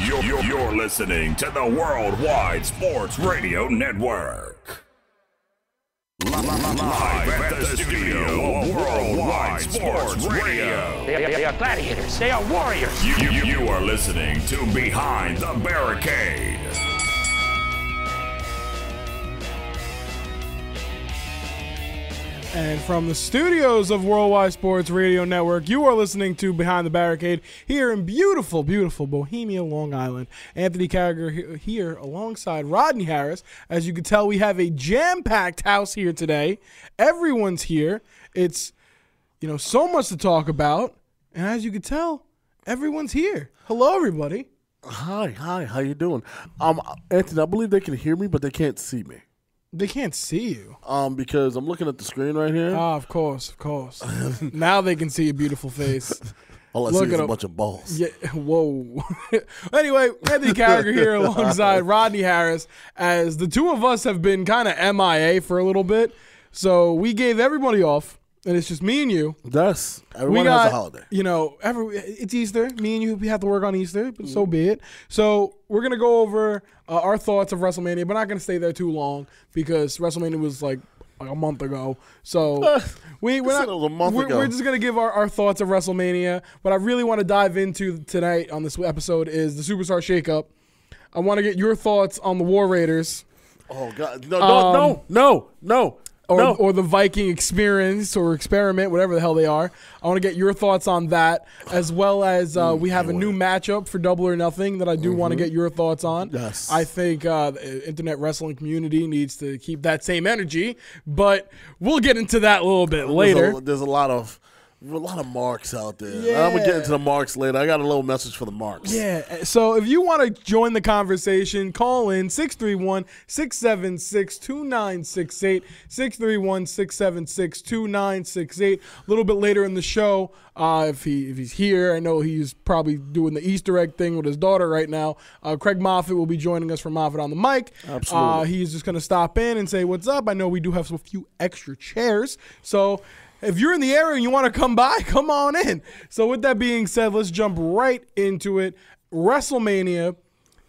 You're, you're, you're listening to the Worldwide Sports Radio Network. Live at the studio of Worldwide Sports Radio. They are, they are gladiators. They are warriors. You, you, you are listening to Behind the Barricade. And from the studios of Worldwide Sports Radio Network, you are listening to Behind the Barricade here in beautiful, beautiful Bohemia, Long Island. Anthony Carragher here alongside Rodney Harris. As you can tell, we have a jam-packed house here today. Everyone's here. It's, you know, so much to talk about. And as you can tell, everyone's here. Hello, everybody. Hi, hi, how you doing? Um, Anthony, I believe they can hear me, but they can't see me. They can't see you. Um, because I'm looking at the screen right here. Ah, of course, of course. now they can see your beautiful face. All I look see is a bunch of balls. Yeah, whoa. anyway, Anthony Carragher here alongside Rodney Harris, as the two of us have been kind of MIA for a little bit. So we gave everybody off, and it's just me and you. Yes, We everyone got, has a holiday. you know, every it's Easter. Me and you, we have to work on Easter, but Mm-hmm. so be it. So we're gonna go over uh, our thoughts of WrestleMania, but not gonna stay there too long because WrestleMania was like, like a month ago. So we we're You not. was a month we're, ago. we're just gonna give our, our thoughts of WrestleMania. What I really want to dive into tonight on this episode is the Superstar Shakeup. I want to get your thoughts on the War Raiders Oh God, no, no, no, no, no, Um, or, no. or the Viking experience or experiment, whatever the hell they are. I want to get your thoughts on that, as well as uh, we have a new matchup for Double or Nothing that I do want to get your thoughts on. Mm-hmm. Yes. I think uh, the internet wrestling community needs to keep that same energy, but we'll get into that a little bit There's later. a, there's a lot of a lot of marks out there. Yeah. I'm gonna get into the marks later. I got a little message for the marks. Yeah. So if you want to join the conversation, call in 631 676 2968. 631 676 2968. A little bit later in the show, uh, if he if he's here, I know he's probably doing the Easter egg thing with his daughter right now. Uh, Craig Moffitt will be joining us from Moffitt on the mic. Absolutely. Uh, he's just going to stop in and say, What's up? I know we do have a few extra chairs. So if you're in the area and you want to come by, come on in. So with that being said, let's jump right into it. WrestleMania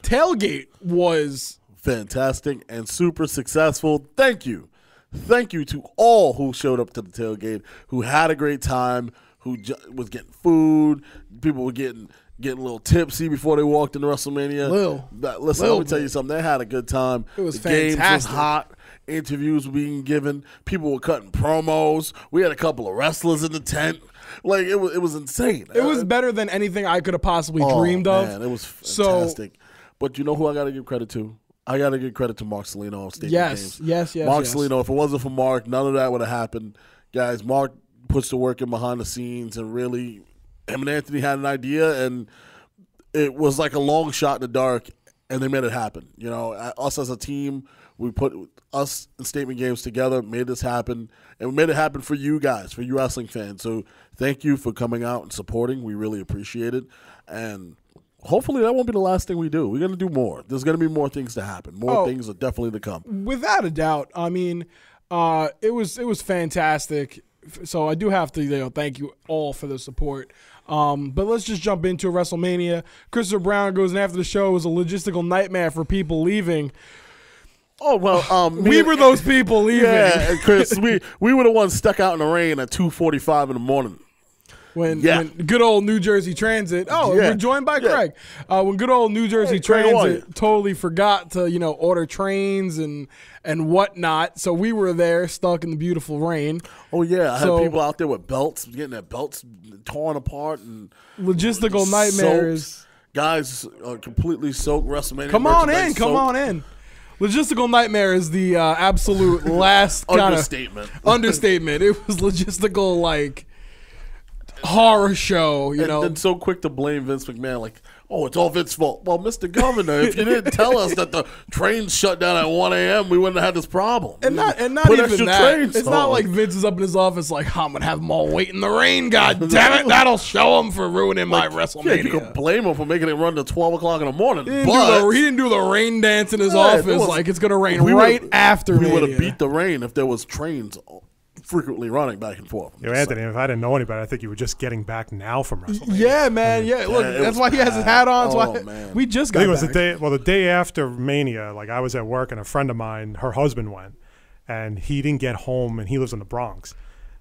tailgate was fantastic and super successful. Thank you. Thank you to all who showed up to the tailgate, who had a great time, who ju- was getting food. People were getting getting a little tipsy before they walked into WrestleMania. Lil. That- listen, Lil let me tell you something. They had a good time. It was the games was fantastic. hot. Interviews being given. People were cutting promos. We had a couple of wrestlers in the tent. Like it was, it was insane. it was Uh, better than anything I could have possibly Oh, dreamed of. Man, it was So- fantastic. but you know who I got to give credit to? I got to give credit to Mark Salino of Stadium Yes, Games. yes, yes, Mark yes. Salino. If it wasn't for Mark, none of that would have happened. Guys, Mark puts the work in behind the scenes and really, him and Anthony had an idea and it was like a long shot in the dark and they made it happen. You know, us as a team, we put us and Statement Games together, made this happen, and we made it happen for you guys, for you wrestling fans. So thank you for coming out and supporting. We really appreciate it. And hopefully that won't be the last thing we do. We're going to do more. There's going to be more things to happen. More Oh. things are definitely to come. without a doubt. I mean, uh, it was it was fantastic. So I do have to you know, thank you all for the support. Um, but let's just jump into WrestleMania. Christopher Brown goes and after the show it was a logistical nightmare for people leaving. Oh, well, um, We were those people leaving Yeah, Chris, we, we were the ones stuck out in the rain at 2.45 in the morning. when, Yeah. when good old New Jersey Transit. Oh, Yeah. we're joined by Yeah. Craig. Uh, when good old New Jersey Hey, are Transit totally forgot to you know order trains and and whatnot, so we were there stuck in the beautiful rain. Oh, yeah. I So- had people out there with belts, getting their belts torn apart and Logistical nightmares. soaked. Guys uh, completely soaked WrestleMania. Come on in, come soaked. on in. Logistical nightmare is the uh, absolute last kind Understatement. understatement. It was logistical like horror show, you and know. then so quick to blame Vince McMahon, like, oh, it's all Vince's fault. Well, Mr. Governor, if you didn't tell us that the train shut down at 1 a.m., we wouldn't have had this problem. and not and not Put even that. trains It's not like Vince is up in his office like, I'm gonna have them all wait in the rain. God damn it, that'll show him for ruining my Yeah, WrestleMania. you could blame him for making it run to 12 o'clock in the morning. he, didn't but do the, he didn't do the rain dance in his Yeah, it office was- like it's gonna rain right after We would have beat the rain if there was trains frequently running back and forth. You know, Anthony, if I didn't know anybody, I think you were just getting back now from WrestleMania. Yeah, man. Yeah, look, Yeah, it that's was why he has his hat on. Oh, why man. we just I got think it was back. the day. Well, the day after Mania, like I was at work and a friend of mine, her husband went, and he didn't get home, and he lives in the Bronx.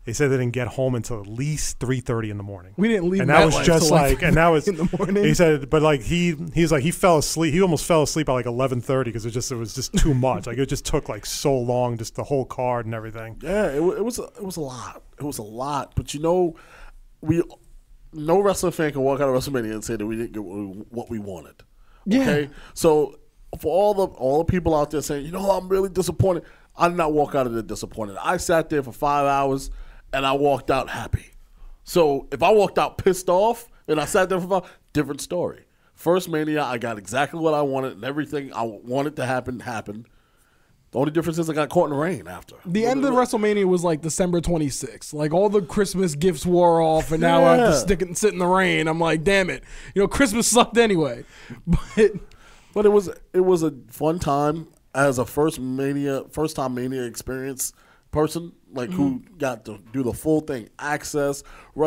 He said they didn't get home until at least three thirty in the morning. We didn't leave and that was MetLife just like, like, and that was in the morning. He said, but like he, he's like he fell asleep. He almost fell asleep at like eleven thirty because it just it was just too much. like it just took like so long, just the whole card and everything. Yeah, it, it was a, it was a lot. It was a lot. But you know, we no wrestling fan can walk out of WrestleMania and say that we didn't get what we, what we wanted. Yeah. Okay, so for all the all the people out there saying, you know, I'm really disappointed. I did not walk out of there disappointed. I sat there for five hours and I walked out happy. So if I walked out pissed off and I sat there for five, different story. First Mania, I got exactly what I wanted and everything I wanted to happen happened. The only difference is I got caught in the rain after. The end of WrestleMania was like December 26th. Like all the Christmas gifts wore off, and now I have to Yeah. stick and sit in the rain. I'm like, damn it. You know, Christmas sucked anyway. But But it was it was a fun time as a first mania first time mania experience person like who got to do the full thing access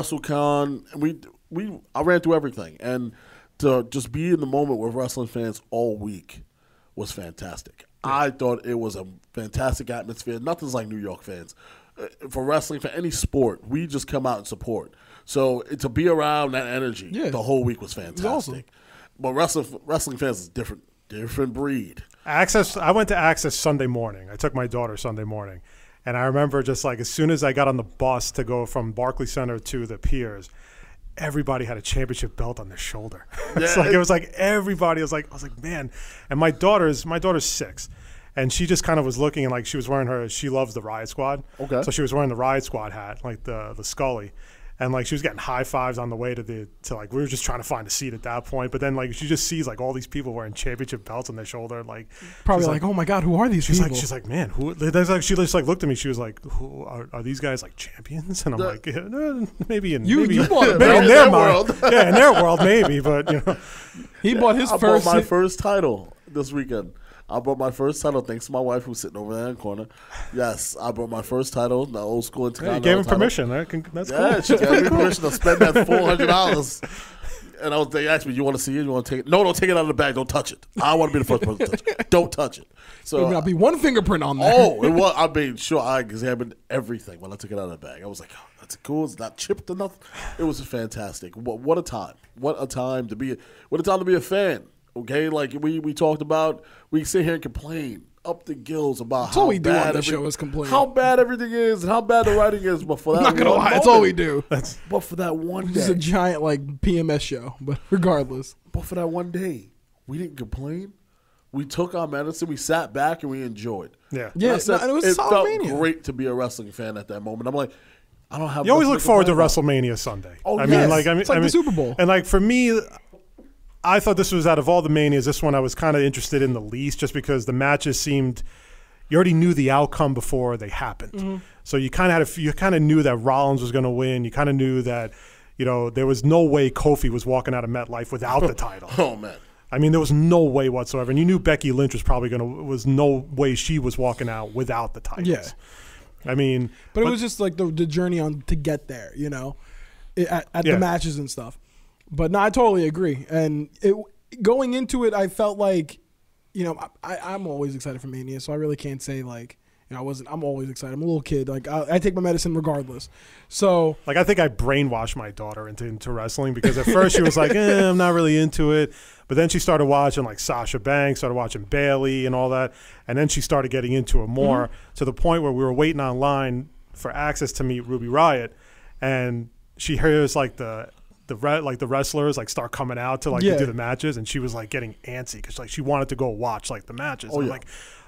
WrestleCon and we we I ran through everything and to just be in the moment with wrestling fans all week was fantastic. I thought it was a fantastic atmosphere. Nothing's like New York fans. Uh, For wrestling, for any sport, we just come out and support. So to be around that energy Yeah. the whole week was fantastic. awesome. But wrestling wrestling fans is different, different breed. Access. I went to Access Sunday morning. I took my daughter Sunday morning, and I remember just like as soon as I got on the bus to go from Barclays Center to the Piers, everybody had a championship belt on their shoulder. it's Yeah, like it- it was like everybody was like I was like man, and my daughter's my daughter's six. And she just kind of was looking and like she was wearing her. She loves the Riott Squad. Okay. So she was wearing the Riott Squad hat, like the the Scully, and like she was getting high fives on the way to the to like we were just trying to find a seat at that point. But then like she just sees like all these people wearing championship belts on their shoulder, like probably she's like, oh my God, who are these She's people? like, she's like, man, who? There's like, she just like looked at me. She was like, who are, are these guys like champions? And I'm like, yeah, maybe in You- maybe, you bought a maybe in in their their mind, world. yeah, in their world, maybe, but you know, he bought his I first. bought my first title this weekend. I bought my first title thanks to my wife who's sitting over there in the corner. Yes, I bought my first title, the old school yeah, you gave him title. permission. That can, that's Yeah, cool. she gave me permission to spend that four hundred dollars. And I was, they asked me, "You want to see it? You want to take it? No, don't take it out of the bag. Don't touch it. I want to be the first person to touch it. Don't touch it." So, There'll be one fingerprint on there. oh, it was. I made sure I examined everything when I took it out of the bag. I was like, oh, "That's cool. It's not chipped enough." It was fantastic. What, what a time! What a time to be! What a time to be a fan. Okay, like we we talked about, we sit here and complain up the gills about how all we do on bad this every- show is complain. How bad everything is and how bad the writing is. But for that, I'm not gonna one lie, that's all we moment- do. But for that one This is a day, giant like PMS show, but regardless, but for that one day, we didn't complain. We took our medicine. We sat back and we enjoyed. Yeah. Yeah, And I said, no, it was a solid felt Mania. great to be a wrestling fan at that moment. I'm like, I don't have. You always nothing look forward to complain about. WrestleMania Sunday. Oh, I yes. mean, like I mean, It's like I the mean- Super Bowl. And like for me, I thought this was out of all the manias, this one I was kind of interested in the least, just because the matches seemed. You already knew the outcome before they happened, Mm-hmm. so you kind of had a, you kind of knew that Rollins was going to win. You kind of knew that, you know, there was no way Kofi was walking out of MetLife without the title. Oh man, I mean, there was no way whatsoever, and you knew Becky Lynch was probably going to was no way she was walking out without the titles. Yeah. I mean, but, it was just like the, the journey on to get there, you know, at, at Yeah. the matches and stuff. But no, I totally agree. And it going into it, I felt like, you know, I, I'm always excited for Mania, so I really can't say like, you know, I wasn't. I'm always excited. I'm a little kid. Like I, I take my medicine regardless. So Like I think I brainwashed my daughter into into wrestling because at first she was like, eh, "I'm not really into it," but then she started watching like Sasha Banks, started watching Bayley and all that, and then she started getting into it more Mm-hmm. to the point where we were waiting online for access to meet Ruby Riott, and she hears like the the re- like the wrestlers like start coming out to like Yeah. do the matches, and she was like getting antsy because like she wanted to go watch like the matches. Oh, I'm yeah. like.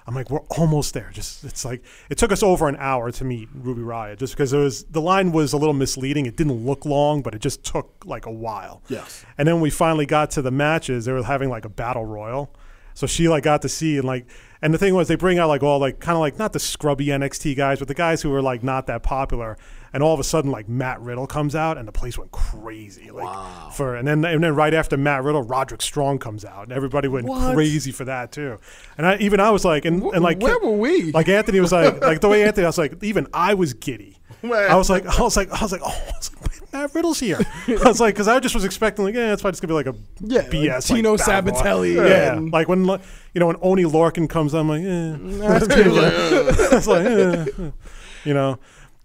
I'm like, we're almost there. Just it's like it took us over an hour to meet Ruby Riott, just because it was the line was a little misleading. It didn't look long, but it just took like a while. Yes. And then when we finally got to the matches. They were having like a battle royal, so she like got to see and like. And the thing was, they bring out like all like kind of like not the scrubby NXT guys, but the guys who were like not that popular. And all of a sudden, like Matt Riddle comes out, and the place went crazy. Like for and then and then right after Matt Riddle, Roderick Strong comes out, and everybody went What? crazy for that too. And I even I was like, and, and like where were we? Like Anthony was like, like the way Anthony, I was like, even I was giddy. I was like, I was like, I was like, oh, I was like, Matt Riddle's here. I was like, because I just was expecting like, yeah, it's probably just gonna be like a Yeah, like BS. Tino like, battle royal. Sabatelli Yeah, and- like when you know when Oni Lorcan comes, I'm like, eh. That's pretty good. it's like, eh, you know.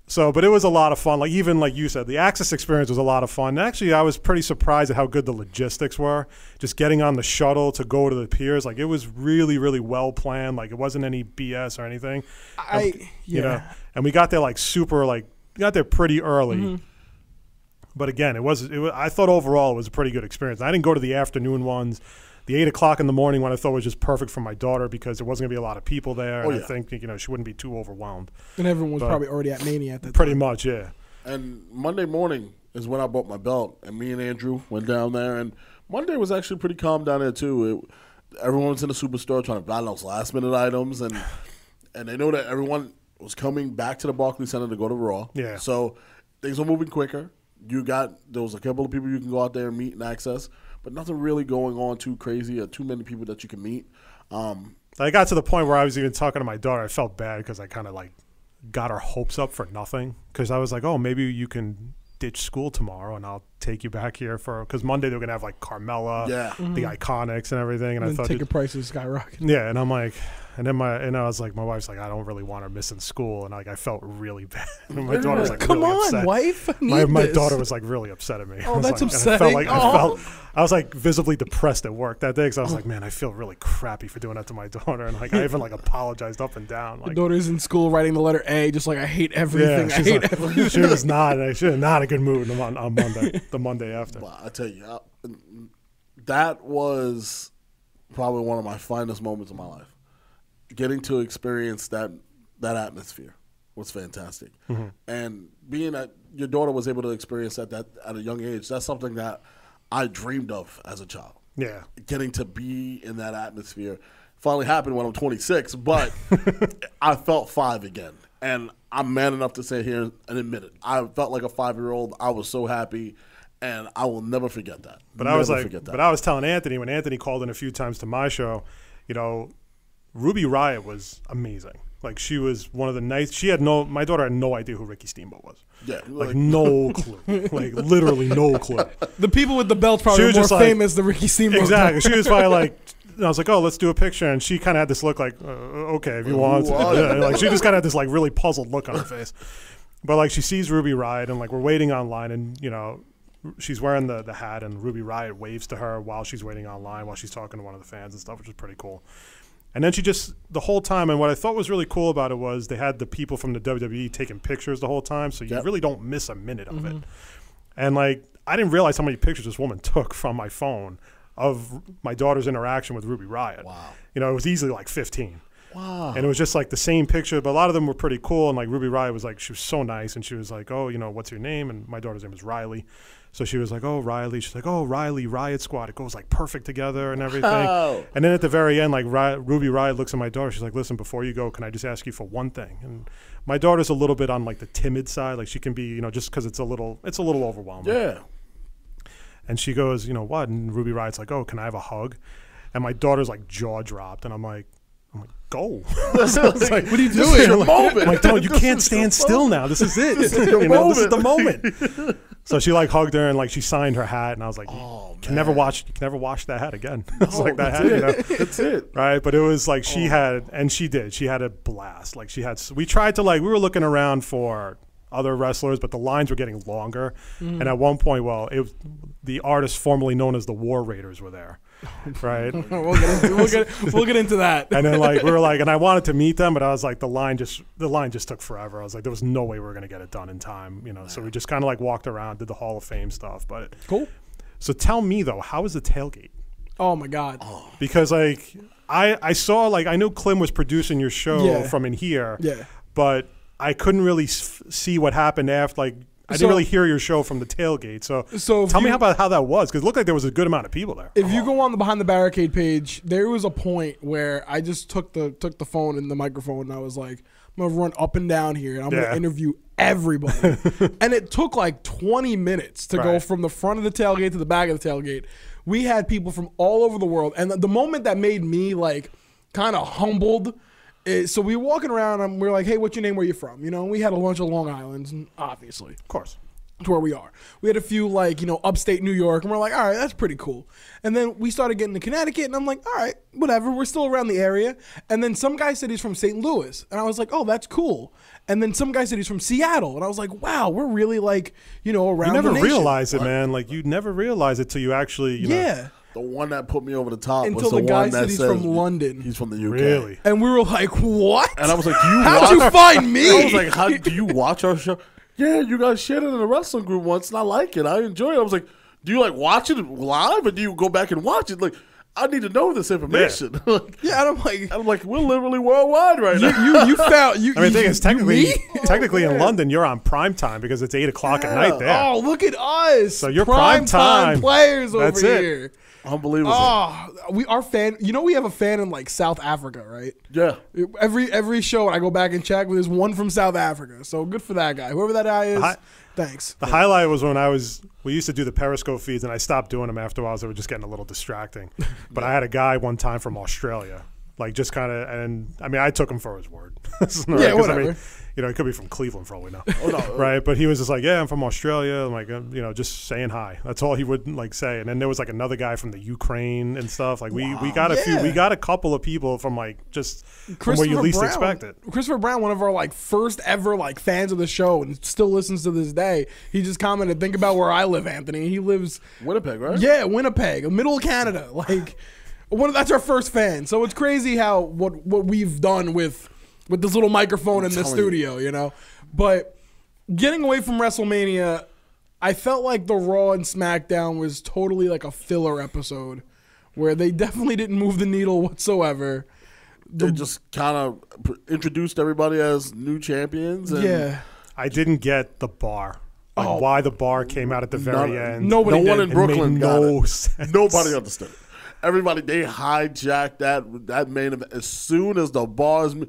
So, but it was a lot of fun. Like even like you said, the Access experience was a lot of fun. Actually, I was pretty surprised at how good the logistics were. Just getting on the shuttle to go to the piers, like it was really, really well planned. Like it wasn't any BS or anything. I You yeah. know, and we got there like super like got there pretty early. Mm-hmm. But again, it was, it was I thought overall it was a pretty good experience. I didn't go to the afternoon ones. The eight o'clock in the morning one I thought was just perfect for my daughter because there wasn't gonna be a lot of people there, Oh, and I yeah. think you know she wouldn't be too overwhelmed. And everyone was But- probably already at Mania at that Pretty time. much, yeah. And Monday morning is when I bought my belt, and me and Andrew went down there. And Monday was actually pretty calm down there too. It, everyone was in the superstore trying to buy those last minute items, and and they know that everyone was coming back to the Barclays Center to go to Raw. Yeah. So things were moving quicker. You got there was a couple of people you can go out there and meet and access, but nothing really going on too crazy or too many people that you can meet. Um, I got to the point where I was even talking to my daughter. I felt bad because I kind of like got her hopes up for nothing. Because I was like, oh, maybe you can ditch school tomorrow and I'll take you back here for because Monday they're gonna have like Carmella, Yeah. Mm-hmm. the Iconics and everything. And, I And thought, ticket prices skyrocket. yeah, and I'm like, and then my and I was like, my wife's like, I don't really want her missing school, and like I felt really bad. And my daughter was like, Come really on, upset. wife. I My, need my this. daughter was like really upset at me. Oh, was that's like, and I felt like I Oh. felt I was like visibly depressed at work that day because I was oh. like, man, I feel really crappy for doing that to my daughter, and like I even like apologized up and down. The Like, daughter's in school writing the letter A, just like I hate everything. I hate like- everything. she was not. She was not a good mood on, on Monday. The Monday after. Well, I tell you, I, that was probably one of my finest moments of my life. Getting to experience that that atmosphere was fantastic, mm-hmm. and being that your daughter was able to experience that, that at a young age, that's something that I dreamed of as a child. Yeah. Getting to be in that atmosphere finally happened when I'm 26, but I felt five again, and I'm man enough to sit here and admit it. I felt like a five year old. I was so happy, and I will never forget that. But I was like, forget that. but I was telling Anthony when Anthony called in a few times to my show, you know, Ruby Riott was amazing. Like she was one of the nice. She had no. My daughter had no idea who Ricky Steamboat was. Yeah, like, like- no clue. Like literally no clue. The people with the belts probably She were was more just like- famous than Ricky Steamboat. Exactly. She was probably like. I was like, "Oh, let's do a picture," and she kind of had this look like, uh, "Okay, if you want." Yeah, like she just kind of had this like really puzzled look on her face. But like she sees Ruby Riott, and like we're waiting online, and you know, she's wearing the the hat, and Ruby Riott waves to her while she's waiting online, while she's talking to one of the fans and stuff, which is pretty cool. And then she just the whole time, and what I thought was really cool about it was they had the people from the WWE taking pictures the whole time, so you Yep. really don't miss a minute of it. Mm-hmm. And like I didn't realize how many pictures this woman took from my phone of my daughter's interaction with Ruby Riott. Wow. You know, it was easily like 15. wow. And it was just like the same picture, but a lot of them were pretty cool. And like Ruby Riott was like, she was so nice. And she was like, oh, you know, what's your name? And my daughter's name is Riley. So she was like, oh, Riley. She's like, oh, Riley, Riott Squad. It goes like perfect together and everything. Wow. And then at the very end, like Ri- Ruby Riott looks at my daughter. She's like, listen, before you go, can I just ask you for one thing? And my daughter's a little bit on like the timid side. Like she can be, you know, just because it's a little, it's a little overwhelming. yeah. And she goes, you know what? And Ruby Riott's like, oh, can I have a hug? And my daughter's like jaw dropped, and I'm like, go. I like, what are you This is your like, moment. I'm like, don't, you This can't stand still now. This is it. your You know, this is the moment. so she like hugged her and like she signed her hat, and I was like, Oh, you can never watch, you can never wash that hat again. It's like that that's hat, you it. know That's it. right? But it was like Oh. she had, and she did. She had a blast. Like she had. We tried to like we were looking around for other wrestlers, but the lines were getting longer. Mm-hmm. And at one point, well, it was the artists formerly known as the War Raiders were there, right? we'll, get into, we'll, get, we'll get into that. and then like we were like, and I wanted to meet them, but I was like, the line just the line just took forever. I was like, there was no way we were gonna get it done in time, you know. So we just kind of like walked around, did the Hall of Fame stuff. But Cool. so tell me though, how was the tailgate? Oh my God. Oh. because like I I saw like I knew Clem was producing your show Yeah. from in here, Yeah. but I couldn't really s- see what happened after. Like I So- didn't really hear your show from the tailgate. So So tell me you- how about how that was because it looked like there was a good amount of people there. If you go on the behind the barricade page, there was a point where I just took the took the phone and the microphone and I was like, I'm gonna run up and down here and I'm Yeah. gonna interview everybody. and it took like 20 minutes to go from the front of the tailgate to the back of the tailgate. We had people from all over the world, and the, the moment that made me like kind of humbled Eh, so we were walking around um, and we are like, hey, what's your name? Where you from? You know, and we had a bunch of Long Islands, and obviously, Of course. to where we are. We had a few like you know upstate New York, and we're like, all right, that's pretty cool. And then we started getting to Connecticut, and I'm like, all right, whatever. We're still around the area. And then some guy said he's from St. Louis, and I was like, oh, that's cool. And then some guy said he's from Seattle, and I was like, wow, we're really like you know around. You never the realize it, man. Like you never realize it till you actually, you know, Yeah. The one that put me over the top Until was the, the guy one said that he's says from London. He's from the UK. really. And we were like, what? And I was like, you How'd watch? you find me? I was like, how do you watch our show? Yeah, you guys shared it in a wrestling group once, and I like it. I enjoy it. I was like, do you like watch it live, or do you go back and watch it? Like, I need to know this information. Like, yeah, and I'm like, I'm like, we're literally worldwide right you, now. you, you found you. I mean, the thing is, technically, me? technically in London, you're on prime time because it's eight o'clock at night there. Oh, look at us! So you're prime time. players That's over it. here. Unbelievable. Oh, we our fan. You know, we have a fan in like South Africa, right? yeah. Every every show, I go back and check. There's one from South Africa, so good for that guy. Whoever that guy is, Hi- thanks. The highlight was when I was we used to do the Periscope feeds, and I stopped doing them after a while. They were just getting a little distracting. But I had a guy one time from Australia, like just kind of, and I mean, I took him for his word. Right? 'Cause, I whatever. mean, you know, he could be from Cleveland for all we know, no. right? But he was just like, "Yeah, I'm from Australia." I'm like, uh, you know, just saying hi. That's all he would like say. And then there was like another guy from the Ukraine and stuff. Like we we got a few, we got a couple of people from like just from where you least Brown, expect it. Christopher Brown, one of our like first ever like fans of the show, and still listens to this day. He just commented, "Think about where I live, Anthony." He lives Winnipeg, right? Yeah, Winnipeg, middle of Canada. Like, one of, that's our first fan. So it's crazy how what what we've done with with this little microphone in the telling you. studio, you know. But getting away from WrestleMania, I felt like the Raw and SmackDown was totally like a filler episode, where they definitely didn't move the needle whatsoever. They just kind of introduced everybody as new champions. And Yeah. I didn't get the bar. Like Oh. why the bar came out at the very None- end. Nobody no one in It Brooklyn made got no it. sense. Nobody understood it. Everybody they hijacked that that main event as soon as the bars, as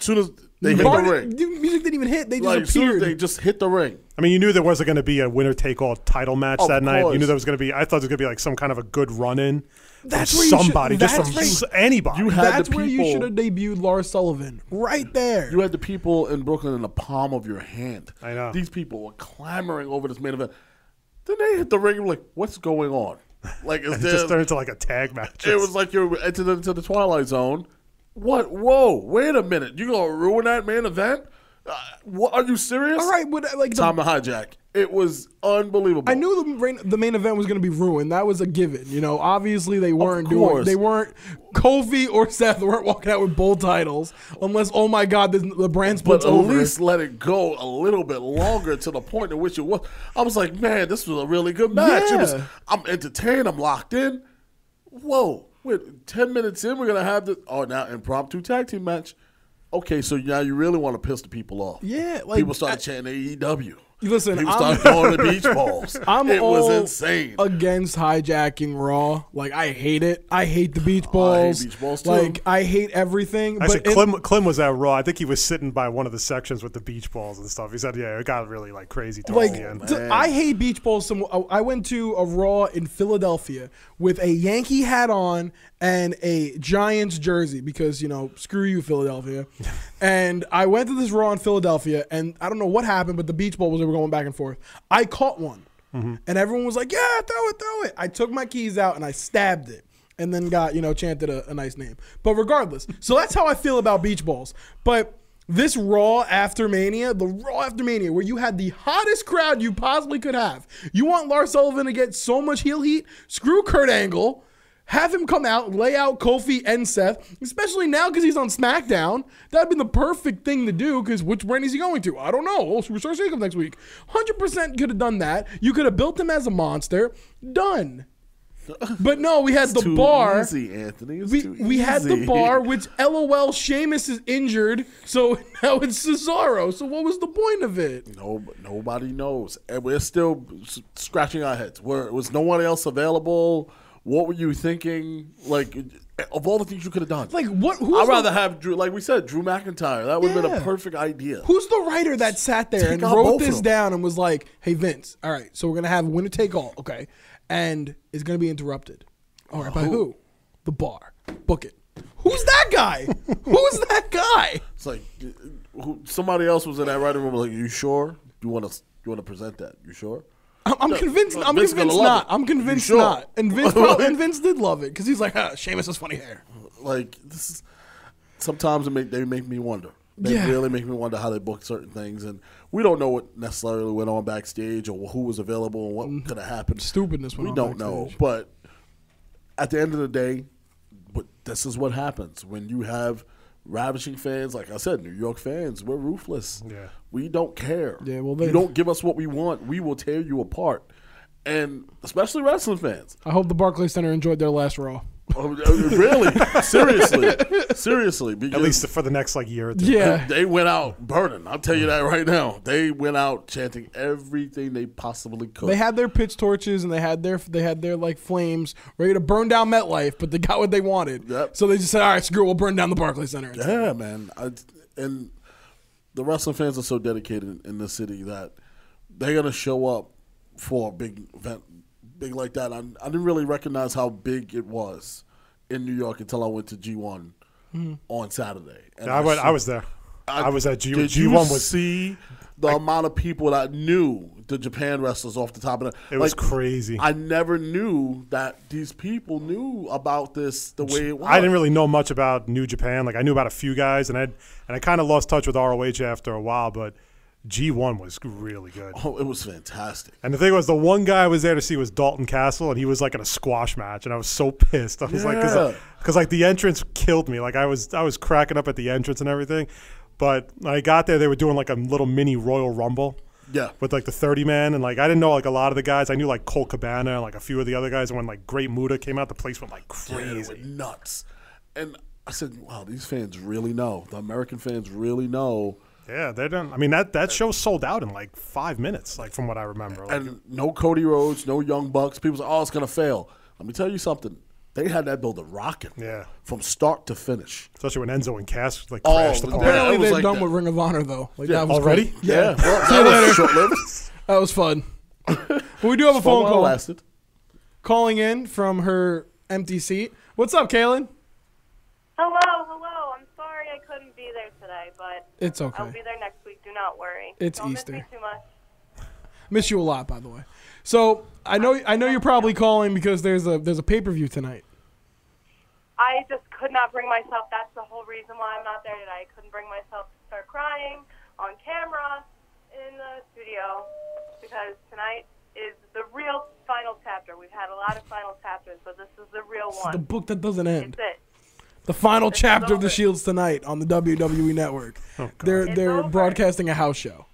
soon as they hit Bar- the ring. the music didn't even hit. They just Like as soon as appeared. they just hit the ring. I mean, you knew there wasn't going to be a winner take all title match Of that night. You knew there was going to be. I thought there was going to be like some kind of a good run in. That's from where you should- somebody, just that's from where you- s- anybody. You had That's the where you should have debuted Lars Sullivan. Right there. You had the people in Brooklyn in the palm of your hand. I know. These people were clamoring over this main event. Then they hit the ring like, what's going on? Like it just turned into like a tag match. it was like you entered into the Twilight Zone. What? Whoa! Wait a minute! You gonna ruin that main event? Uh, what? Are you serious? All right, but uh, like the Time to hijack. It was unbelievable. I knew the main, the main event was going to be ruined. That was a given. You know, obviously they weren't doing. They weren't. Kofi or Seth weren't walking out with both titles unless, oh my God, the, the brand but at over. least let it go a little bit longer to the point at which it was. I was like, man, this was a really good match. It was, Yeah. I'm entertained. I'm locked in. Whoa! Wait, ten minutes in, we're gonna have the oh now impromptu tag team match. Okay, so now you really want to piss the people off? Yeah, like, people started chanting AEW. Listen, people I'm- started throwing the beach balls. I'm it all was insane. against hijacking Raw. Like I hate it. I hate the beach Oh, I hate balls. beach balls, too. Like I hate everything. Actually, but in- Clem, Clem was at Raw. I think he was sitting by one of the sections with the beach balls and stuff. He said, "Yeah, it got really like crazy towards like the end." th- I hate beach balls. Some I went to a Raw in Philadelphia with a Yankee hat on and a Giants jersey because you know screw you Philadelphia. and I went to this Raw in Philadelphia and I don't know what happened, but the beach ball was they were going back and forth. I caught one, and everyone was like, "Yeah, throw it, throw it." I took my keys out and I stabbed it. And then got, you know, chanted a, a nice name. But regardless, so that's how I feel about beach balls. But this Raw after Mania, the Raw after Mania, where you had the hottest crowd you possibly could have. You want Lars Sullivan to get so much heel heat? Screw Kurt Angle. Have him come out, lay out Kofi and Seth, especially now because he's on SmackDown. That'd been the perfect thing to do because which brand is he going to? I don't know. Oh, Superstar Shakeup next week. 100% could have done that. You could have built him as a monster. Done. But no, we had the too bar. easy, Anthony. It's We, too we had the bar, which LOL Sheamus is injured, so now it's Cesaro. So what was the point of it? No, nobody knows, and we're still scratching our heads. Where was no one else available? What were you thinking? Like, of all the things you could have done, Like what? Who's I'd the, rather have Drew, like we said, Drew McIntyre. That would have been a perfect idea. Who's the writer that sat there Take and wrote this down and was like, "Hey Vince, all right, so we're gonna have winner take all, okay, and it's gonna be interrupted. All right, by who? The bar. Book it. Who's that guy? Who's that guy? It's like uh, who, somebody else was in that writing room. Like, Are you sure you want to you want to present that? You sure? I'm, I'm convinced. I'm Vince convinced not. it. I'm convinced sure? not. And Vince, probably, and Vince did love it because he's like, ah, Sheamus has funny hair. Like this is sometimes it make they make me wonder. They Yeah. really make me wonder how they book certain things, and we don't know what necessarily went on backstage or who was available and what could have happened. Stupidness went we on don't know, but at the end of the day, but this is what happens when you have ravishing fans. Like I said, New York fans, we're ruthless. Yeah. We don't care. Yeah, well, you they- don't give us what we want, we will tear you apart. And especially wrestling fans. I hope the Barclays Center enjoyed their last Raw. Oh, uh, really? Seriously? Seriously? At least for the next like year or two. Yeah, they went out burning. I'll tell you that right now. They went out chanting everything they possibly could. they had their pitch torches and they had their they had their like flames ready to burn down MetLife, but they got what they wanted. Yep. So they just said, "All right, screw, it, we'll burn down the Barclays Center." yeah, man. I, and the wrestling fans are so dedicated in the city that they're gonna show up for a big event, big like that. I, I didn't really recognize how big it was in New York until I went to G one mm-hmm. on Saturday. And I, went, I was there. I, was at G Did G you one was see the amount of people that knew the Japan wrestlers off the top of the? It was crazy. I never knew that these people knew about this the way it was. I didn't really know much about New Japan. Like I knew about a few guys, and I and I kind of lost touch with ROH after a while. But G one was really good. Oh, it was fantastic. And the thing was, the one guy I was there to see was Dalton Castle, and he was like in a squash match, and I was so pissed. I was like, because like the entrance killed me. Like I was I was cracking up at the entrance and everything. But when I got there, they were doing like a little mini Royal Rumble. Yeah. with like the 30 man and like I didn't know like a lot of the guys I knew like Colt Cabana and like a few of the other guys and when like Great Muta came out the place went like crazy were nuts. And I said, "Wow, these fans really know. The American fans really know." yeah they don't I mean that that show sold out in like five minutes like from what I remember like, And no Cody Rhodes, no Young Bucks. People say, "Oh, it's gonna fail." Let me tell you something. They had that building rocking. Yeah. From start to finish. especially when Enzo and Cass like Oh, crashed the party. Apparently, they're like done that. with Ring of Honor though. Like Yeah, that was already? great. Yeah. Well, that was later. That was fun. but we do have a phone call lasted. calling in from her empty seat. What's up, Kaylin? Hello, hello. I'm sorry I couldn't be there today, but It's okay. I'll be there next week. Do not worry. It's Don't Easter. Miss me too much. Miss you a lot, by the way. So I know I know you're probably calling because there's a there's a pay per view tonight. I just could not bring myself. That's the whole reason why I'm not there today. I couldn't bring myself to start crying on camera in the studio because tonight is the real final chapter. We've had a lot of final chapters, but this is the real It's one. the book that doesn't end. It's it. The final It's chapter of the. Shields tonight on the WWE Network. Oh, they're It's they're over. broadcasting a house show.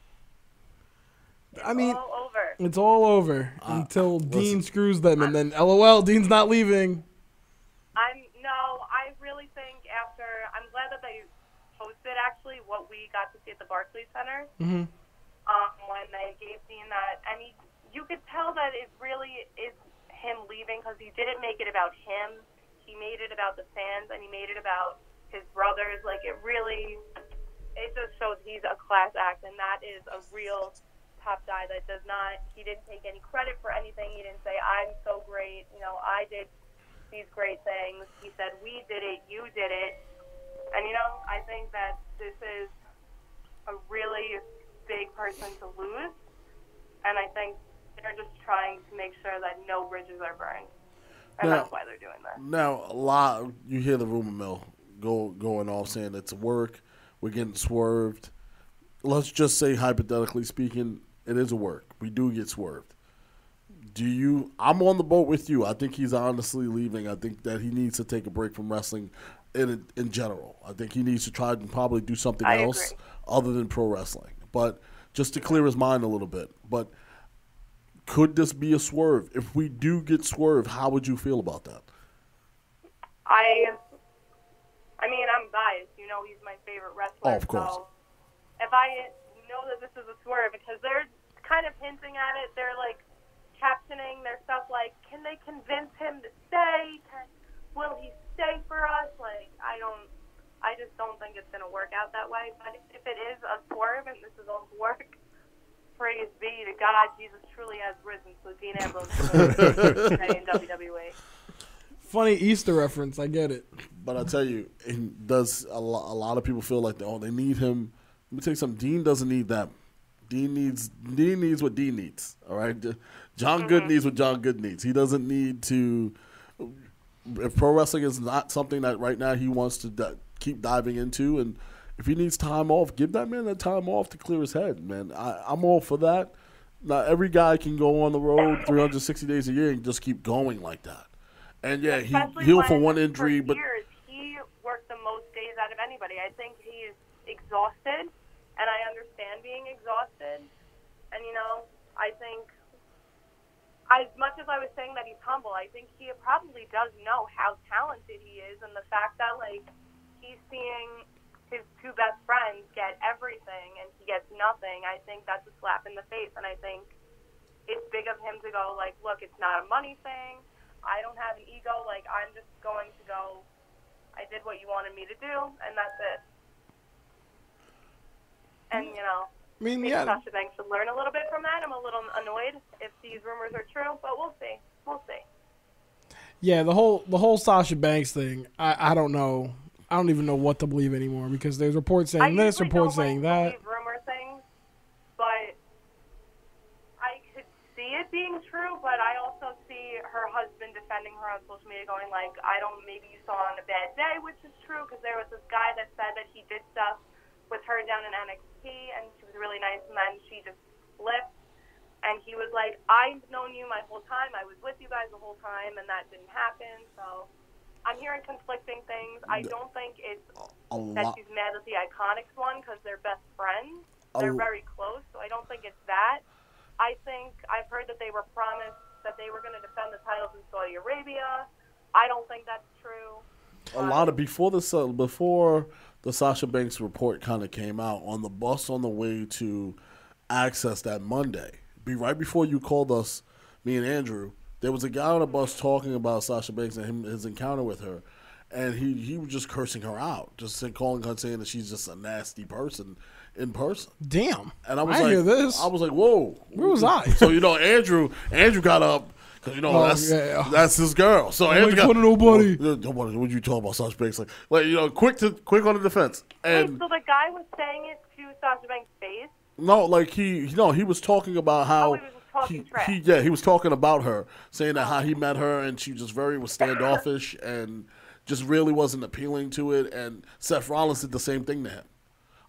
I mean, All over. it's all over uh, until Dean screws them, and then LOL, Dean's not leaving. I'm no. I really think after. I'm glad that they posted actually what we got to see at the Barclays Center. Mhm. Um, when they gave Dean that, I mean, you could tell that it really is him leaving because he didn't make it about him. He made it about the fans, and he made it about his brothers. Like it really, it just shows he's a class act, and that is a real top guy that does not. He didn't take any credit for anything. He didn't say I'm so great. You know, I did these great things. He said, "We did it. You did it." And you know, I think that this is a really big person to lose, and I think they're just trying to make sure that no bridges are burned, and Now- that's why they're doing this. Now, a lot you hear the rumor mill go going off saying it's work. We're getting swerved. Let's just say, hypothetically speaking, it is a work. We do get swerved. Do you? I'm on the boat with you. I think he's honestly leaving. I think that he needs to take a break from wrestling, in in general. I think he needs to try and probably do something I else agree. Other than pro wrestling. But just to clear his mind a little bit. But could this be a swerve? If we do get swerved, how would you feel about that? I, I mean, I'm biased. You know, he's my favorite wrestler. Oh, of course. So if I know that this is a swerve, because they're kind of hinting at it, they're like captioning their stuff like, "Can they convince him to stay? Can, will he stay for us?" Like, I don't. I just don't think it's going to work out that way. But if it is a swerve and this is all work, praise be to God, Jesus truly has risen. So Dean Ambrose will in WWE. funny Easter reference. I get it. But I tell you, it does a, lo- a lot of people feel like oh they need him. Let me tell you something. Dean doesn't need them. Dean needs Dean needs what Dean needs. All right. John Good mm-hmm. needs what John Good needs. He doesn't need to. If pro wrestling is not something that right now he wants to di- keep diving into, and if he needs time off, give that man that time off to clear his head. Man, I, I'm all for that. Not every guy can go on the road 360 days a year and just keep going like that. And yeah, he healed for one injury, for but years, he worked the most days out of anybody. I think he's exhausted, and I understand being exhausted. And you know, I think as much as I was saying that he's humble, I think he probably does know how talented he is, and the fact that like he's seeing his two best friends get everything and he gets nothing. I think that's a slap in the face, and I think it's big of him to go like, look, it's not a money thing. I don't have an ego. Like I'm just going to go. I did what you wanted me to do, and that's it. And you know, I mean, yeah, Sasha Banks should learn a little bit from that. I'm a little annoyed if these rumors are true, but we'll see. We'll see. yeah. The whole the whole Sasha Banks thing. I I don't know. I don't even know what to believe anymore because there's reports I saying this, reports saying like that. rumor things, but I could see it being true. But I also see her husband defending her on social media, going like, "I don't. Maybe you saw on a bad day," which is true because there was this guy that said that he did stuff with her down in NXT, and she was really nice, and then she just flipped. And he was like, "I've known you my whole time. I was with you guys the whole time, and that didn't happen." So. I'm hearing conflicting things. I don't think it's a that she's mad at the Iconics one because they're best friends. They're very close, so I don't think it's that. I think I've heard that they were promised that they were going to defend the titles in Saudi Arabia. I don't think that's true. a lot of um, before the Sa- before the Sasha Banks report kind of came out on the bus on the way to Access that Monday. Be right before you called us, me and Andrew. There was a guy on the bus talking about Sasha Banks and him, his encounter with her, and he he was just cursing her out, just saying, calling her saying that she's just a nasty person in person. Damn. And I was I like, hear this. I was like, whoa, Where was I? So you know, Andrew, Andrew got up because you know Oh, that's yeah. that's his girl. So Andrew make got nobody. Well, nobody. What you talking about, Sasha Banks? Like, like you know, quick to quick on the defense. Wait, And oh, so the guy was saying it to Sasha Banks' face? no, like he, no, he was talking about how. Oh, he was just talking he, trash. he- yeah, he was talking about her, saying that how he met her and she just very was standoffish and just really wasn't appealing to it. And Seth Rollins did the same thing to him.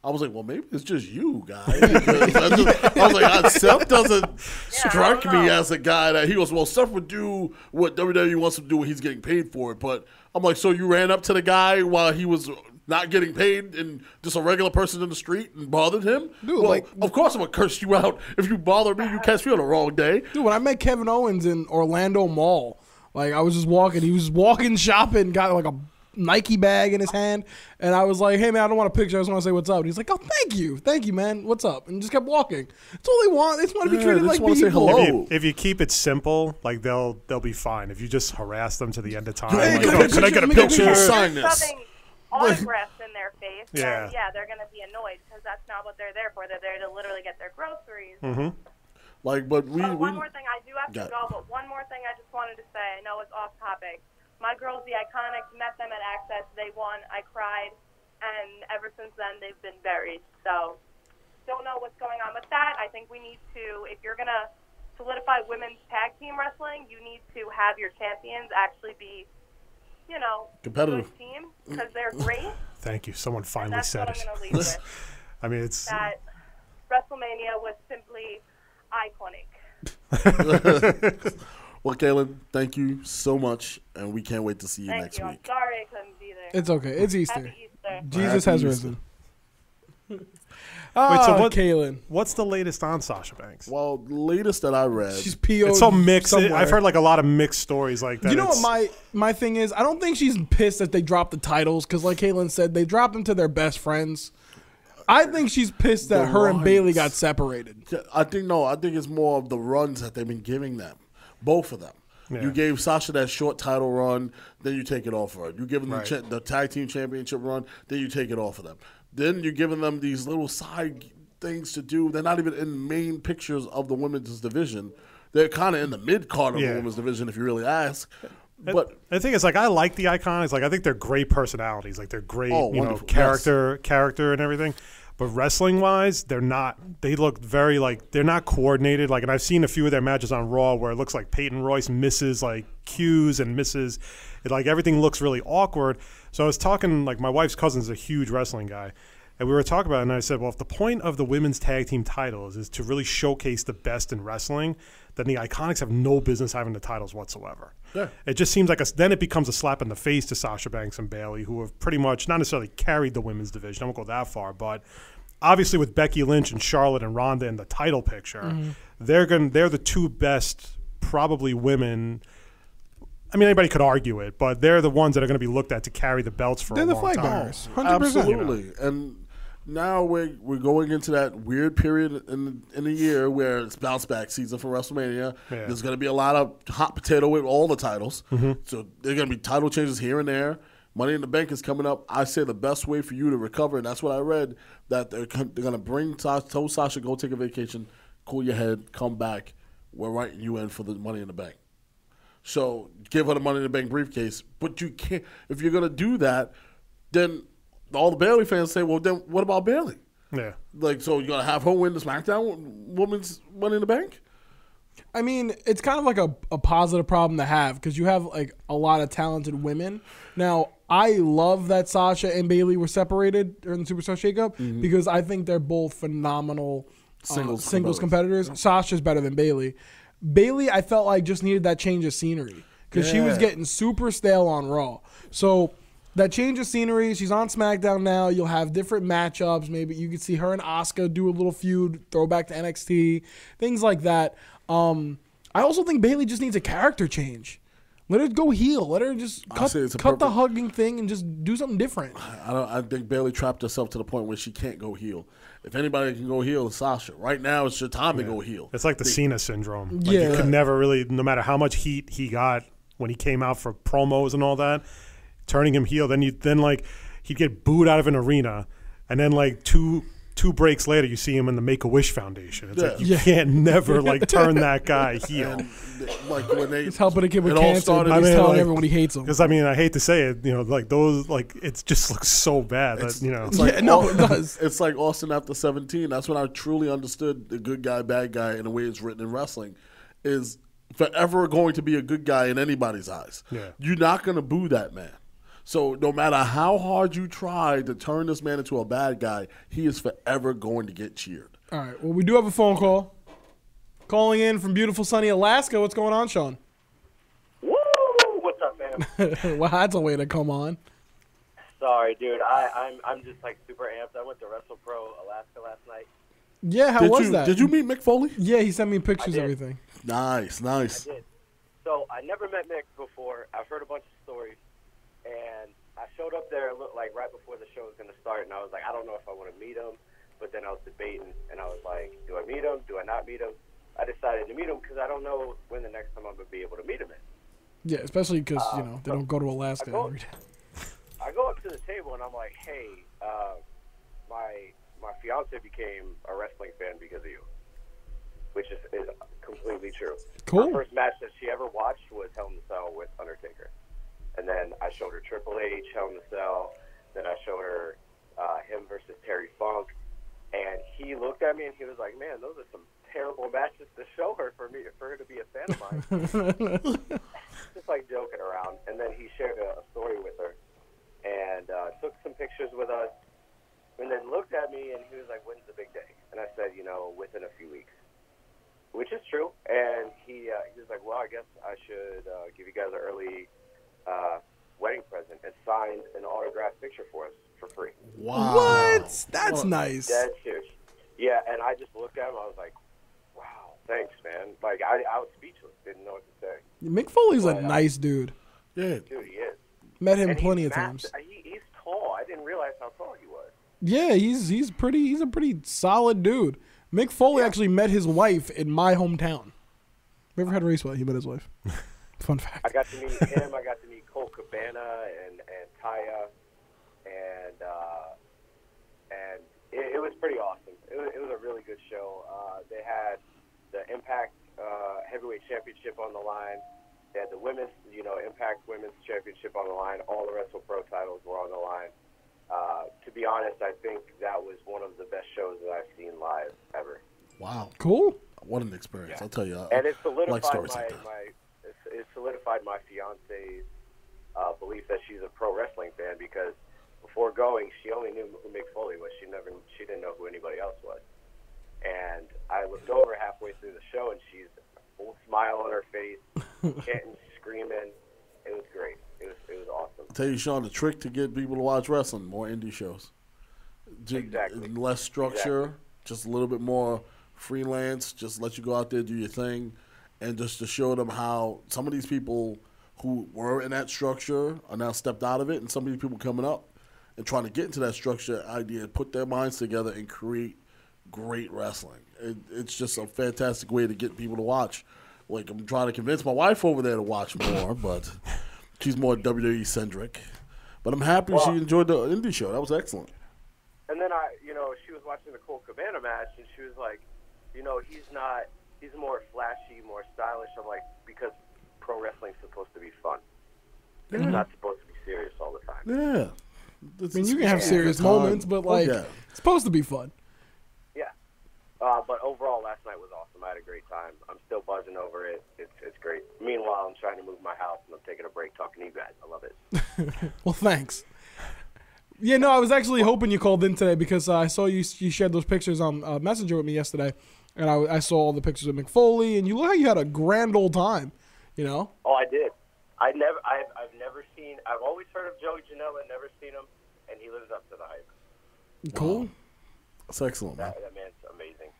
I was like, well, maybe it's just you, guy. Because I, just, I was like, "Ah, Seth doesn't strike don't me as a guy that he goes, well, Seth would do what WWE wants him to do when he's getting paid for it. But I'm like, so you ran up to the guy while he was not getting paid and just a regular person in the street and bothered him? Dude, well, like- of course I'm going to curse you out if you bother me. You catch me on the wrong day. Dude, when I met Kevin Owens in Orlando Mall, like I was just walking, he was walking shopping, got like a Nike bag in his hand, and I was like, "Hey man, I don't want a picture. I just want to say what's up." And he's like, "Oh, thank you, thank you, man. What's up?" And just kept walking. That's all they want. They just want to be treated they like just say people. hello. If you, if you keep it simple, like they'll they'll be fine. If you just harass them to the end of time, Hey, like, oh, can I "Oh, get a can I get a picture? Let me get a picture? picture." Sign this. Autographs in their face. Yeah. And yeah, they're going to be annoyed because that's not what they're there for. They're there to literally get their groceries. Mm-hmm. Like, but we, Oh, we one more thing. I do have to go, but one more thing I just wanted to say. I know it's off topic. My girls, the Iconics, met them at Access. They won. I cried, and ever since then they've been buried. So, don't know what's going on with that. I think we need to, if you're gonna solidify women's tag team wrestling, you need to have your champions actually be, you know, Competitive. good team because they're great. Thank you. Someone finally that's said what it. I'm leave with. I mean, it's That WrestleMania was simply iconic. well, Kaylin, thank you so much, and we can't wait to see you Thank next you. I'm week. sorry I couldn't be there. It's okay. It's Easter. Happy Easter. Jesus Happy has Easter. risen. Ah, so what- Kaylin. what's the latest on Sasha Banks? Well, latest that I read, She's PO'd It's so mixed. somewhere. I've heard like a lot of mixed stories like that. You know what my my thing is? I don't think she's pissed that they dropped the titles because, like Caitlin said, they dropped them to their best friends. I think she's pissed that The her and Bayley got separated. I think no, I think it's more of the runs that they've been giving them, both of them. Yeah. You gave Sasha that short title run, then you take it off of her. You give them Right. the, cha- the tag team championship run, then you take it off of them. Then you're giving them these little side things to do. They're not even in main pictures of the women's division. They're kind of in the mid card of Yeah. the women's division, if you really ask. But The thing is, like, I like the iconics. Like, I think they're great personalities. Like, they're great, Oh, you know, character, character, and everything. But wrestling wise, they're not. They look very like they're not coordinated. Like, and I've seen a few of their matches on Raw where it looks like Peyton Royce misses like cues and misses. It, like everything looks really awkward. So I was talking. Like, my wife's cousin's a huge wrestling guy. And we were talking about it, and I said, well, if the point of the women's tag team titles is to really showcase the best in wrestling, then the Iconics have no business having the titles whatsoever. Yeah. It just seems like a, then it becomes a slap in the face to Sasha Banks and Bayley, who have pretty much not necessarily carried the women's division. I won't go that far, but obviously with Becky Lynch and Charlotte and Ronda in the title picture, mm-hmm. they're going they're the two best probably women. I mean, anybody could argue it, but they're the ones that are going to be looked at to carry the belts for a while. They're a the long flag bearers. 100%. Absolutely. And now we're we're going into that weird period in in the year where it's bounce back season for WrestleMania. Yeah. There's going to be a lot of hot potato with all the titles. Mm-hmm. So there're going to be title changes here and there. Money in the Bank is coming up. I say the best way for you to recover, and that's what I read that they're they're going to bring Sasha, tell Sasha go take a vacation, cool your head, come back. We're writing you in for the Money in the Bank. So give her the money in the bank briefcase. But you can't. If you're gonna do that, then all the Bayley fans say, "Well, then what about Bayley? Yeah. Like, so you're gonna have her win the SmackDown Women's Money in the Bank? I mean, it's kind of like a, a positive problem to have because you have like a lot of talented women. Now, I love that Sasha and Bayley were separated during the Superstar Shakeup because I think they're both phenomenal uh, Singles singles competitors. Sasha's better than Bayley. Bayley, I felt like just needed that change of scenery because she was getting super stale on Raw. So that change of scenery, she's on SmackDown now. You'll have different matchups. Maybe you could see her and Asuka do a little feud, throw back to NXT, things like that. Um, I also think Bayley just needs a character change. Let her go heel. Let her just cut, say it's a cut the hugging thing and just do something different. I don't. I think Bayley trapped herself to the point where she can't go heel. If anybody can go heel, it's Sasha. Right now, it's your time to go heel. It's like the Cena syndrome. Like Yeah. You could never really, no matter how much heat he got when he came out for promos and all that, turning him heel, then you then like he'd get booed out of an arena, and then like two two breaks later, you see him in the Make a Wish Foundation. It's like you Yeah. can't never like turn that guy heel. And like when they, He's helping a kid with it all cancer. started- he's I mean, telling like- everyone he hates him. Because I mean, I hate to say it, you know, like those, like it just looks so bad that you know. It's like Yeah, no, it does. It's like Austin after 17. That's when I truly understood the good guy, bad guy, in the way it's written in wrestling, is forever going to be a good guy in anybody's eyes. Yeah. You're not going to boo that man. So no matter how hard you try to turn this man into a bad guy, he is forever going to get cheered. All right. Well, we do have a phone call. Calling in from beautiful sunny Alaska. What's going on, Sean? Woo! What's up, man? well, that's a way to come on. Sorry, dude. I, I'm I'm just like super amped. I went to WrestlePro Alaska last night. Yeah, how did was you that? did you meet Mick Foley? Yeah, he sent me pictures I and everything. Nice, nice. I did. So I never met Mick before. I've heard a bunch of stories, and I showed up there like right before the show was going to start, and I was like, I don't know if I want to meet him. But then I was debating, and I was like, Do I meet him? Do I not meet him? I decided to meet him because I don't know when the next time I'm going to be able to meet him is. Yeah, especially because you Uh, know they don't go to Alaska I go- every day. I go up to the table and I'm like, "Hey, uh, my my fiance became a wrestling fan because of you," which is, is completely true. Cool. Her first match that she ever watched was Hell in a Cell with Undertaker, and then I showed her Triple H, Hell in a Cell. Then I showed her uh, him versus Terry Funk, and he looked at me and he was like, "Man, those are some terrible matches to show her for me for her to be a fan of mine." just like joking around. And then he shared a, a story with her and uh, took some pictures with us. And then looked at me and he was like, "When's the big day?" And I said, "You know, within a few weeks," which is true. And he uh, he was like, "Well, I guess I should uh, give you guys an early uh, wedding present and signed an autographed picture for us for free." Wow. What? That's nice. Dead serious. Yeah, and I just looked at him. I was like, "Wow, thanks, man." Like I, I was speechless. Didn't know what to say. Mick Foley's a Well, nice dude. Yeah. Dude, he is. Met him And plenty he's of times. He, he's tall. I didn't realize how tall he was. Yeah, he's he's pretty. He's a pretty solid dude. Mick Foley actually met his wife in my hometown. We ever had a race with? He met his wife. Fun fact. I got to meet him. I got to meet Colt Cabana and and Taya, and uh, and it, it was pretty awesome. It was, it was a really good show. Uh, they had the Impact uh, Heavyweight Championship on the line, They had the women's, you know, Impact Women's Championship on the line. All the Wrestle Pro titles were on the line. Uh, to be honest, I think that was one of the best shows that I've seen live ever. Wow, Cool. what an experience! I'll tell you. I, and it solidified like my, like my it, it solidified my fiance's uh, belief that she's a pro wrestling fan because before going, she only knew who Mick Foley was. She never she didn't know who anybody else was. And I looked over halfway through the show, and she's a full smile on her face, chanting, screaming. It was great. It was it was awesome. tell you, Sean, the trick to get people to watch wrestling: more indie shows. Exactly. Less structure, Exactly. just a little bit more freelance. Just let you go out there, do your thing, and just to show them how some of these people who were in that structure are now stepped out of it, and some of these people coming up and trying to get into that structure idea, put their minds together, and create great wrestling. It, it's just a fantastic way to get people to watch. Like I'm trying to convince my wife over there to watch more, but she's more WWE centric. But I'm happy she enjoyed the indie show. That was excellent. And then I, you know, she was watching the Colt Cabana match, and she was like, you know, he's not, he's more flashy, more stylish. I'm like, because pro wrestling's supposed to be fun. It's not supposed to be serious all the time. Yeah. I mean, you can have serious moments, but like, yeah. it's supposed to be fun. Yeah. Uh, but overall, last night was awesome. I had a great time. I'm still buzzing over it. It's it's great. Meanwhile, I'm trying to move my house, and I'm taking a break talking to you guys. I love it. Well, thanks. Yeah, no, I was actually hoping you called in today because uh, I saw you you shared those pictures on uh, Messenger with me yesterday, and I, I saw all the pictures of Mick Foley, and you look like you had a grand old time. You know, Oh, I did. I never, I've, I've never seen. I've always heard of Joey Janela, never seen him, and he lives up to the hype. cool. That's excellent, man. That, that man's amazing.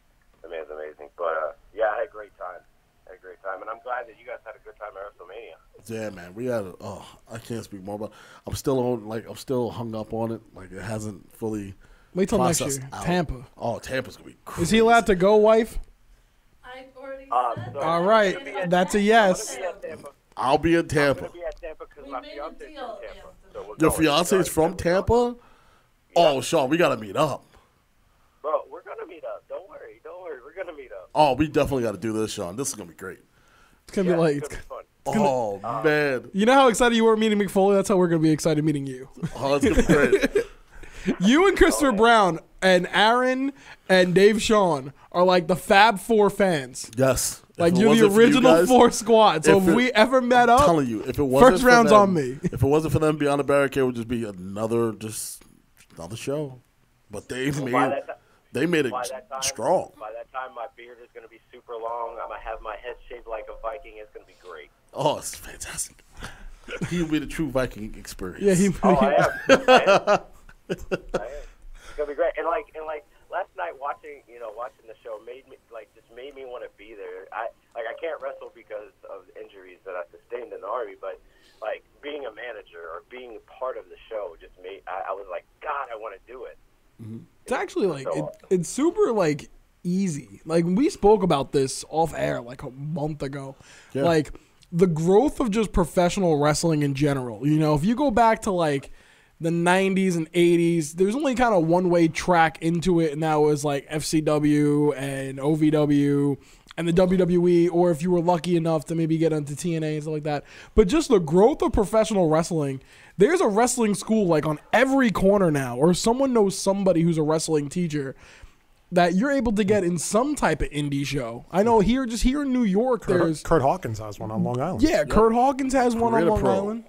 That man's amazing. But uh, yeah, I had a great time. I had a great time, and I'm glad that you guys had a good time at WrestleMania. Yeah, man. We had. A, oh, I can't speak more, but I'm still on. Like I'm still hung up on it. Like it hasn't fully. Wait till next processed year, out. Tampa. Oh, Tampa's gonna be. Crazy. Is he allowed to go, wife? I already Uh, said so- All that. right, that's a yes. I'm gonna be at Tampa. I'll be in Tampa. gonna be at Tampa because my made a from Tampa. Anthony. So we're Your going. fiance's from Tampa. Oh, Sean, we gotta meet up. Bro, we're gonna meet up. Don't worry. Don't worry. We're gonna meet up. Oh, we definitely got to do this, Sean. This is gonna be great. It's gonna Yeah, be like, it's gonna be fun. Oh man, you know how excited you were meeting Mick Foley? That's how we're gonna be excited meeting you. oh, it's gonna be great. You and Christopher Brown and Aaron and Dave Sean are like the Fab Four fans. Yes, Like it you're the wasn't you original guys, four squad. So if if, it- we ever met up, I'm telling you, if it wasn't first for round's them- on me. If it wasn't for them, Beyond the Barricade would just be another just another show. But they By made that, ti- they made it by time, strong. By that time, my beard is gonna be super long. I'm gonna have my head shaved like a Viking. It's gonna be great. Oh, it's fantastic. He'll be the true Viking experience. yeah, he, Oh, I am. I am. I am. It's gonna be great. And like, and like last night, watching you know watching the show made me like just made me want to be there. I like I can't wrestle because of injuries that I sustained in the army, but like being a manager or being part of the show just made I, I was like, God, I want to do it. Mm-hmm. it's actually like it, it's super like easy. Like we spoke about this off air like a month ago. Yeah. Like the growth of just professional wrestling in general. You know, if you go back to like the 90s and 80s, there's only kind of one way track into it, and that was like FCW and OVW and the WWE, or if you were lucky enough to maybe get into TNA and stuff like that. But just the growth of professional wrestling, there's a wrestling school like on every corner now, or someone knows somebody who's a wrestling teacher that you're able to get in some type of indie show. I know here, just here in New York, there's Curt Hawkins has one on Long Island. yeah, Curt Hawkins has one on Long Pro. Island.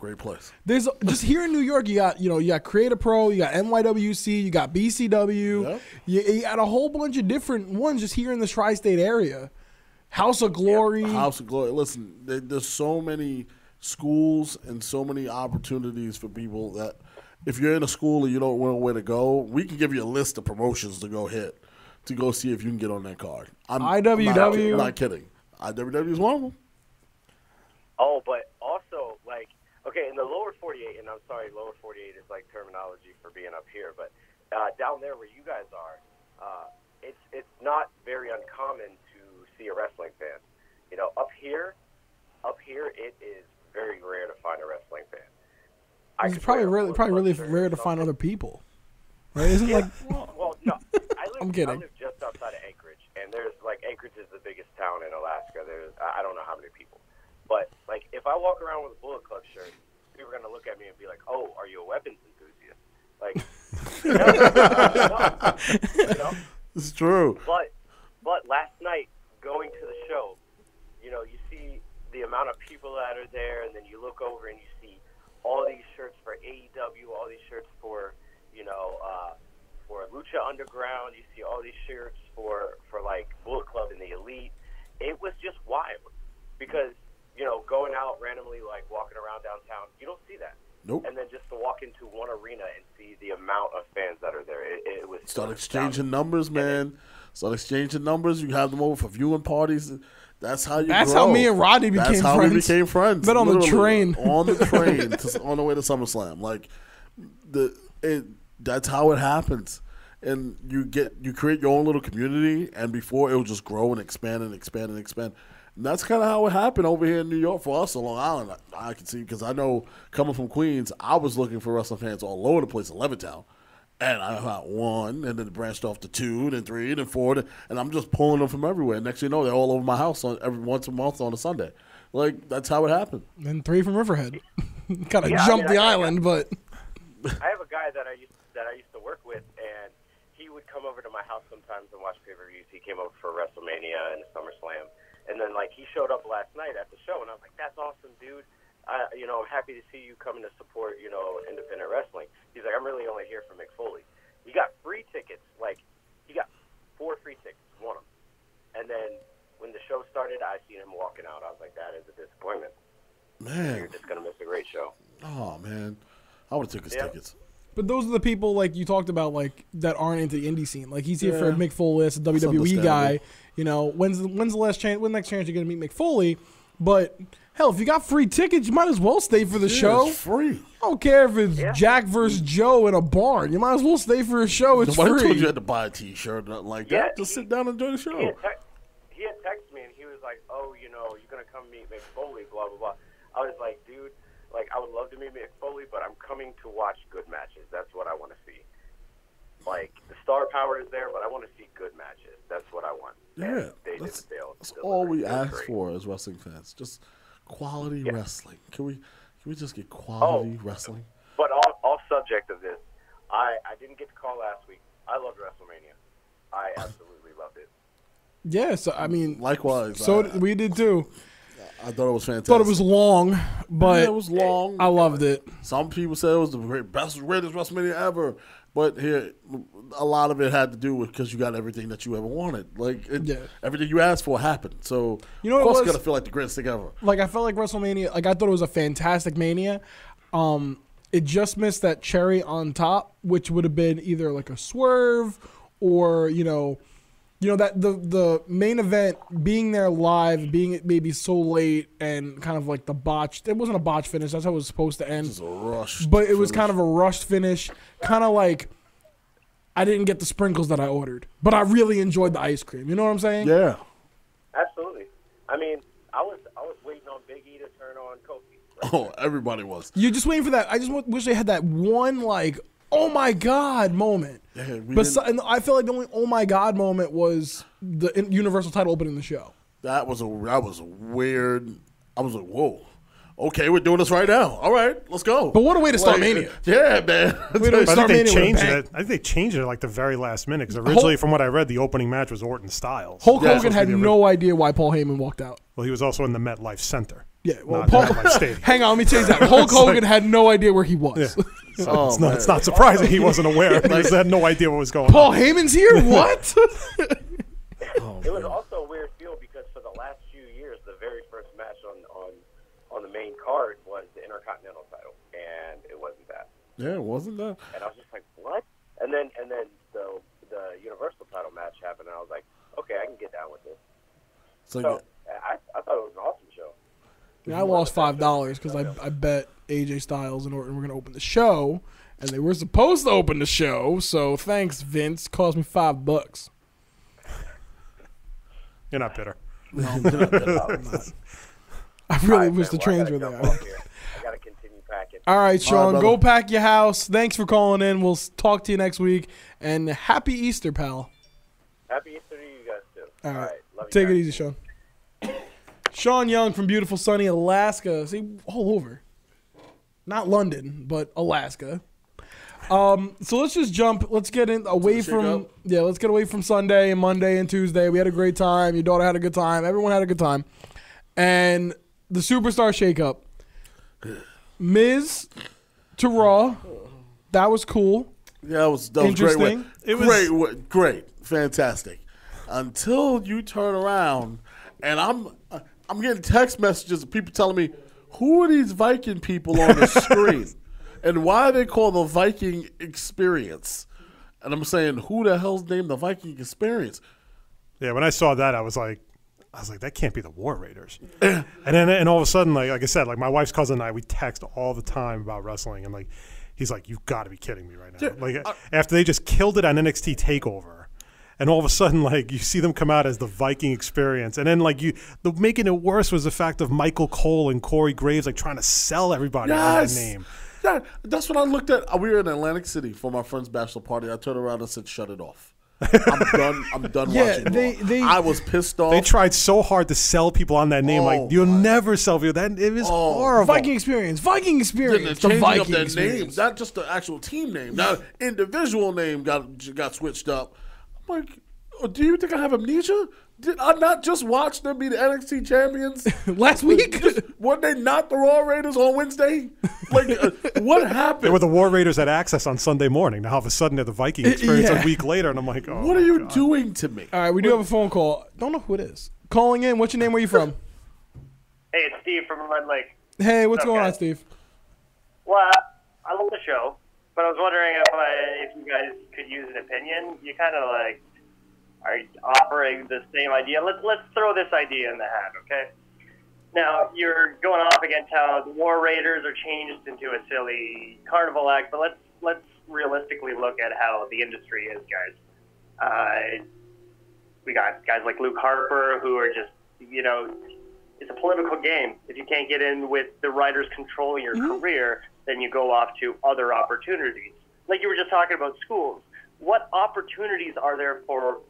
Great place. There's just here in New York, you got you know you got Create A Pro, you got NYWC, you got BCW, Yep. you, you got a whole bunch of different ones just here in the tri-state area. House of Glory, House of Glory. Listen, there, there's so many schools and so many opportunities for people that if you're in a school and you don't know where to go, we can give you a list of promotions to go hit to go see if you can get on that card. I'm IWW. Not, I'm not kidding. IWW is one of them. Oh, but also like okay, in the lower 48, and I'm sorry, lower 48 is like terminology for being up here, but uh, down there where you guys are, uh, it's it's not very uncommon to see a wrestling fan. You know, up here, up here, it is very rare to find a wrestling fan. I it's probably really probably really rare to find other people, right? Isn't Yeah. like well, no, I live, I'm kidding. I live just outside of Anchorage, and there's like Anchorage is the biggest town in Alaska. There's I I don't know how many people, But like, if I walk around with a Bullet Club shirt, people are gonna look at me and be like, "Oh, are you a weapons enthusiast?" Like, no, no, you know? It's true. But but last night going to the show, you know, you see the amount of people that are there, and then you look over and you see all these shirts for AEW, all these shirts for you know uh, for Lucha Underground. You see all these shirts for for like Bullet Club and the Elite. It was just wild because you know going out randomly like walking around downtown, you don't see that. Nope. And then just to walk into one arena and see the amount of fans that are there, it, it was Start exchanging astounding. numbers, man. Start exchanging numbers. You have them over for viewing parties. That's how you. That's grow. how me and Rodney became friends. That's how friends. we became friends. Met on the train. Uh, on the train, to, on the way to SummerSlam. Like the it. That's how it happens. And you get you create your own little community, and before it will just grow and expand and expand and expand. And that's kind of how it happened over here in New York for us on Long Island. I, I can see because I know coming from Queens, I was looking for wrestling fans all over the place in Levittown. And I got one, and then it branched off to two, then three, then four, and I'm just pulling them from everywhere. Next thing you know, they're all over my house on every once a month on a Sunday. Like that's how it happened. And three from Riverhead. kind of Yeah, I jumped mean, the I- I- island, but I have a guy that I used that I used to work with, and he would come over to my house sometimes and watch pay per views. He came over for WrestleMania and SummerSlam, and then like he showed up last night at the show, and I was like, "That's awesome, dude. Uh, you know, I'm happy to see you coming to support you know independent wrestling." He's like, "I'm really only here for Mick Foley." He got free tickets, like he got four free tickets, won them, and then when the show started, I seen him walking out. I was like, "That is a disappointment. Man, you're just gonna miss a great show." oh man, I would have took his Yeah. tickets. but those are the people like you talked about, like that aren't into the indie scene. Like he's here for Mick Foley, it's a WWE guy. You know, when's the, when's the last chance? When next chance you're gonna meet Mick Foley? But hell, if you got free tickets, you might as well stay for the Yeah, show. it's free. I don't care if it's Yeah. Jack versus Joe in a barn. You might as well stay for a show. It's Nobody told free. you you had to buy a T-shirt or nothing like Yeah, that. Just he- sit down and enjoy the he show. had, text, he had texted me and he was like, "Oh, you know, you're gonna come meet Mick Foley, blah blah blah." I was like, "Dude, like I would love to meet Mick Foley, but I'm coming to watch good matches. That's what I want to see. Like the star power is there, but I want to see good matches. That's what I want." Yeah, And they that's, didn't fail. that's all we ask for as wrestling fans. Just quality Yeah. wrestling. Can we? Can we just get quality Oh. wrestling? But off, off subject of this, I I didn't get to call last week. I loved WrestleMania. I absolutely loved it. Yeah, so I mean, Likewise, so I, we did too. I thought it was fantastic. Thought it was long, but Yeah, it was long. I loved it. Some people said it was the great, best, greatest WrestleMania ever. But here, a lot of it had to do with because you got everything that you ever wanted. Like it, Yeah. everything you asked for happened. So You know of course, it's gonna feel like the greatest thing ever. Like I felt like WrestleMania. Like I thought it was a fantastic Mania. Um, it just missed that cherry on top, which would have been either like a swerve or you know, you know that the the main event being there live, being it maybe so late and kind of like the botched. It wasn't a botch finish. That's how it was supposed to end. It's a rush. but it was kind of a rushed finish, kind of like I didn't get the sprinkles that I ordered, but I really enjoyed the ice cream. You know what I'm saying? yeah. Absolutely. I mean, I was I was waiting on Big E to turn on Kofi. Oh, everybody was. You're just waiting for that. I just w- wish they had that one like, oh my god moment. Yeah, we and I feel like the only oh my god moment was the in- Universal title opening the show. That was a that was a weird. I was like, whoa. Okay, we're doing this right now. All right, let's go. But what a way to start Like, Mania. Yeah, man. Way to I start think they Mania with a changed it. I think they changed it like the very last minute because originally, from what I read, the opening match was Orton Styles. Hulk Yeah, Hogan had no idea why Paul Heyman walked out. Well, he was also in the MetLife Center. Yeah, well, Not Paul, the MetLife Stadium. hang on, let me change that. Hulk Hogan had no idea where he was. Yeah. So Oh, it's, not, man. it's not surprising he wasn't aware. he had no idea what was going on. Paul on. Heyman's here. What? Oh, it was also a weird feel because for the last few years, the very first match on on on the main card was the Intercontinental title, and it wasn't that. Yeah, it wasn't that? And I was just like, what? And then and then the the Universal title match happened, and I was like, okay, I can get down with this. So, So I, I thought it was an awesome show. I lost five dollars because I, I bet AJ Styles and Orton were going to open the show, and they were supposed to open the show. So thanks, Vince. Cost me five bucks. You're not bitter. I really All right, wish man, the trains gotta were there. here. I gotta continue packing. All right, Sean, brother. go pack your house. Thanks for calling in. We'll talk to you next week, and happy Easter, pal. Happy Easter to you guys too. All right, Love you take it easy, Sean. Sean Young from beautiful sunny Alaska. See, all over. Not London, but Alaska. Um, so let's just jump. Let's get in away from up? yeah. Let's get away from Sunday and Monday and Tuesday. We had a great time. Your daughter had a good time. Everyone had a good time. And the superstar shakeup. Miz to Raw. That was cool. Yeah, it was, that was great. Way. Interesting. It was- great, way- great, fantastic. Until you turn around, and I'm I'm getting text messages of people telling me, "Who are these Viking people on the screen, and why they call the Viking Experience?" And I'm saying, "Who the hell's named the Viking Experience?" Yeah, when I saw that, I was like, I was like, that can't be the War Raiders. and then, and all of a sudden, like, like I said, like my wife's cousin and I, we text all the time about wrestling, and like, he's like, you've got to be kidding me right now. Yeah, like, I- after they just killed it on NXT Takeover, and all of a sudden, like, you see them come out as the Viking Experience, and then like you, the making it worse was the fact of Michael Cole and Corey Graves like trying to sell everybody on that name. Yeah, that's what I looked at. We were in Atlantic City for my friend's bachelor party. I turned around and said, "Shut it off." I'm done. I'm done Yeah, watching. they- they- I was pissed off. They tried so hard to sell people on that name. Oh, like you'll my- never sell people. That it was Oh, horrible. Viking experience. Viking experience. they're the changing Viking up their experience. names, not just the actual team name. Now, individual name got got switched up. I'm like, oh, do you think I have amnesia? Did I not just watch them be the NXT champions? Last week. Were they not the Raw Raiders on Wednesday? Like, uh, what happened? They were the War Raiders at Axxess on Sunday morning. Now all of a sudden they're the Viking Experience Yeah. a week later, and I'm like, oh, what are you God. doing to me? All right, we do have a phone call. Don't know who it is. Calling in. What's your name? Where you from? Hey, it's Steve from Red Lake. Hey, what's going Okay. on, Steve? Well, I love the show, but I was wondering if I, if you guys could use an opinion. You kind of like are offering the same idea. Let's let's throw this idea in the hat, okay? Now you're going off against how the War Raiders are changed into a silly carnival act, but let's let's realistically look at how the industry is, guys. Uh, we got guys like Luke Harper who are just you know it's a political game. If you can't get in with the writers controlling your career, then you go off to other opportunities. Like you were just talking about schools. What opportunities are there for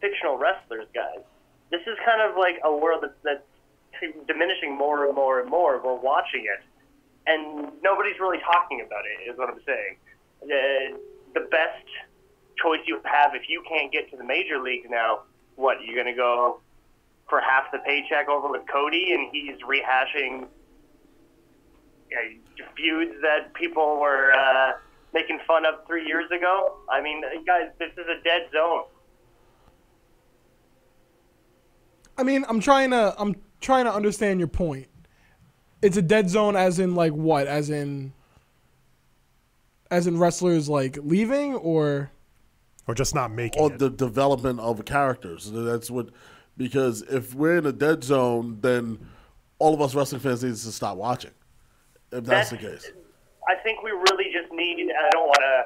fictional wrestlers, guys? This is kind of like a world that's, that's diminishing more and more and more. We're watching it, and nobody's really talking about it. Is what I'm saying. The, the best choice you have if you can't get to the major leagues now, what you're going to go for half the paycheck over with Cody, and he's rehashing uh, feuds that people were uh, making fun of three years ago. I mean, guys, this is a dead zone. I mean, I'm trying to I'm trying to understand your point. It's a dead zone as in like what? As in as in wrestlers like leaving or or just not making Or it. the development of characters. That's what because if we're in a dead zone, then all of us wrestling fans need to stop watching. If that's, the case. I think we really just need. I don't want to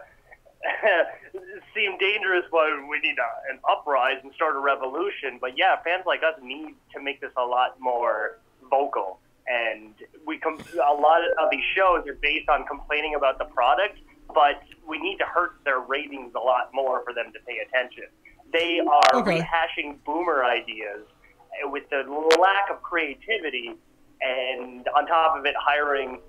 seem dangerous, but we need a, an uprise and start a revolution. But yeah, fans like us need to make this a lot more vocal. And we com- a lot of these shows are based on complaining about the product, but we need to hurt their ratings a lot more for them to pay attention. They are Okay. rehashing boomer ideas with the lack of creativity, and on top of it, hiring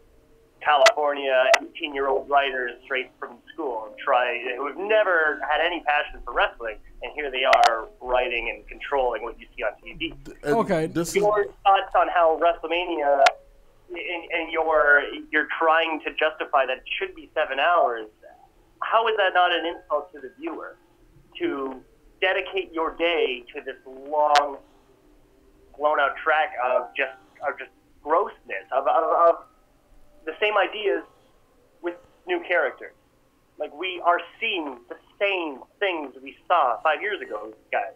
California 18 year old writers straight from school and try who've never had any passion for wrestling, and here they are writing and controlling what you see on TV. And Okay. This is Your thoughts on how WrestleMania and, and your you're trying to justify that it should be seven hours. How is that not an insult to the viewer? To dedicate your day to this long, blown out track of just of just grossness of, of, of the same ideas with new characters. Like we are seeing the same things we saw five years ago, guys.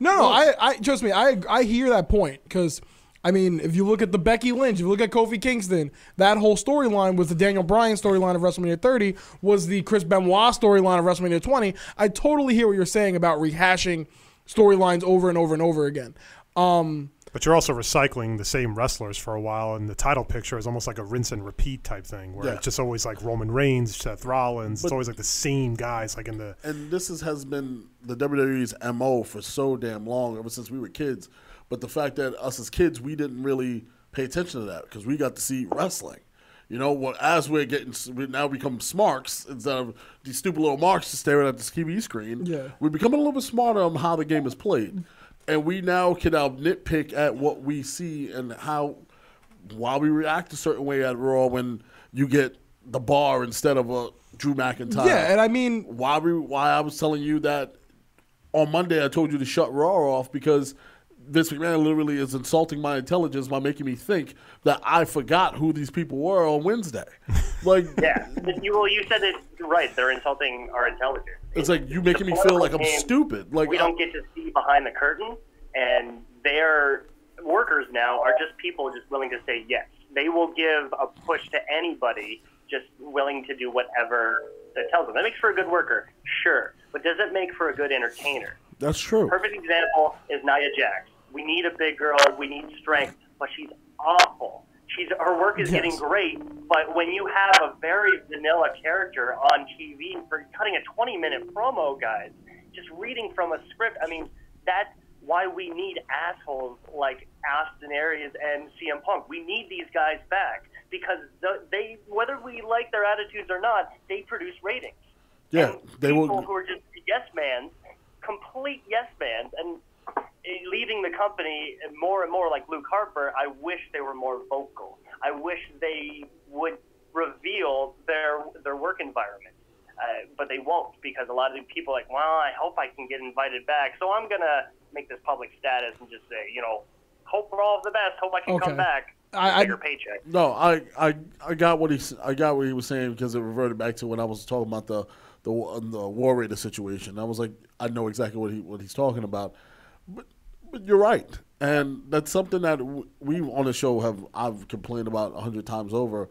No, no, I, I trust me. I, I hear that point because, I mean, if you look at the Becky Lynch, if you look at Kofi Kingston, that whole storyline was the Daniel Bryan storyline of WrestleMania 30, was the Chris Benoit storyline of WrestleMania 20. I totally hear what you're saying about rehashing storylines over and over and over again. Um, But you're also recycling the same wrestlers for a while, and the title picture is almost like a rinse and repeat type thing, where Yeah. it's just always like Roman Reigns, Seth Rollins. it's always like the same guys, like in the. and this is, has been the WWE's mo for so damn long, ever since we were kids. But the fact that us as kids, we didn't really pay attention to that because we got to see wrestling. You know, well, as we're getting, we now become smarks instead of these stupid little marks just staring at the TV screen. Yeah. We're becoming a little bit smarter on how the game is played. And we now can now nitpick at what we see and how, why we react a certain way at Raw when you get the bar instead of a Drew McIntyre. Yeah, and I mean, why we why I was telling you that on Monday I told you to shut Raw off because Vince McMahon literally is insulting my intelligence by making me think that I forgot who these people were on Wednesday. Like, Yeah, you, well, you said it right. They're insulting our intelligence. it's like you making me feel like I'm Game, stupid. Like, we don't get to see behind the curtain, and their workers now are just people just willing to say yes. They will give a push to anybody just willing to do whatever that tells them. That makes for a good worker, sure, but does it make for a good entertainer? that's true. Perfect example is Nia Jax. We need a big girl. We need strength, but she's awful. She's her work is getting great, but when you have a very vanilla character on TV for cutting a 20 minute promo, guys, just reading from a script. I mean, that's why we need assholes like Austin Aries and CM Punk. We need these guys back because the, they, whether we like their attitudes or not, they produce ratings Yeah, they people will. who are just yes mans, complete yes mans, and leaving the company more and more like Luke Harper. I wish they were more vocal. I wish they would reveal their their work environment, uh, but they won't because a lot of the people are like, well, I hope I can get invited back, so I'm gonna make this public status and just say, you know, hope for all of the best. Hope I can Okay. come back. I- I- bigger paycheck. No, I, I, I got what he, s- I got what he was saying because it reverted back to when I was talking about the, the, the War Raider situation. I was like, I know exactly what he, what he's talking about, but, but you're right, and that's something that we on the show have I've complained about a hundred times over,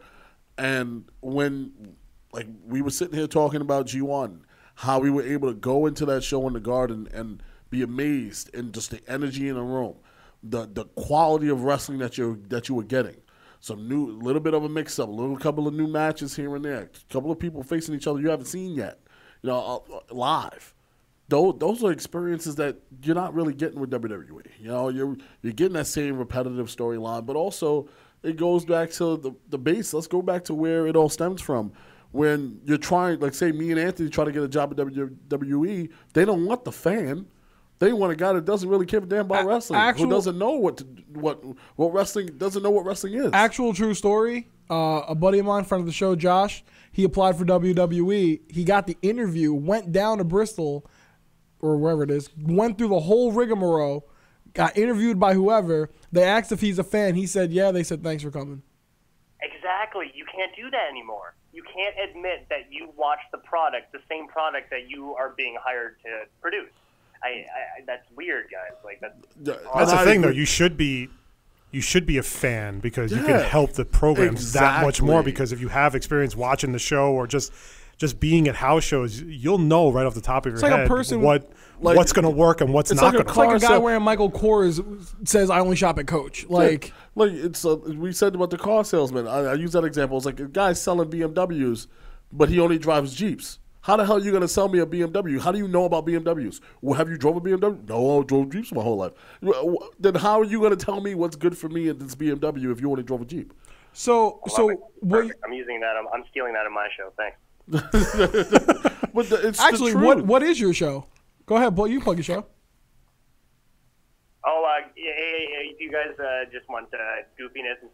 and when, like, we were sitting here talking about G one, how we were able to go into that show in the garden and be amazed and just the energy in the room the the quality of wrestling that you that you were getting. Some new, a little bit of a mix up, a little couple of new matches here and there, a couple of people facing each other you haven't seen yet, you know, uh, uh, live. Those those are experiences that you're not really getting with WWE. You know, you're you're getting that same repetitive storyline, but also it goes back to the the base. Let's go back to where it all stems from. When you're trying, like say me and Anthony try to get a job at WWE, they don't want the fan. They want a guy that doesn't really care a damn about A- wrestling, actual- who doesn't know what to, what what wrestling doesn't know what wrestling is. Actual true story. Uh, a buddy of mine, friend of the show, Josh, he applied for WWE. He got the interview, went down to Bristol or wherever it is, went through the whole rigmarole, got interviewed by whoever. They asked if he's a fan. He said, "Yeah." They said, "Thanks for coming." Exactly. You can't do that anymore. You can't admit that you watch the product, the same product that you are being hired to produce. I, I I- that's weird, guys. Like that's That's the thing, though. You should be, you should be a fan because you can help the programs that much more. Because if you have experience watching the show or just, just being at house shows, you'll know right off the top of your It's like a head person- what Like- what's going to work and what's not like going to It's like a guy Car wearing Michael Kors says, "I only shop at Coach." Like, like it's a, we said about the car salesman. I, I use that example. It's like a guy selling BMWs, but he only drives Jeeps. How the hell are you going to sell me a BMW? How do you know about BMWs? Well, have you drove a BMW? No, I drove Jeeps my whole life. Then how are you going to tell me what's good for me in this BMW if you only drove a Jeep? so, so what? I'm using that. I'm, I'm stealing that in my show. Thanks. But the, it's Actually, the truth. what what is your show? Go ahead, boy. You plug your show. Oh, uh, yeah, yeah, yeah, if you guys uh, just want uh, goofiness and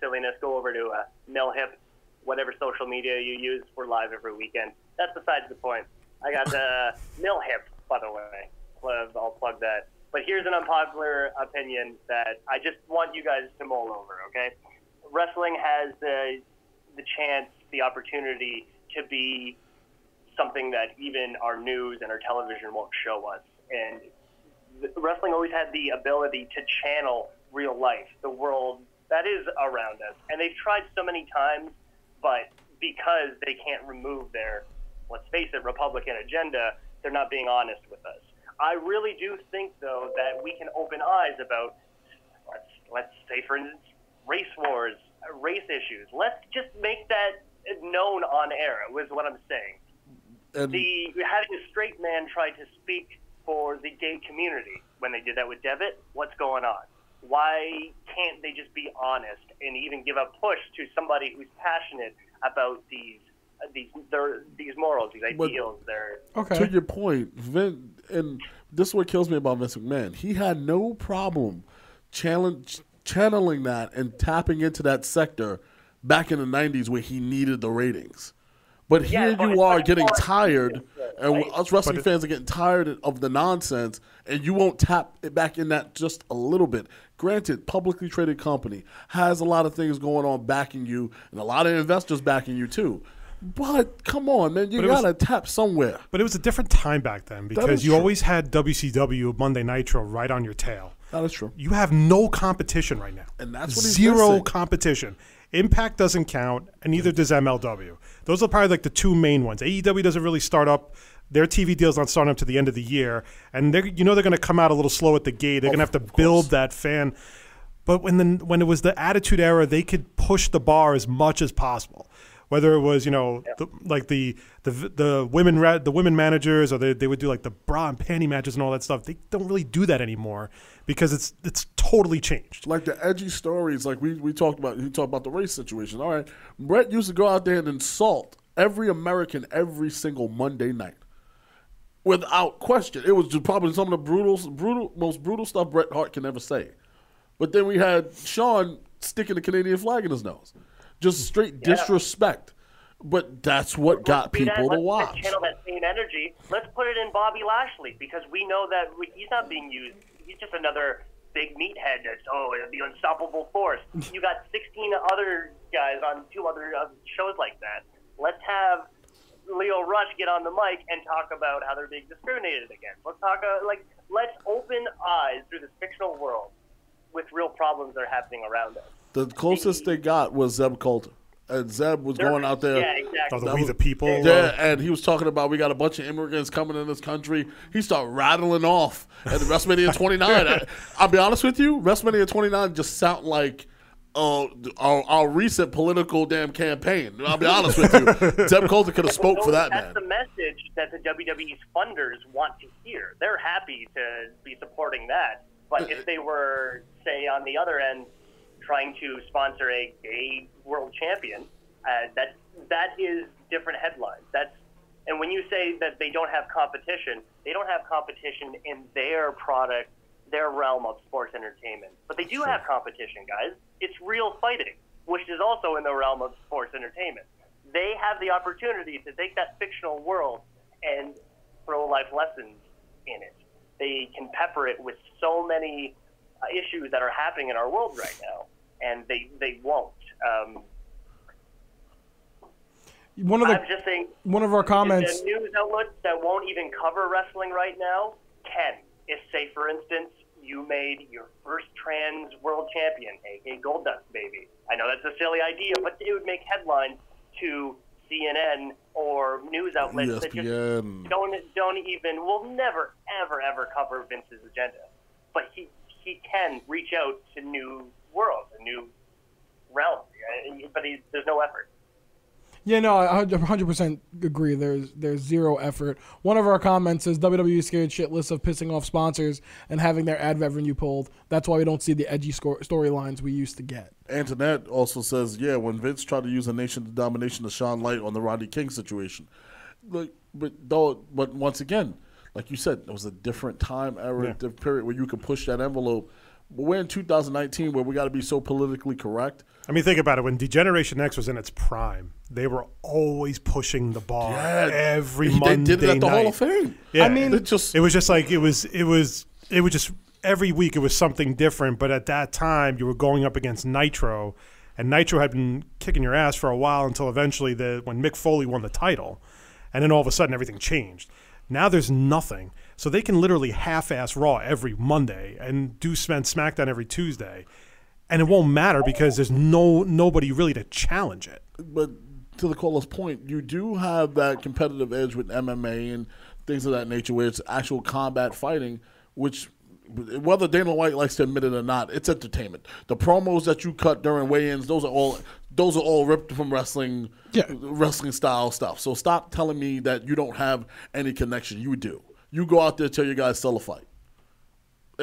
silliness, go over to uh, MillHip, whatever social media you use. We're live every weekend. That's besides the point. I got uh, MillHip, by the way. Plug- I'll plug that. But here's an unpopular opinion that I just want you guys to mull over, okay? Wrestling has the, the chance, the opportunity to be something that even our news and our television won't show us. And wrestling always had the ability to channel real life, the world that is around us. And they've tried so many times, but because they can't remove their, let's face it, Republican agenda, they're not being honest with us. I really do think, though, that we can open eyes about, let's, let's say, for instance, race wars, race issues. Let's just make that known on air, was what I'm saying And the having a straight man try to speak for the gay community when they did that with Devitt. What's going on? Why can't they just be honest and even give a push to somebody who's passionate about these uh, these their, these morals, these But- ideals? Their Okay. To your point, Vin, and this is what kills me about Vince McMahon. He had no problem challenge, channeling that and tapping into that sector back in the '90s where he needed the ratings. But Yeah, here but- you are getting tired, and Right. us wrestling But fans are getting tired of the nonsense, and you won't tap it back in that just a little bit. Granted, publicly traded company has a lot of things going on backing you, and a lot of investors backing you too. But come on, man, you But it was- gotta tap somewhere. But it was a different time back then because you true. always had WCW Monday Nitro right on your tail. That is true. You have no competition right now. And that's what zero missing. competition. Impact doesn't count, and neither does MLW. Those are probably like the two main ones. AEW doesn't really start up. Their TV deal's not starting up to the end of the year, and they're you know they're going to come out a little slow at the gate. They're going to oh, have to build that fan. But when the when it was the Attitude Era, they could push the bar as much as possible. Whether it was you know the, like the the the women ra- the women managers or they, they would do like the bra and panty matches and all that stuff. They don't really do that anymore because it's it's totally changed. like the edgy stories, like we, we talked about. You talked about the race situation. All right, Bret used to go out there and insult every American every single Monday night, without question. It was just probably some of the brutal, brutal, most brutal stuff Bret Hart can ever say. But then we had Shawn sticking the Canadian flag in his nose, just straight disrespect. But that's what got Do that, people to let's watch. Channel that same energy. Let's put it in Bobby Lashley because we know that he's not being used. He's just another big meathead that's oh the unstoppable force. you got 16 other guys on two other uh, shows like that. Let's have Lio Rush get on the mic and talk about how they're being discriminated against. Let's talk uh, like let's open eyes through this fictional world with real problems that are happening around us. The closest they got was Zeb Colter, and Zeb was going out there. Yeah, exactly. Oh, the That We was- the People. Yeah, uh, and he was talking about we got a bunch of immigrants coming in this country. He started rattling off at WrestleMania 29. I, I'll be honest with you, WrestleMania 29 just sound like uh, our, our recent political damn campaign. I'll be honest with you, Zeb Colter could have spoke Well, for that That's man. the message that the WWE's funders want to hear. They're happy to be supporting that. But if they were, say, on the other end, trying to sponsor a gay world champion, uh, that that is different headlines. That's and when you say that they don't have competition, they don't have competition in their product, their realm of sports entertainment. But they do have competition, guys. It's real fighting, which is also in the realm of sports entertainment. They have the opportunity to take that fictional world and throw life lessons in it. They can pepper it with so many uh, issues that are happening in our world right now, and they they won't. Um, One of the I'm just saying. one of our comments. The news outlets that won't even cover wrestling right now can. If, say, for instance, you made your first trans world champion, aka Goldust, baby. I know that's a silly idea, but it would make headlines to CNN or news outlets that just ESPN. don't don't even will never ever ever cover Vince's agenda. But he he can reach out to new worlds, a new realm. But he, there's no effort. Yeah, no, I 100% agree. There's there's zero effort. One of our comments says WWE scared shitless of pissing off sponsors and having their ad revenue pulled. That's why we don't see the edgy storylines we used to get. Antoinette also says, yeah, when Vince tried to use a nation of domination to shine light on the Rodney King situation. Like, but though, but once again, like you said, it was a different time era, Yeah. different period where you could push that envelope. But we're in 2019 where we got to be so politically correct. I mean, think about it. When Degeneration X was in its prime, they were always pushing the bar every They Monday did it at the night. Hall of Fame. Yeah. I mean- It just it was just like it was. It was. It was just every week. It was something different. But at that time, you were going up against Nitro, and Nitro had been kicking your ass for a while until eventually the when Mick Foley won the title, and then all of a sudden everything changed. Now there's nothing, so they can literally half-ass Raw every Monday and do Smack SmackDown every Tuesday, and it won't matter because there's no nobody really to challenge it. but to the caller's point, you do have that competitive edge with MMA and things of that nature, where it's actual combat fighting, which whether Dana White likes to admit it or not, it's entertainment. The promos that you cut during weigh-ins, those are all those are all ripped from wrestling, Yeah. wrestling style stuff. So stop telling me that you don't have any connection. You do. You go out there tell your guys sell a fight.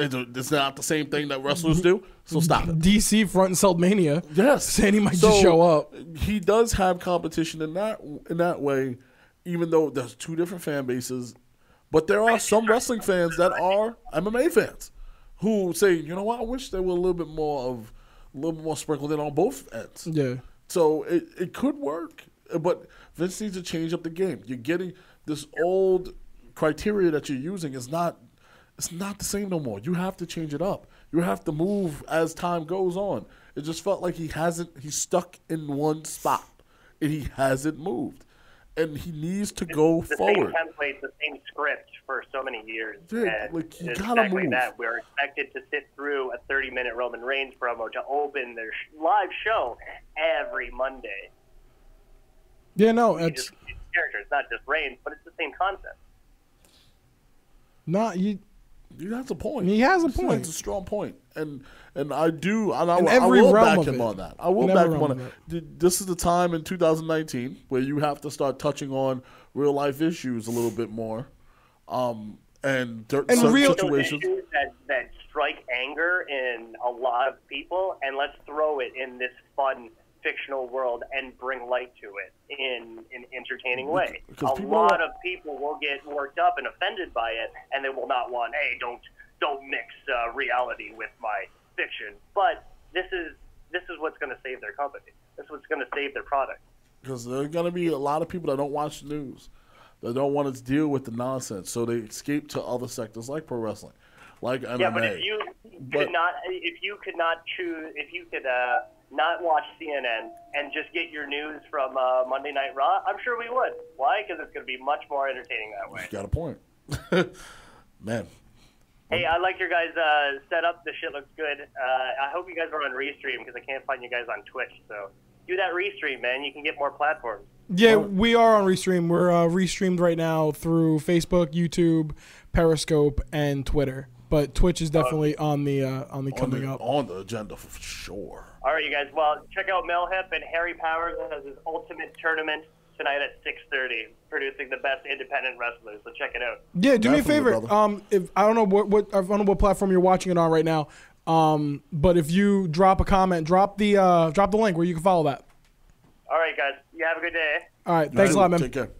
It's, not the same thing that wrestlers do. So stop it. DC front and Selmania. Yes, Sandy might So, just show up. He does have competition in that in that way, even though there's two different fan bases. But there are some wrestling fans that are MMA fans who say, you know what, I wish there were a little bit more of a little bit more sprinkled in on both ends. Yeah. So it, it could work, but Vince needs to change up the game. You're getting this old criteria that you're using is not it's not the same no more. You have to change it up. You have to move as time goes on. It just felt like he hasn't he's stuck in one spot and he hasn't moved. And he needs to go the forward. same template, the same script for so many years. Yeah, and like, you it's gotta exactly move. that. We're expected to sit through a 30-minute Roman Reigns promo to open their live show every Monday. Yeah, no, it's just it's characters, not just Reigns, but it's the same concept. Not you. He has a point. He has a point. It's a strong point, and and I do. And I, I will back him it. on that. I will In back him on realm it. This is the time in 2019 where you have to start touching on real life issues a little bit more, um, and, there, And real- situations. issues that, that strike anger in a lot of people, and let's throw it in this fun fictional world and bring light to it in an entertaining way. A lot of people will get worked up and offended by it, and they will not want, hey, don't don't mix uh, reality with my fiction. But this is this is what's going to save their company. This is what's going to save their product. because there are going to be a lot of people that don't watch the news, that don't want to deal with the nonsense, so they escape to other sectors like pro wrestling, like MMA. Yeah, but if you But- could not, if you could not choose, if you could uh, not watch CNN and just get your news from uh, Monday Night Raw, I'm sure we would. Why? Because it's going to be much more entertaining that way. got a point, man. Hey, I like your guys' uh, setup. The shit looks good. Uh, I hope you guys are on Restream because I can't find you guys on Twitch. So do that Restream, man. You can get more platforms. Yeah, we are on Restream. We're uh, restreamed right now through Facebook, YouTube, Periscope, and Twitter. But Twitch is definitely on the uh, on the On coming the, up. on the agenda for sure. All right, you guys. Well, check out Mel Hip and Harry Powers has his ultimate tournament tonight at 6:30, producing the best independent wrestlers. So check it out. Yeah, do me a favor. brother. Um, if I don't know what, what I don't know what platform you're watching it on right now. Um, but if you drop a comment, drop the uh, drop the link where you can follow that. All right, guys. You have a good day. All right, thanks a lot, man. Take care.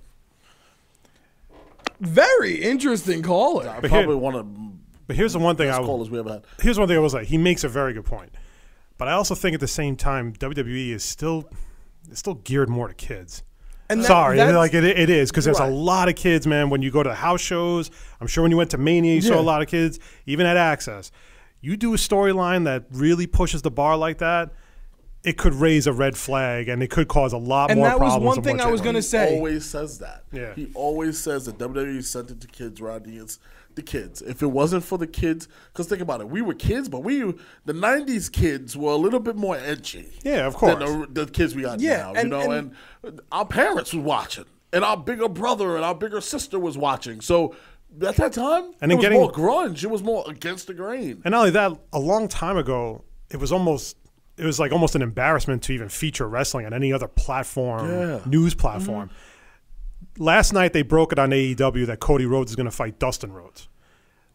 Very interesting caller. I probably one of But here's the one thing I best callers we ever had. here's one thing I will say. He makes a very good point, but I also think at the same time WWE is still is still geared more to kids. And that- Sorry, like it, it is because there's Right. a lot of kids, man. When you go to house shows, I'm sure when you went to Mania, you saw a lot of kids. Even at Axxess, you do a storyline that really pushes the bar like that, it could raise a red flag and it could cause a lot And more that was one thing I was gonna say. He always says that. Yeah. He always says that WWE sent it to kids, Rodney. The kids. If it wasn't for the kids, because think about it, we were kids, but we the '90s kids were a little bit more edgy. Yeah, of course. the, the kids we got Yeah, now. and- you know, and- and, our parents was watching, and our bigger brother and our bigger sister was watching. So at that time, And it then was getting- more grunge. It was more against the grain. And not only that, a long time ago, it was almost it was like almost an embarrassment to even feature wrestling on any other platform, Yeah. news platform. Mm-hmm. Last night they broke it on AEW that Cody Rhodes is going to fight Dustin Rhodes.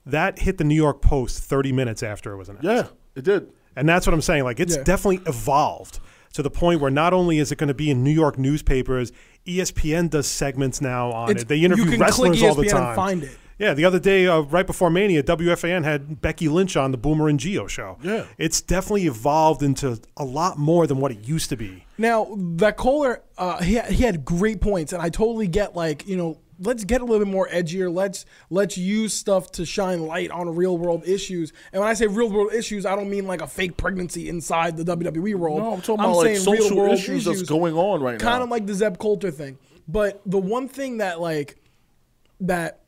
That hit the New York Post 30 minutes after it was announced. Yeah, it did. And that's what I'm saying. Like it's Yeah. definitely evolved to the point where not only is it going to be in New York newspapers, ESPN does segments now on It's- it. They interview you can wrestlers click all the ESPN and time. find it. Yeah, the other day, uh, right before Mania, WFAN had Becky Lynch on the Boomer and Gio show. Yeah. it's definitely evolved into a lot more than what it used to be. Now that caller, uh, he he had great points, and I totally get like you know, let's get a little bit more edgier. Let's let's use stuff to shine light on real world issues. And when I say real world issues, I don't mean like a fake pregnancy inside the WWE world. No, I'm talking about like social issues that's going on right now. Kind of like the Zeb Colter thing. But the one thing that like that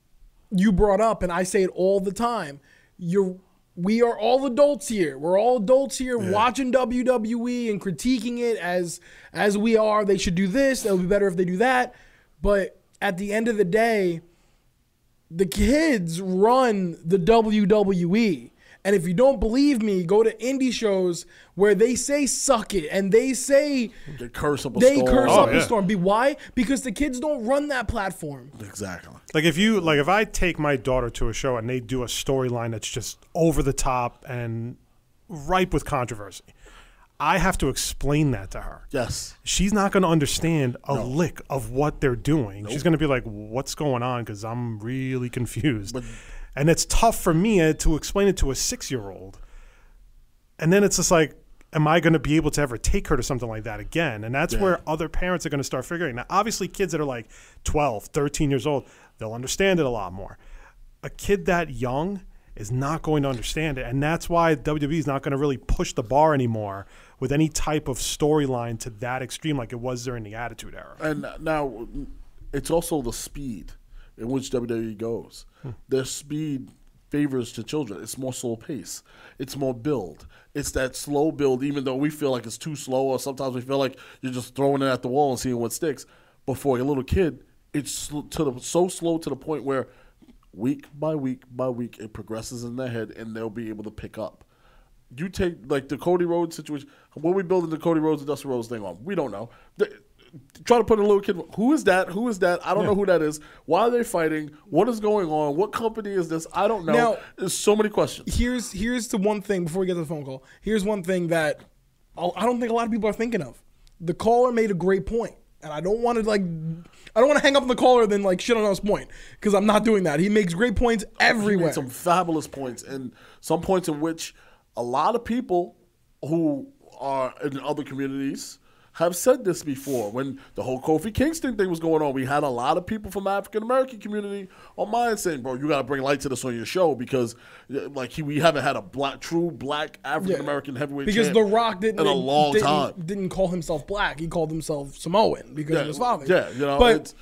you brought up, and I say it all the time, you're we are all adults here. We're all adults here watching WWE and critiquing it as as we are. They should do this. It would be better if they do that. But at the end of the day, the kids run the WWE. And if you don't believe me, go to indie shows where they say "suck it" and they say They curse up a they storm. curse Oh, up yeah. a storm. Be why? Because the kids don't run that platform. Exactly. Like if you like if I take my daughter to a show and they do a storyline that's just over the top and ripe with controversy, I have to explain that to her. Yes. She's not going to understand a lick of what they're doing. She's going to be like, "What's going on?" Because I'm really confused, and it's tough for me uh, to explain it to a six year old. And then it's just like, am I going to be able to ever take her to something like that again? And that's where other parents are going to start figuring. Now, obviously, kids that are like 12, 13 years old, they'll understand it a lot more. A kid that young is not going to understand it. And that's why WWE is not going to really push the bar anymore with any type of storyline to that extreme like it was during the Attitude Era. And now it's also the speed in which WWE goes. Hmm. Their speed favors to children. It's more slow pace. It's more build. It's that slow build, even though we feel like it's too slow, or sometimes we feel like you're just throwing it at the wall and seeing what sticks. But for a little kid, it's sl- to the, so slow to the point where week by week by week it progresses in their head and they'll be able to pick up. You take like the Cody Rhodes situation. What we building the Cody Rhodes and Dusty Rhodes thing on? We don't know. The- try to put a little kid. Who is that? Who is that? I don't know who that is. Why are they fighting? What is going on? What company is this? I don't know. Now- There's so many questions. Here's here's the one thing before we get to the phone call. Here's one thing that I'll- don't think a lot of people are thinking of. The caller made a great point, and I don't want to like I don't want to hang up on the caller then like shit on his point because I'm not doing that. He makes great points He everywhere. made some fabulous points, and some points in which a lot of people who are in other communities have said this before. When the whole Kofi Kingston thing was going on, we had a lot of people from the African American community on mine saying, "Bro, you got to bring light to this on your show because, uh, like, he, we haven't had a black, true black African American heavyweight because The Rock didn't in a long didn't, time." didn't call himself black. He called himself Samoan because Yeah, of his father. yeah, you know, but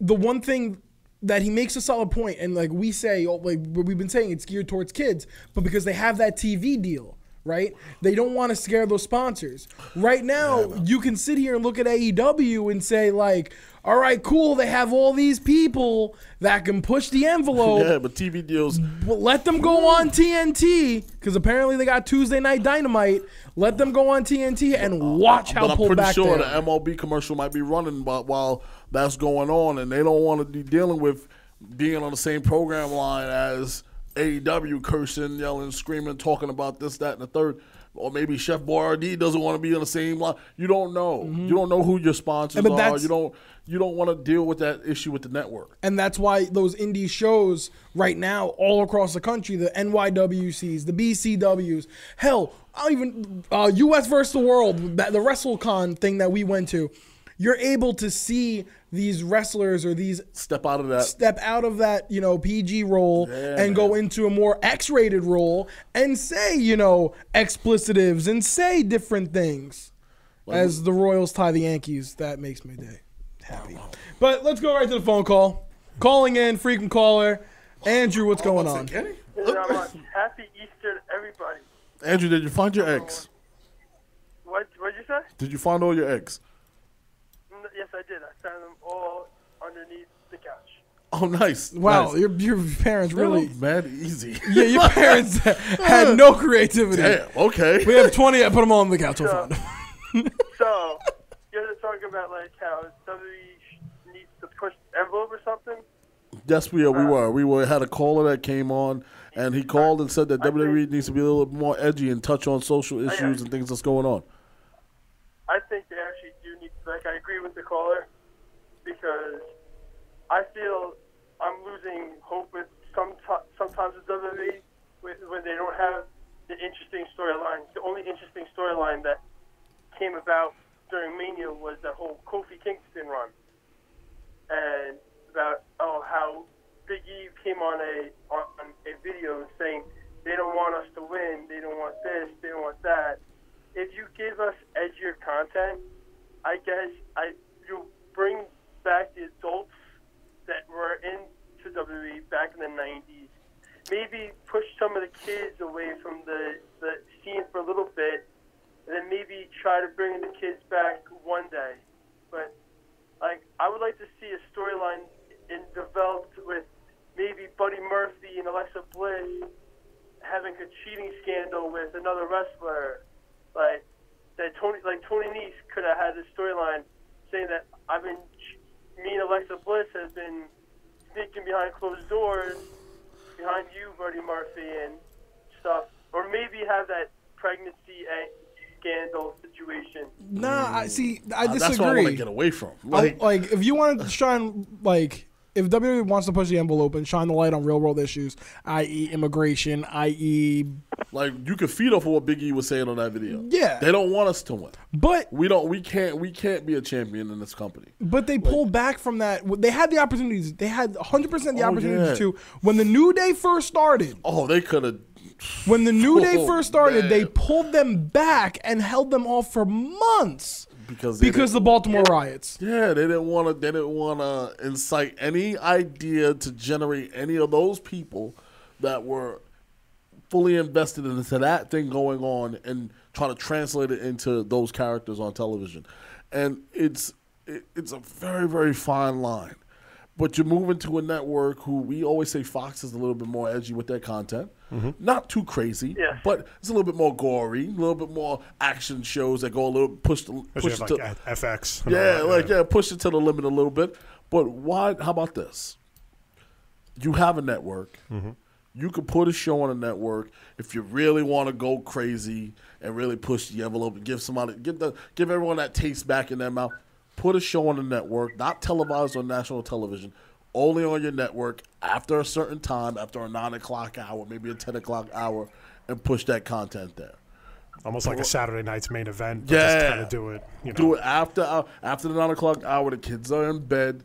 the one thing that he makes a solid point, and like we say, oh, like we've been saying, it's geared towards kids, but because they have that TV deal. Right, they don't want to scare those sponsors. Right now, you can sit here and look at AEW and say, like, "All right, cool. They have all these people that can push the envelope. Yeah, but TV deals. Well, let them go on TNT because apparently they got Tuesday Night Dynamite. Let them go on TNT and uh, watch how but I'm pretty back sure the. MLB commercial might be running but while that's going on, and they don't want to be dealing with being on the same program line as AEW, cursing, yelling, screaming, talking about this, that, and the third. Or maybe Chef Boyardee doesn't want to be on the same line. You don't know. You don't know who your sponsors Mm-hmm. but are. You don't. You don't want to deal with that issue with the network. And that's why those indie shows right now, all across the country, the NYWCs, the BCWs, hell, I don't even uh, US versus the World, the WrestleCon thing that we went to, you're able to see these wrestlers or these Step out of that. step out of that, you know, PG role Yeah, and go into a more X-rated role and say, you know, explicitives and say different things. As the Royals tie the Yankees, that makes my day happy. But let's go right to the phone call. Calling in, frequent caller. Andrew, what's going on? Kenny? Not much. Happy Easter everybody. Andrew, did you find your eggs? What What'd you say? Did you find all your eggs? N- Yes, I did. I found them all underneath the couch. Oh, nice. Wow, nice. your, your parents really. mad easy. Yeah, your parents had no creativity. Damn. Okay. We have 20, I put them all on the couch. We'll So, find 'em. so you guys are talking about like how WWE sh- needs to push the envelope or something. Yes, we are. We uh, were. We were had a caller that came on, and he called and said that I WWE think- needs to be a little more edgy and touch on social issues and things that's going on. I think they actually do need. Like, I agree with the caller because I feel I'm losing hope with some sometimes with WWE when they don't have the interesting storyline. The only interesting storyline that came about during Mania was that whole Kofi Kingston run, and about oh how Big E came on a on a video saying they don't want us to win, they don't want this, they don't want that. If you give us edgier content, I guess I you bring back the adults that were into WWE back in the '90s. Maybe push some of the kids away from the the scene for a little bit, and then maybe try to bring the kids back one day. But like, I would like to see a storyline in developed with maybe Buddy Murphy and Alexa Bliss having a cheating scandal with another wrestler, like that Tony, like Tony Nese could have had this storyline saying that I've been, me and Alexa Bliss has been sneaking behind closed doors, behind you, Buddy Murphy, and stuff, or maybe have that pregnancy a- scandal situation. Nah, I see. I Uh, disagree. That's what I want to get away from. Like, Like, like if you want to shine, like if WWE wants to push the envelope and shine the light on real world issues, i.e., immigration, i.e., like you could feed off of what Big E was saying on that video. Yeah. they don't want us to win. but We don't. We can't. We can't be a champion in this company. but they pulled back from that. They had the opportunities. They had 100 percent the Oh, opportunity yeah. to when the New Day first started. Oh, they could have. When the New Day Oh, first started, they pulled them back and held them off for months Because because the Baltimore riots. Yeah, they didn't want to. They didn't want to incite any idea to generate any of those people that were fully invested into that thing going on and try to translate it into those characters on television. And it's it, it's a very very fine line. But you move into a network who we always say Fox is a little bit more edgy with their content. Mm-hmm. Not too crazy, Yes. but it's a little bit more gory, a little bit more action shows that go a little push the push have, to, like F- FX. yeah, like yeah, push it to the limit a little bit. But why? How about this? You have a network. You could put a show on a network if you really want to go crazy and really push the envelope and give somebody give the give everyone that taste back in their mouth. Put a show on the network, not televised on national television, only on your network after a certain time, after a nine o'clock hour, maybe a ten o'clock hour, and push that content there. Almost like a Saturday night's main event. But just Yeah. kind of do it. You know. Do it after uh, after the nine o'clock hour. The kids are in bed.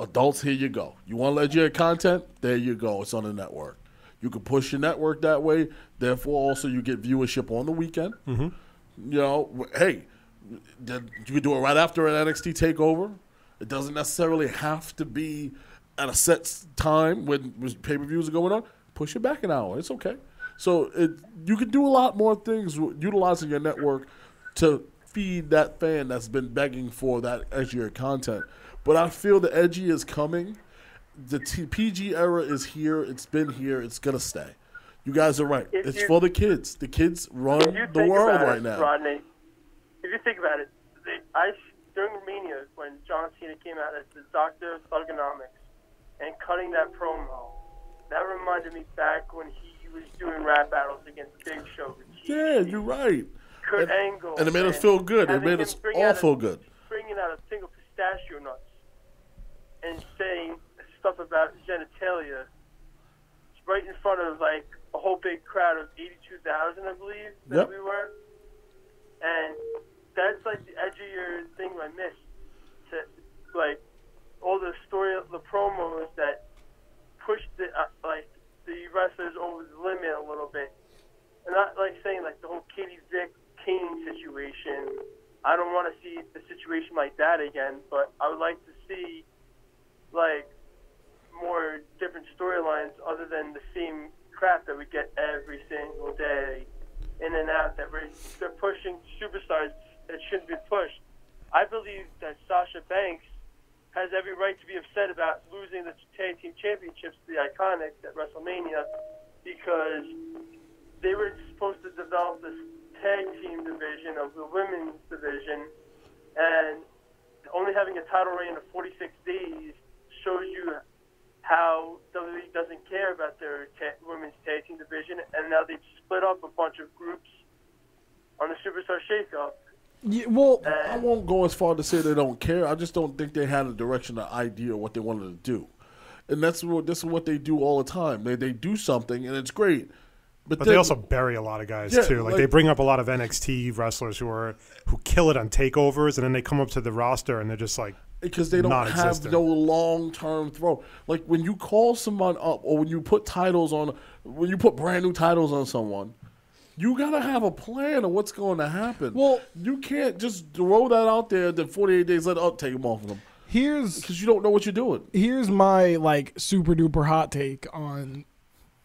Adults, here you go. You want legendary content? There you go. It's on the network. You can push your network that way. Therefore, also you get viewership on the weekend. Mm-hmm. You know, hey, you can do it right after an NXT takeover. It doesn't necessarily have to be at a set time when pay per views are going on. Push it back an hour. It's okay. So it, you can do a lot more things utilizing your network to feed that fan that's been begging for that edgier content. But I feel the edgy is coming. The T- PG era is here. It's been here. It's gonna stay. You guys are right. If it's you- for the kids. The kids run the world right it, now. Rodney, if you think about it, I during Mania when John Cena came out as the Doctor of Thuganomics and cutting that promo, that reminded me back when he was doing rap battles against Big Show. Yeah, you're right. Kurt and, Angle, and it made us feel good. It made us all a- feel good. Bringing out a single pistachio nuts and saying stuff about genitalia right in front of like a whole big crowd of 82,000, I believe that Yep. we were. And that's like the edgier thing I missed. To like all the story, the promos that pushed the uh, like the wrestlers over the limit a little bit. And not like saying like the whole Katie Vick Kane situation. I don't want to see a situation like that again, but I would like to see like more different storylines other than the same crap that we get every single day in and out that we're, they're pushing superstars that shouldn't be pushed. I believe that Sasha Banks has every right to be upset about losing the tag team championships to the Iconics at WrestleMania because they were supposed to develop this tag team division of the women's division, and only having a title reign of 46 days shows you how WWE doesn't care about their ta- women's tag team division, and now they've split up a bunch of groups on the Superstar Shakeup. Yeah, well, uh, I won't go as far to say they don't care. I just don't think they had a direction or idea of what they wanted to do. And that's what this is what they do all the time. They they do something and it's great. But, But then, they also bury a lot of guys Yeah, too. Like, like- they bring up a lot of NXT wrestlers who are who kill it on takeovers, and then they come up to the roster and they're just like because they don't have non-existent. no long term throw. Like when you call someone up or when you put titles on when you put brand new titles on someone, you gotta have a plan of what's going to happen. Well- you can't just throw that out there. Then forty eight days later, up take them off of them here's because you don't know what you're doing. here's my like super duper hot take on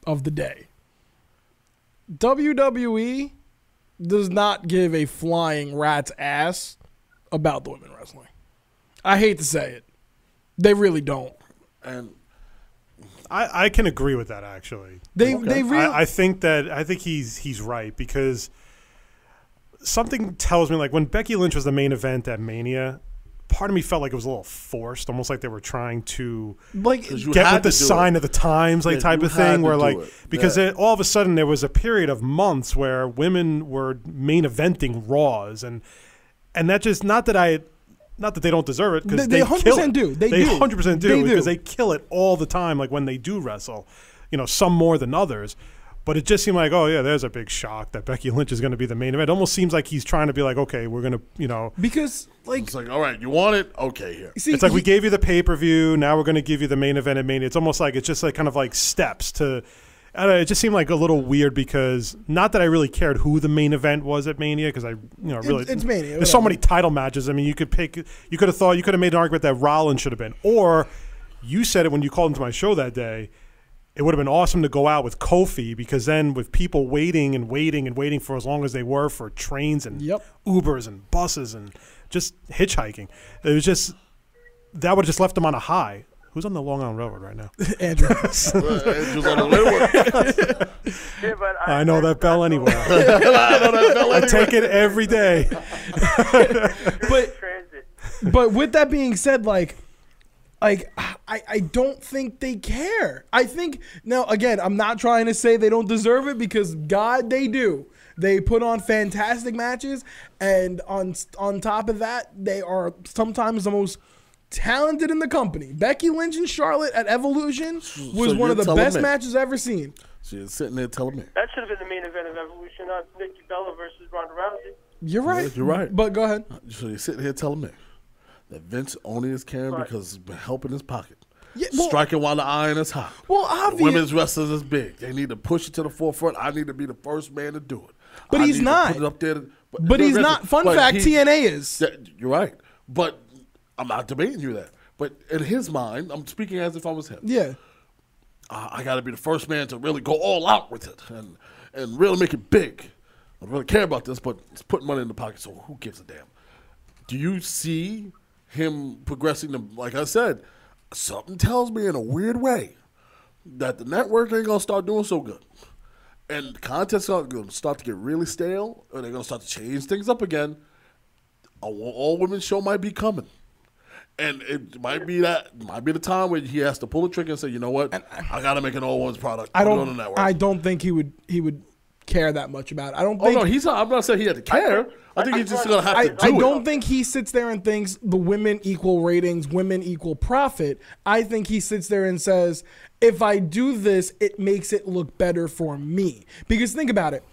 of the day. WWE does not give a flying rat's ass about the women wrestling. I hate to say it. They really don't. And I, I can agree with that actually. They they really I, I think that I think he's he's right because something tells me like when Becky Lynch was the main event at Mania, part of me felt like it was a little forced, almost like they were trying to like get with the sign it. of the times, like Yeah, type of thing, where like it. because Yeah. it, all of a sudden there was a period of months where women were main eventing Raws and and that just not that I. Not that they don't deserve it because They- they, they 100% do. They they do. 100% do They do. because they kill it all the time. Like when they do wrestle, you know, some more than others. But it just seemed like, oh yeah, there's a big shock that Becky Lynch is going to be the main event. It almost seems like he's trying to be like, okay, we're going to, you know, because like It's like, all right, you want it? Okay, here. see, it's like we gave you the pay per view. Now we're going to give you the main event at Mania. It's almost like it's just like kind of like steps to. I don't know, it just seemed like a little weird because not that I really cared who the main event was at Mania because I, you know, really it's Mania, There's so whatever. many title matches. I mean, you could pick. You could have thought you could have made an argument that Rollins should have been, or you said it when you called into my show that day. It would have been awesome to go out with Kofi because then with people waiting and waiting and waiting for as long as they were for trains and Yep. Ubers and buses and just hitchhiking. It was just that would have just left them on a high. Who's on the Long Island Railroad right now? Andrew. Andrew's on the little one. Yeah, but I know that bell anywhere. I know that bell I take it every day. but but with that being said, like, like I, I don't think they care. I think now again, I'm not trying to say they don't deserve it because God, they do. They put on fantastic matches, and on on top of that, they are sometimes the most talented in the company. Becky Lynch and Charlotte at Evolution was So one you're of the telling best me- matches I've ever seen. She's sitting there telling me. That should have been the main event of Evolution, not Nikki Bella versus Ronda Rousey. You're right. you're right. But go ahead. Uh, so you're sitting here telling me that Vince only is caring Right. because he's been helping his pocket. Yeah, well- Striking while the iron is hot. Well, The obvious- women's wrestlers is big. They need to push it to the forefront. I need to be the first man to do it. But I he's need to not. Put it up there. to- But he's not. Fun but fact: he- TNA is. Yeah, you're right. But I'm not debating you there. But in his mind, I'm speaking as if I was him. Yeah. I, I got to be the first man to really go all out with it and and really make it big. I don't really care about this, but it's putting money in the pocket, so who gives a damn? Do you see him progressing? To, like I said, something tells me in a weird way that the network ain't gonna start doing so good, and the contests are gonna start to get really stale, or they're gonna start to change things up again. A all women show might be coming. And it might be that might be the time where he has to pull the trigger and say, you know what, I got to make an all ones product. I Put it on the don't. network. I don't think he would. He would care that much about it. I don't oh think. no, he's not. I'm not saying he had to care. I, think he's just gonna have I, to do I it. don't think he sits there and thinks the women equal ratings, women equal profit. I think he sits there and says, if I do this, it makes it look better for me. Because think about it.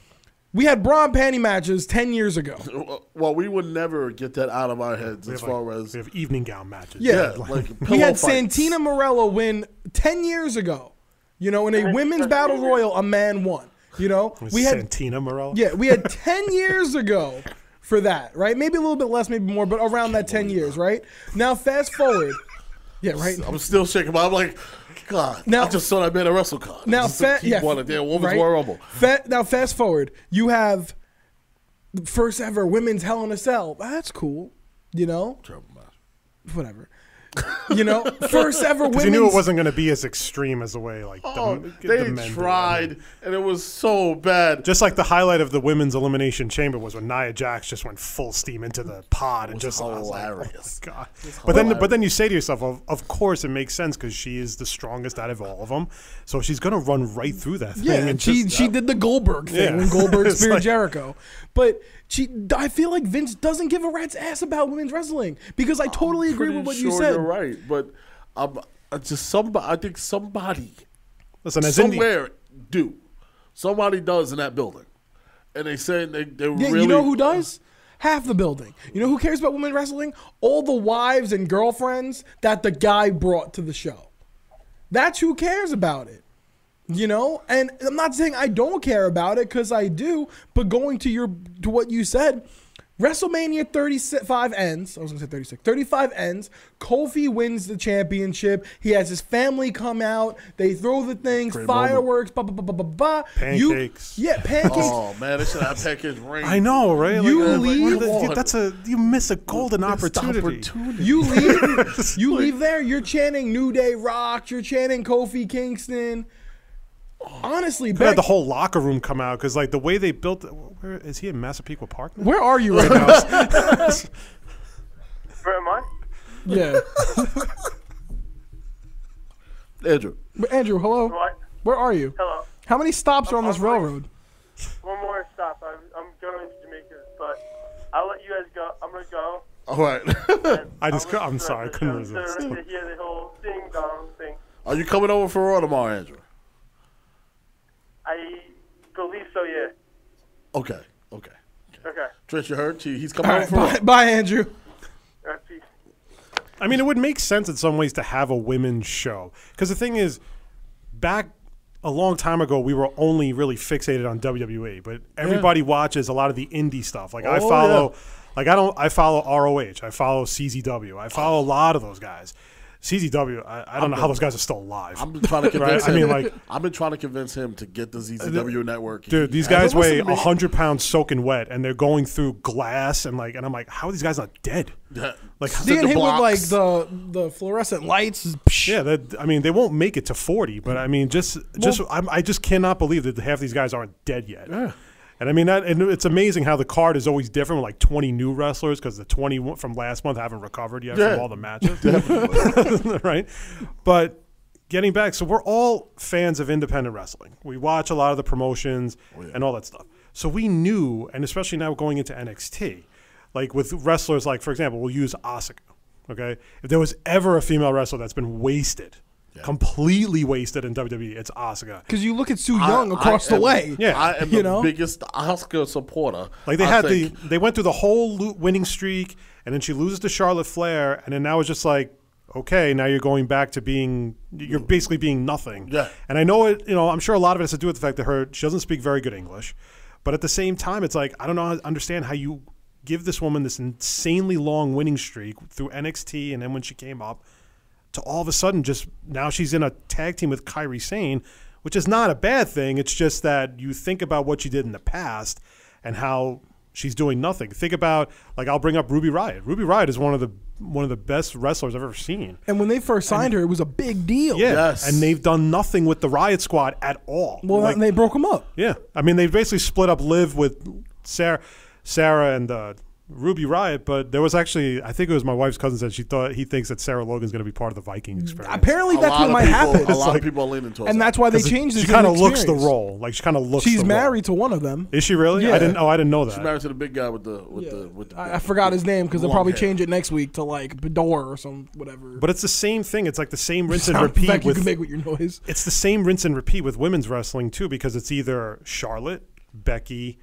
We had bra and panty matches 10 years ago. Well, we would never get that out of our heads as have, far like, as we have evening gown matches. Yeah. yeah, like We had fights. Santina Marella win 10 years ago. You know, in a women's battle royal, a man won. You know, we had Santina Marella. Yeah, we had 10 years ago for that, right? Maybe a little bit less, maybe more, but around that 10 years, right? Now, fast forward. Yeah, right. I'm still shaking, but I'm like, God. Now- I just saw that man at WrestleCon. Now, Just fa- yeah, one of their women's right? Royal Rumble. Fa- now, fast forward. You have the first ever women's Hell in a Cell. That's cool. You know, Terrible match. whatever. You know, first ever Because women's. you knew it wasn't going to be as extreme as the way like Oh, the they men did it. tried, and it was so bad. Just like the highlight of the women's elimination chamber was when Nia Jax just went full steam into the pod and just I was like, oh my hilarious. god. But then, but then you say to yourself, of, of course it makes sense because she is the strongest out of all of them, so she's gonna run right through that thing. Yeah, and she just, she uh, did the Goldberg thing Yeah. when Goldberg It's speared like- Jericho. But she, I feel like Vince doesn't give a rat's ass about women's wrestling because I totally agree with what sure you said. You're right, but I'm I just somebody. I think somebody listen as indie. somewhere do somebody does in that building, and they say they they Yeah, really. you know who does? Half the building. You know who cares about women wrestling? All the wives and girlfriends that the guy brought to the show. That's who cares about it. You know, and I'm not saying I don't care about it because I do, but going to your to what you said, WrestleMania 35 ends. I was going to say 36. 35 ends. Kofi wins the championship. He has his family come out. They throw the things, Great fireworks, ba ba ba ba ba ba. Pancakes. You, yeah, pancakes. Oh man, they should have pancakes ring. I know, right? You uh, Like, leave- what are the- that's a you miss a golden opportunity. You leave, you leave there. You're chanting New Day Rock. You're chanting Kofi Kingston. Honestly, They had the whole locker room come out because like the way they built. Where is he in Massapequa Park? now? where are you right now? Where am I? yeah, Andrew. Andrew, hello. What? Where are you? Hello. How many stops are on this I'm going- railroad? One more stop. I'm, I'm going to Jamaica, but I'll let you guys go. I'm gonna go. All right. I just. cou- I'll I'm sorry, I couldn't resist. To hear the whole ding dong thing. Are you coming over for Raw tomorrow, Andrew? I believe so. Yeah. Okay. Okay. Okay. Trish, you heard? He- He's coming All over right, for Raw. bye, bye, Andrew. All right. I mean, it would make sense in some ways to have a women's show because the thing is, back a long time ago, we were only really fixated on WWE, but everybody watches a lot of the indie stuff. Like I Oh, follow, yeah. like I don't, I follow ROH, I follow CZW, I follow a lot of those guys. CZW, I, I don't know how those guys are still alive. I've been trying to Right? convince I him. mean, like- I've been trying to convince him to get the uh, CZW network. Dude, He these hasn't guys weigh listened hundred pounds soaking wet, and they're going through glass, and like, and I'm like, how are these guys not dead? Like, Being the hit with like the the fluorescent lights. Yeah, that, I mean, they won't make it to forty, but I mean, just just I'm, I just cannot believe that half these guys aren't dead yet. Yeah. And I mean that, and it's amazing how the card is always different with like 20 new wrestlers because the 20 from last month haven't recovered yet Yeah. from all the matches, right? But getting back, so we're all fans of independent wrestling. We watch a lot of the promotions oh, and all that stuff. So we knew, and especially now going into NXT, like with wrestlers, like for example, we'll use Asuka. Okay, if there was ever a female wrestler that's been wasted, completely wasted in WWE, it's Asuka. Because you look at Sue I- Young across I the am- way. Yeah. I am You the know? biggest Asuka supporter. Like they I had think. the they went through the whole winning streak, and then she loses to Charlotte Flair, and then now it's just like, okay, now you're going back to being you're basically being nothing. Yeah. And I know it. You know, I'm sure a lot of it has to do with the fact that her she doesn't speak very good English, but at the same time, it's like I don't know how understand how you give this woman this insanely long winning streak through NXT, and then when she came up, to all of a sudden just now she's in a tag team with Kairi Sane, which is not a bad thing. It's just that you think about what she did in the past and how she's doing nothing. Think about like I'll bring up Ruby Riott. Ruby Riott is one of the one of the best wrestlers I've ever seen. And when they first signed her, it was a big deal. Yeah, Yes. and they've done nothing with the Riott Squad at all. Well, Like, and they broke them up. yeah, I mean they basically split up Liv with Sarah, Sarah and uh, Ruby Riott, but there was actually I think it was my wife's cousin said she thought he thinks that Sarah Logan's going to be part of the Viking experience. Apparently, A that's what might people, happen. A lot like- of people are leaning towards and that. that's why they changed it. She kind of looks the role. Like she kind of looks. She's the role. married to one of them. Is she really? Yeah. I didn't. Oh, I didn't know that. She's that. married to the big guy with the with the with the. I, I forgot his name because they'll probably hair. change it next week to like Bedore or some whatever. But it's the same thing. It's like the same rinse and repeat effect you with. can make with your noise. It's the same rinse and repeat with women's wrestling too, because it's either Charlotte, Becky.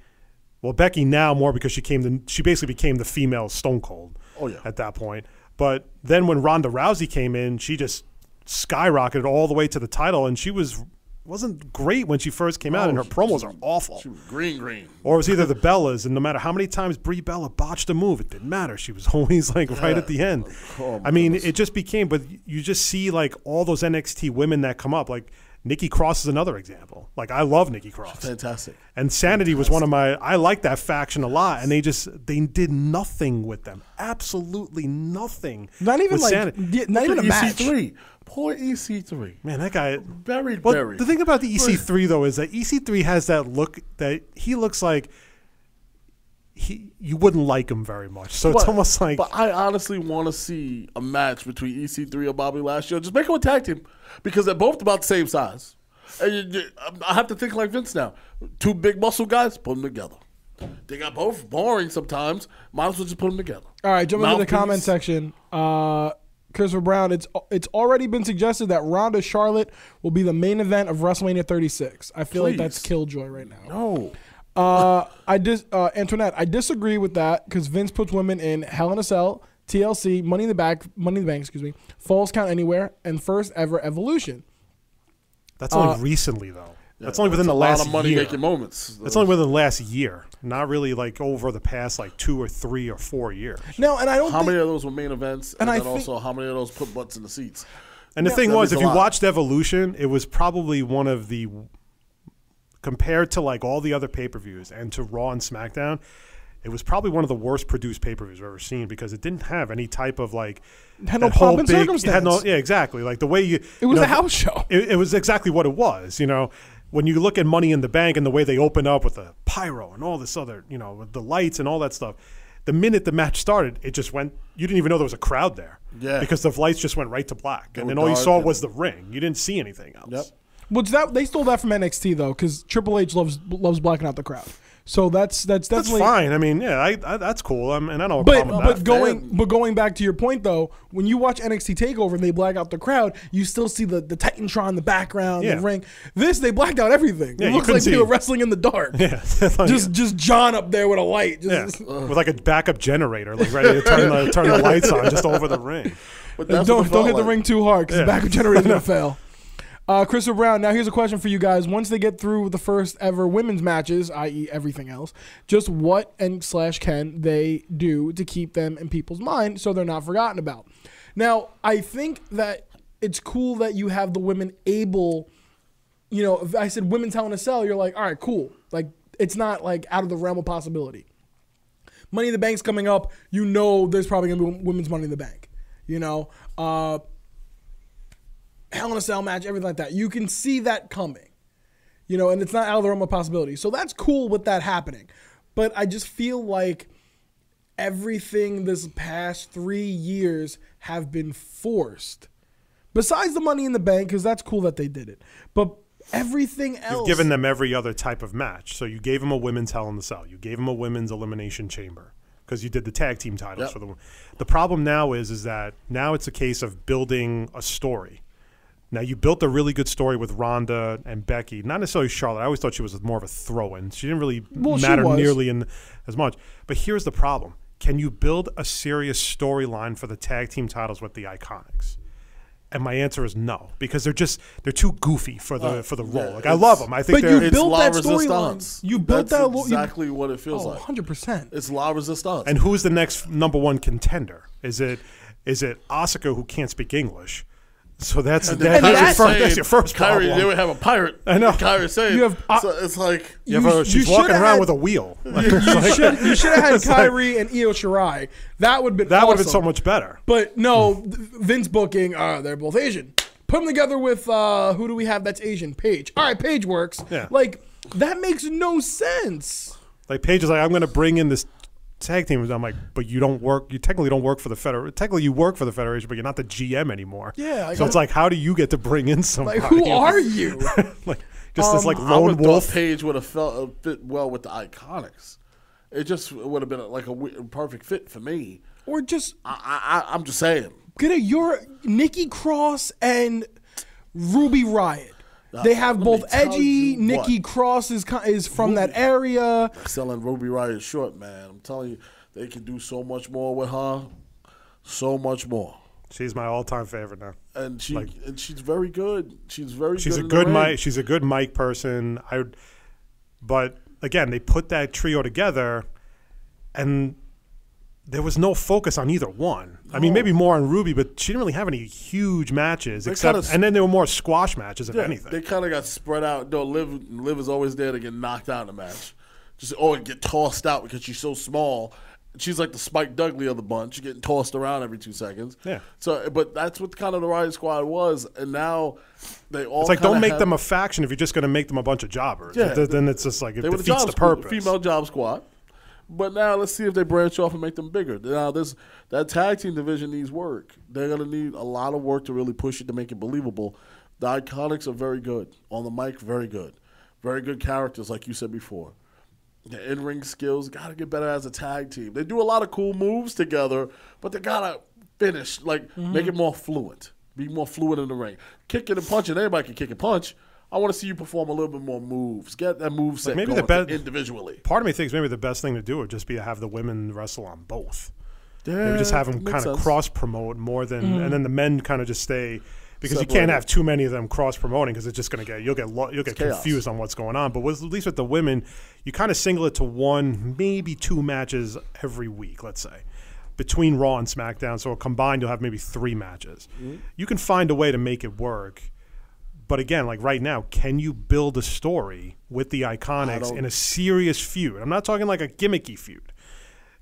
Well, Becky now more because she came the she basically became the female Stone Cold. Oh, yeah. At that point, but then when Ronda Rousey came in, she just skyrocketed all the way to the title, and she was wasn't great when she first came out, and her oh, promos are awful. She was green, green. Or it was either the Bellas, and no matter how many times Brie Bella botched a move, it didn't matter. She was always like right at the end. Oh, I mean, goodness. it just became. But you just see like all those NXT women that come up. Like Nikki Cross is another example. Like I love Nikki Cross, Fantastic. and Sanity was one of my. I like that faction a lot, and they just they did nothing with them. Absolutely nothing. Not even like, Sanity. not even a match. EC3. Poor EC3. Man, that guy. Very, Well, very. the thing about the EC3 though is that EC3 has that look that he looks like he you wouldn't like him very much. So it's But- almost like But I honestly want to see a match between EC3 and Bobby Lashley. Last year. Just make them a tag team because they're both about the same size. And you, you- I have to think like Vince now. Two big muscle guys, put them together. They got both boring sometimes. Might as well just put them together. All right, jump into the Mouthpiece. comment section. Uh, Christopher Brown, it's it's already been suggested that Ronda Charlotte will be the main event of WrestleMania 36. I feel like that's Please. killjoy right now. No. Uh, I dis uh, Antoinette, I disagree with that because Vince puts women in Hell in a Cell, TLC, Money in the Bank, Money in the Bank, excuse me, Falls Count Anywhere, and first ever Evolution. that's only uh, recently though. That's only within That's the a lot last of money year. making moments. That's only within the last year, not really like over the past like two or three or four years. No, and I don't How think many of those were main events, And and, I then think- also how many of those put butts in the seats? And the Yeah. thing was, if you lot. watched Evolution, it was probably one of the compared to like all the other pay per views and to Raw and SmackDown, it was probably one of the worst produced pay per views I've ever seen because it didn't have any type of like Had no whole pomp and big- it had no- yeah, exactly. Like the way you, It was you a house show. It, it was exactly what it was. You know, when you look at Money in the Bank and the way they open up with the pyro and all this other, you know, with the lights and all that stuff. The minute the match started, it just went. You didn't even know there was a crowd there. Yeah. Because the lights just went right to black, and then all you saw and- was the ring. You didn't see anything else. Yep. Which that they stole that from NXT though, because Triple H loves loves blacking out the crowd. So that's that's That's fine. I mean, yeah, I, I, that's cool. I'm, and I don't have a But problem but that. going but going back to your point though, when you watch NXT Takeover and they black out the crowd, you still see the the Titantron in the background, Yeah. the ring. This they blacked out everything. Yeah, it looks couldn't like they see. were wrestling in the dark. Yeah, just just John up there with a light. yeah, Just, with like a backup generator, like ready to turn the turn the lights on just over the ring. But don't don't felt hit the ring too hard because Yeah. the backup generator's gonna fail. Uh, Christopher Brown. Now here's a question for you guys. Once they get through the first ever women's matches, i.e., everything else, just what and slash can they do to keep them in people's mind so they're not forgotten about? Now I think that it's cool that you have the women able. You know, if I said women's hell in a cell, you're like, all right, cool. Like it's not like out of the realm of possibility. Money in the Bank's coming up. You know, there's probably gonna be women's Money in the Bank. You know, uh, Hell in a Cell match, everything like that. You can see that coming. You know, and it's not out of the realm of possibility. So that's cool with that happening. But I just feel like everything this past three years have been forced. Besides the Money in the Bank, because that's cool that they did it. But everything else. You've given them every other type of match. So you gave them a women's Hell in the Cell. You gave them a women's Elimination Chamber because you did the tag team titles Yep. for them. The problem now is is that now it's a case of building a story. Now you built a really good story with Ronda and Becky, not necessarily Charlotte. I always thought she was more of a throw-in. She didn't really Well, matter nearly in as much. But here's the problem: Can you build a serious storyline for the tag team titles with the Iconics? And my answer is no, because they're just they're too goofy for the Uh, for the yeah, role. Like I love them. I think But they're you It's built La that Resistance. storyline. You built That's that lo- you- exactly what it feels Oh, like. 100%. It's La Resistance. And who's the next number one contender? Is it is it Asuka who can't speak English? So that's And that, that's, your first, that's your first Kairi, problem. they would have a pirate. I know. Kairi saying. You have- uh, so it's like You have a- you she's should walking around had- with a wheel. You should you should have had Kairi and Io Shirai. That would have been that would have been so much better. But no, Vince booking. Uh, they're both Asian. Put them together with uh, who do we have that's Asian? Paige. All right, Paige works. Yeah. Like that makes no sense. Like Paige is like, I'm going to bring in this tag team. I'm like, but you don't work. You technically don't work for the federation. Technically, you work for the federation, but you're not the GM anymore. Yeah, like, so it's like, how do you get to bring in somebody? Like who are you? like just this Um, like lone would wolf. Page would have felt uh, fit well with the Iconics. It just would have been like a wi- perfect fit for me. or just I, I, I'm just saying. get a your Nikki Cross and Ruby Riott. They have let both Edgy. Nikki what. Cross is ki- is from that Ruby- area. Selling Ruby Riott short, man. Telling you, they can do so much more with her. So much more. She's my all-time favorite now. And she Like- and she's very good. She's very She's good. a good mic. She's a good mic person. I, would, but again, they put that trio together, and there was no focus on either one. I mean, maybe more on Ruby, but she didn't really have any huge matches. They except, kinda and then there were more squash matches, if Yeah, anything. They kind of got spread out. No, Liv, Liv is always there to get knocked out in the match. Just or oh, get tossed out because she's so small. She's like the Spike Dudley of the bunch, getting tossed around every two seconds. Yeah. So, but that's what kind of the Riott Squad was, and now they all. it's like don't make have- them a faction if you're just going to make them a bunch of jobbers. Yeah. Th- then it's just like it the defeats job the purpose. female job squad. But now let's see if they branch off and make them bigger. Now this that tag team division needs work. They're gonna need a lot of work to really push it to make it believable. The Iconics are very good on the mic, very good, very good characters, like you said before. The in ring skills got to get better as a tag team. They do a lot of cool moves together, but they gotta finish like make mm-hmm. it more fluent, be more fluent in the ring. Kicking and punching, anybody can kick and punch. I want to see you perform a little bit more moves. Get that move set maybe going the be- individually. Part of me thinks maybe the best thing to do would just be to have the women wrestle on both. Yeah, Maybe just have them kind of cross promote more than, and mm. then the men kind of just stay because you can't have too many of them cross promoting because it's just going to get you'll get lo- you'll get chaos. confused on what's going on. But with, at least with the women, you kind of single it to one, maybe two matches every week. Let's say between Raw and SmackDown. So combined, you'll have maybe three matches. Mm-hmm. You can find a way to make it work. But again, like right now, can you build a story with the Iconics in a serious feud? I'm not talking like a gimmicky feud.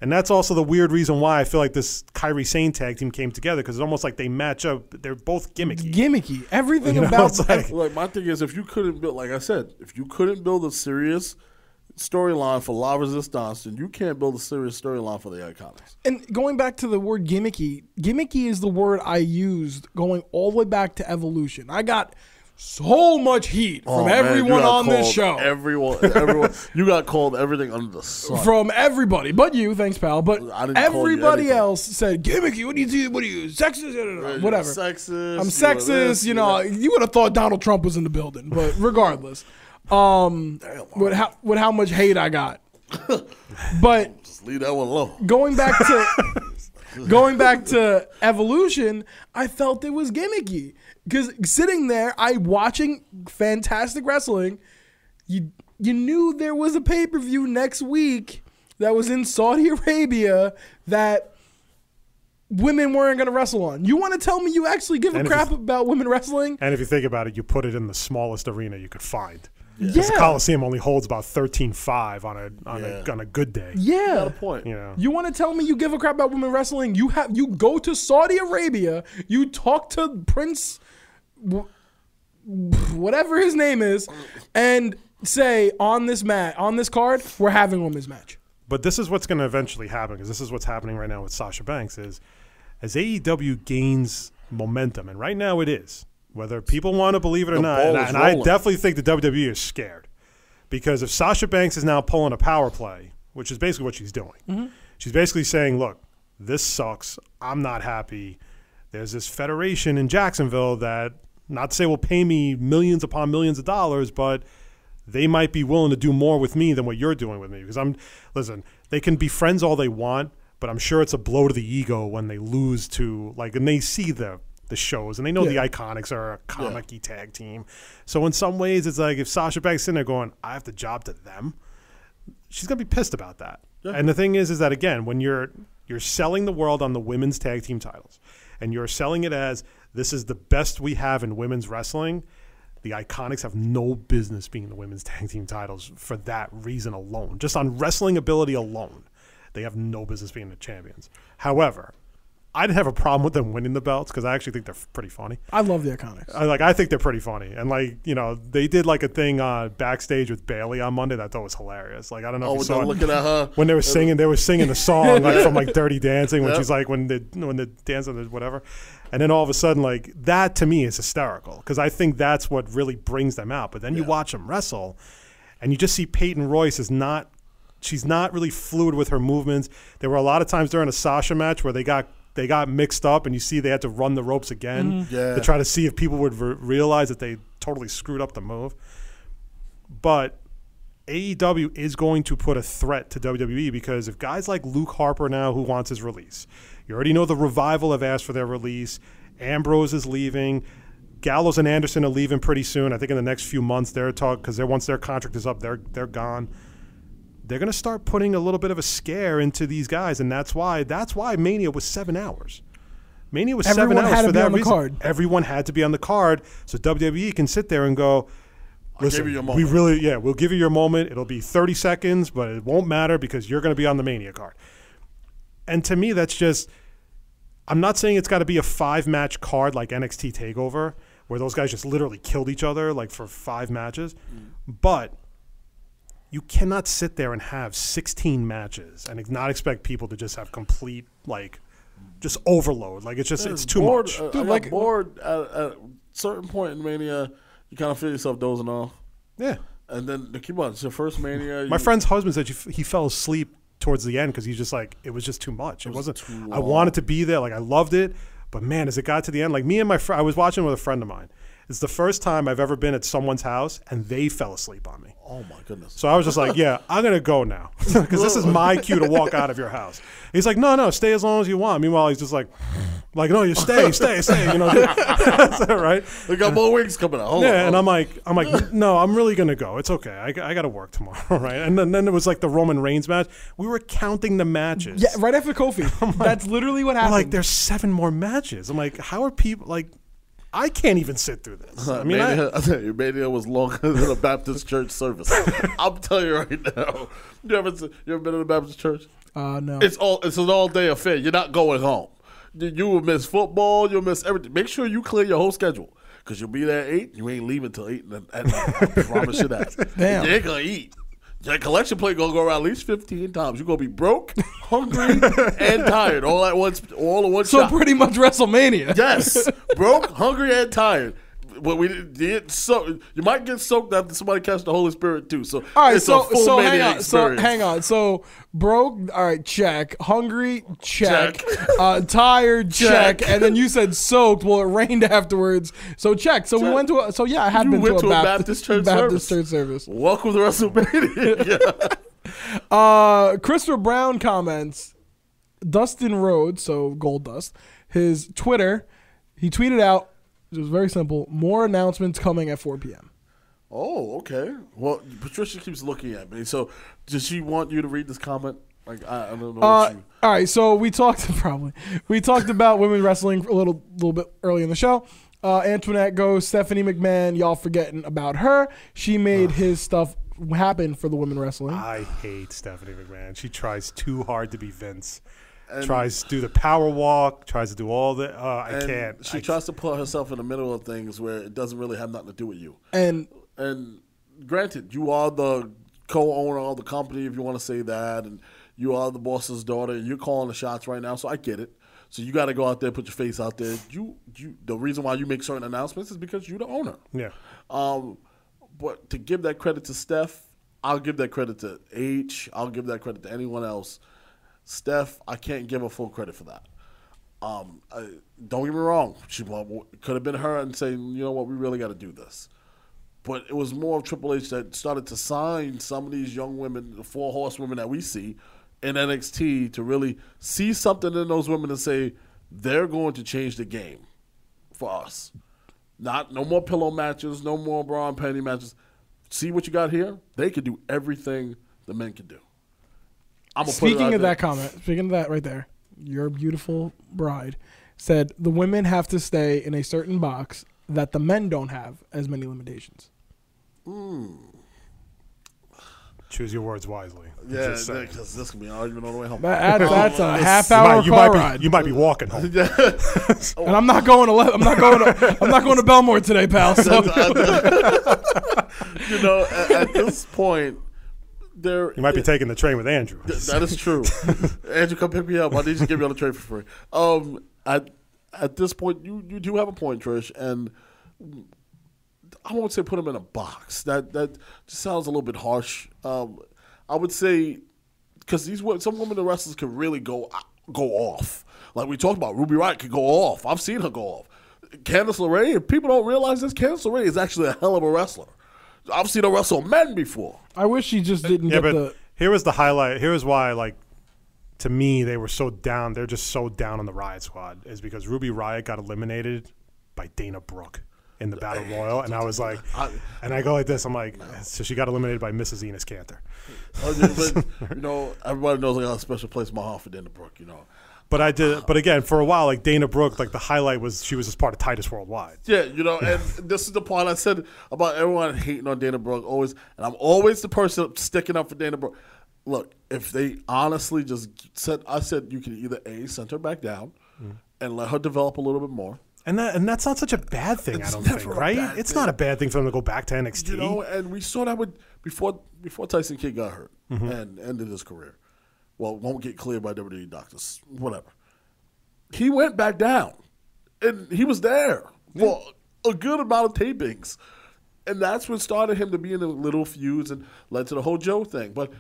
And that's also the weird reason why I feel like this Kairi Sane tag team came together because it's almost like they match up. They're both gimmicky. Gimmicky. Everything You know, about it's like- Like my thing is, if you couldn't build, like I said, if you couldn't build a serious storyline for La Resistance, then you can't build a serious storyline for the Iconics. And going back to the word gimmicky, gimmicky is the word I used going all the way back to Evolution. I got so much heat from Oh, man, everyone on this show. Everyone, everyone, you got called everything under the sun. from everybody, but you, thanks, pal. But I didn't call you everybody else said gimmicky. What do you do? What are you sexist? Whatever. Sexist. I'm you sexist. you know, that. you would have thought Donald Trump was in the building, but regardless, um, with how with how much hate I got, but Just leave that one alone. going back to going back to evolution i felt it was gimmicky because sitting there i watching fantastic wrestling you you knew there was a pay-per-view next week that was in saudi arabia that women weren't going to wrestle on you want to tell me you actually give a And if crap you- about women wrestling And if you think about it, you put it in the smallest arena you could find. Because the Coliseum only holds about 13.5 on a on, Yeah. a on a good day. yeah Got a point. You know. You want to tell me you give a crap about women wrestling? You have you go to Saudi Arabia, you talk to Prince, wh- whatever his name is, and say on this mat on this card we're having a women's match. But this is what's going to eventually happen because this is what's happening right now with Sasha Banks is as AEW gains momentum, and right now it is, whether people want to believe it or The not, and, I, and I definitely think the WWE is scared because if Sasha Banks is now pulling a power play, which is basically what she's doing, mm-hmm. she's basically saying, "Look, this sucks. I'm not happy. There's this federation in Jacksonville that, not to say will pay me millions upon millions of dollars, but." they might be willing to do more with me than what you're doing with me because I'm listen, they can be friends all they want, but I'm sure it's a blow to the ego when they lose to like and they see the the shows and they know Yeah. the iconics are a comic tag team. So in some ways it's like if Sasha Banks in there going, I have to job to them, she's gonna be pissed about that. And the thing is is that again, when you're you're selling the world on the women's tag team titles and you're selling it as this is the best we have in women's wrestling, the Iconics have no business being the women's tag team titles for that reason alone. Just on wrestling ability alone, they have no business being the champions. However, I didn't have a problem with them winning the belts because I actually think they're pretty funny. I love the Iconics. I like I think they're pretty funny, and like you know they did like a thing uh, backstage with Bayley on Monday that I thought was hilarious. Like I don't know Oh, if you saw it. looking at her. when they were singing, they were singing the song like from like Dirty Dancing when Yep. she's like when the when the dancing or whatever, and then all of a sudden like that to me is hysterical because I think that's what really brings them out. But then you watch them wrestle, and you just see Peyton Royce is not she's not really fluid with her movements. There were a lot of times during a Sasha match where they got they got mixed up, and you see they had to run the ropes again mm-hmm. Yeah. to try to see if people would re- realize that they totally screwed up the move. But AEW is going to put a threat to WWE because if guys like Luke Harper now, who wants his release, you already know the revival have asked for their release. Ambrose is leaving. Gallows and Anderson are leaving pretty soon. I think in the next few months they're talk because once their contract is up, they're they're gone. They're going to start putting a little bit of a scare into these guys, and that's why that's why Mania was seven hours. Mania was seven hours had to for be that on the reason. card. Everyone had to be on the card, so WWE can sit there and go. Listen, you your we really, yeah, we'll give you your moment. It'll be 30 seconds, but it won't matter because you're going to be on the Mania card. And to me, that's just, I'm not saying it's got to be a five match card like NXT TakeOver, where those guys just literally killed each other like for five matches. Mm. But you cannot sit there and have 16 matches and not expect people to just have complete, like, just overload. Like, it's just, it's too bored, much. Uh, Dude, got like- bored at, at a certain point in Mania. You kind of feel yourself dozing off, yeah. and then keep on. It's your first Mania. My friend's husband said you he fell asleep towards the end because he's just like it was just too much. It, was wasn't. too I wanted to be there. Like I loved it, but man, as it got to the end, like me and my friend, I was watching with a friend of mine, It's the first time I've ever been at someone's house and they fell asleep on me. Oh my goodness. So I was just like, yeah, I'm gonna go now because this is my cue to walk out of your house. He's like, no, no, stay as long as you want. Meanwhile, he's just like, like, no, you stay, stay, stay. You know, right? We got more wings coming out. Hold yeah, on, and hold I'm like, I'm like, no, I'm really gonna go. It's okay. I, I got to work tomorrow, right? And then, then it was like the Roman Reigns match. We were counting the matches. Yeah, right after Kofi. That's literally what We're happened. like, there's seven more matches. I'm like, how are people like? I can't even sit through this. I mean, I, Mania, I, tell you, Mania was longer than a Baptist church service. I'm telling you right now. You ever you ever been in a Baptist church? uh, no. It's all it's an all day affair. You're not going home. You, you will miss football. You'll miss everything. Make sure you clear your whole schedule because you'll be there at eight. You ain't leaving till eight at at night. I promise you that. Damn. You ain't gonna eat. Your collection plate gonna go around at least fifteen times. You're gonna be broke, hungry, and tired all at once. All at once. so shot. pretty much WrestleMania. Yes, broke, hungry, and tired. But we did so. You might get soaked after somebody catch the Holy Spirit too. So All right, it's so a full so hang on, experience. so hang on, so broke. All right, check. Hungry, check. Check. Uh, tired, check. Check. And then you said soaked. Well, it rained afterwards, so check. So we went to. A, so yeah, I had You been went to a, Baptist, church Baptist service. church service. Welcome to WrestleMania. Yeah. Uh, Christopher Brown comments. Dustin Rhodes, so Goldust, his Twitter, he tweeted out. It was very simple. More announcements coming at 4 p.m. Oh, okay. Well, Patricia keeps looking at me. So, does she want you to read this comment? Like, I, I don't know. Uh, what you, all right, so we talked probably we talked about women wrestling a little little bit early in the show. Uh, Antoinette goes Stephanie McMahon. Y'all forgetting about her? She made his stuff happen for the women wrestling. I hate Stephanie McMahon. She tries too hard to be Vince. And- tries to do the power walk. Tries to do all the. Uh, I can't. She I- tries to put herself in the middle of things where it doesn't really have nothing to do with you. And And granted, you are the co-owner of the company, if you want to say that, and you are the boss's daughter. and You're calling the shots right now, so I get it. So you got to go out there, put your face out there. You, you. The reason why you make certain announcements is because you're the owner. yeah. Um, but to give that credit to Steph, I'll give that credit to H. I'll give that credit to anyone else. Steph, I can't give her full credit for that. Um, I, don't get me wrong. She could have been her and saying, you know what, we really got to do this. But it was more of Triple H that started to sign some of these young women, the four horsewomen that we see in NXT, to really see something in those women and say they're going to change the game for us. Not no more pillow matches, no more bra and panty matches. See what you got here? They could do everything the men can do. I'm gonna speaking out of there. that comment, speaking of that right there, your beautiful bride said the women have to stay in a certain box that the men don't have as many limitations. Mm. Choose your words wisely. I'm Yeah, because this can be an argument on the way home. That, that- that's a half You hour might, you car might ride. be. You might be walking home. and I'm not going to. Le- I'm not going to. I'm not going to Bellmore today, pal. So you know, at, at this point, there You might be taking the train with Andrew. That is true. Andrew, come pick me up. I need you to get me on the train for free. Um, at at this point, you you do have a point, Trish, and I won't say put them in a box. That that just sounds a little bit harsh. Um, I would say because these some women wrestlers can really go go off. Like we talked about, Ruby Wright could go off. I've seen her go off. Candice LeRae, people don't realize this, Candice LeRae is actually a hell of a wrestler. I've seen her wrestle men before. I wish she just didn't Yeah, get but the. here was the highlight. Here is why, like, to me, they were so down. They're just so down on the Riott Squad is because Ruby Riott got eliminated by Dana Brooke in the Battle Royal, and I was like, and I go like this. I'm like, so she got eliminated by Mrs. Enos Cantor. But, you know, everybody knows I got a special place in my heart for Dana Brooke. You know, But I did. But again, for a while, like Dana Brooke, like the highlight was she was just part of Titus Worldwide. yeah, you know, and this is the part I said about everyone hating on Dana Brooke always, and I'm always the person sticking up for Dana Brooke. Look, if they honestly just said, I said you can either a send her back down mm. and let her develop a little bit more. And that and that's not such a bad thing. I don't think, right? It's thing. not a bad thing for them to go back to NXT. You know, and we saw that with before before Tyson Kidd got hurt mm-hmm. and ended his career. Well, won't get cleared by WWE doctors, whatever. He went back down, and he was there for a good amount of tapings, and that's what started him to be in the little feuds and led to the whole Joe thing. But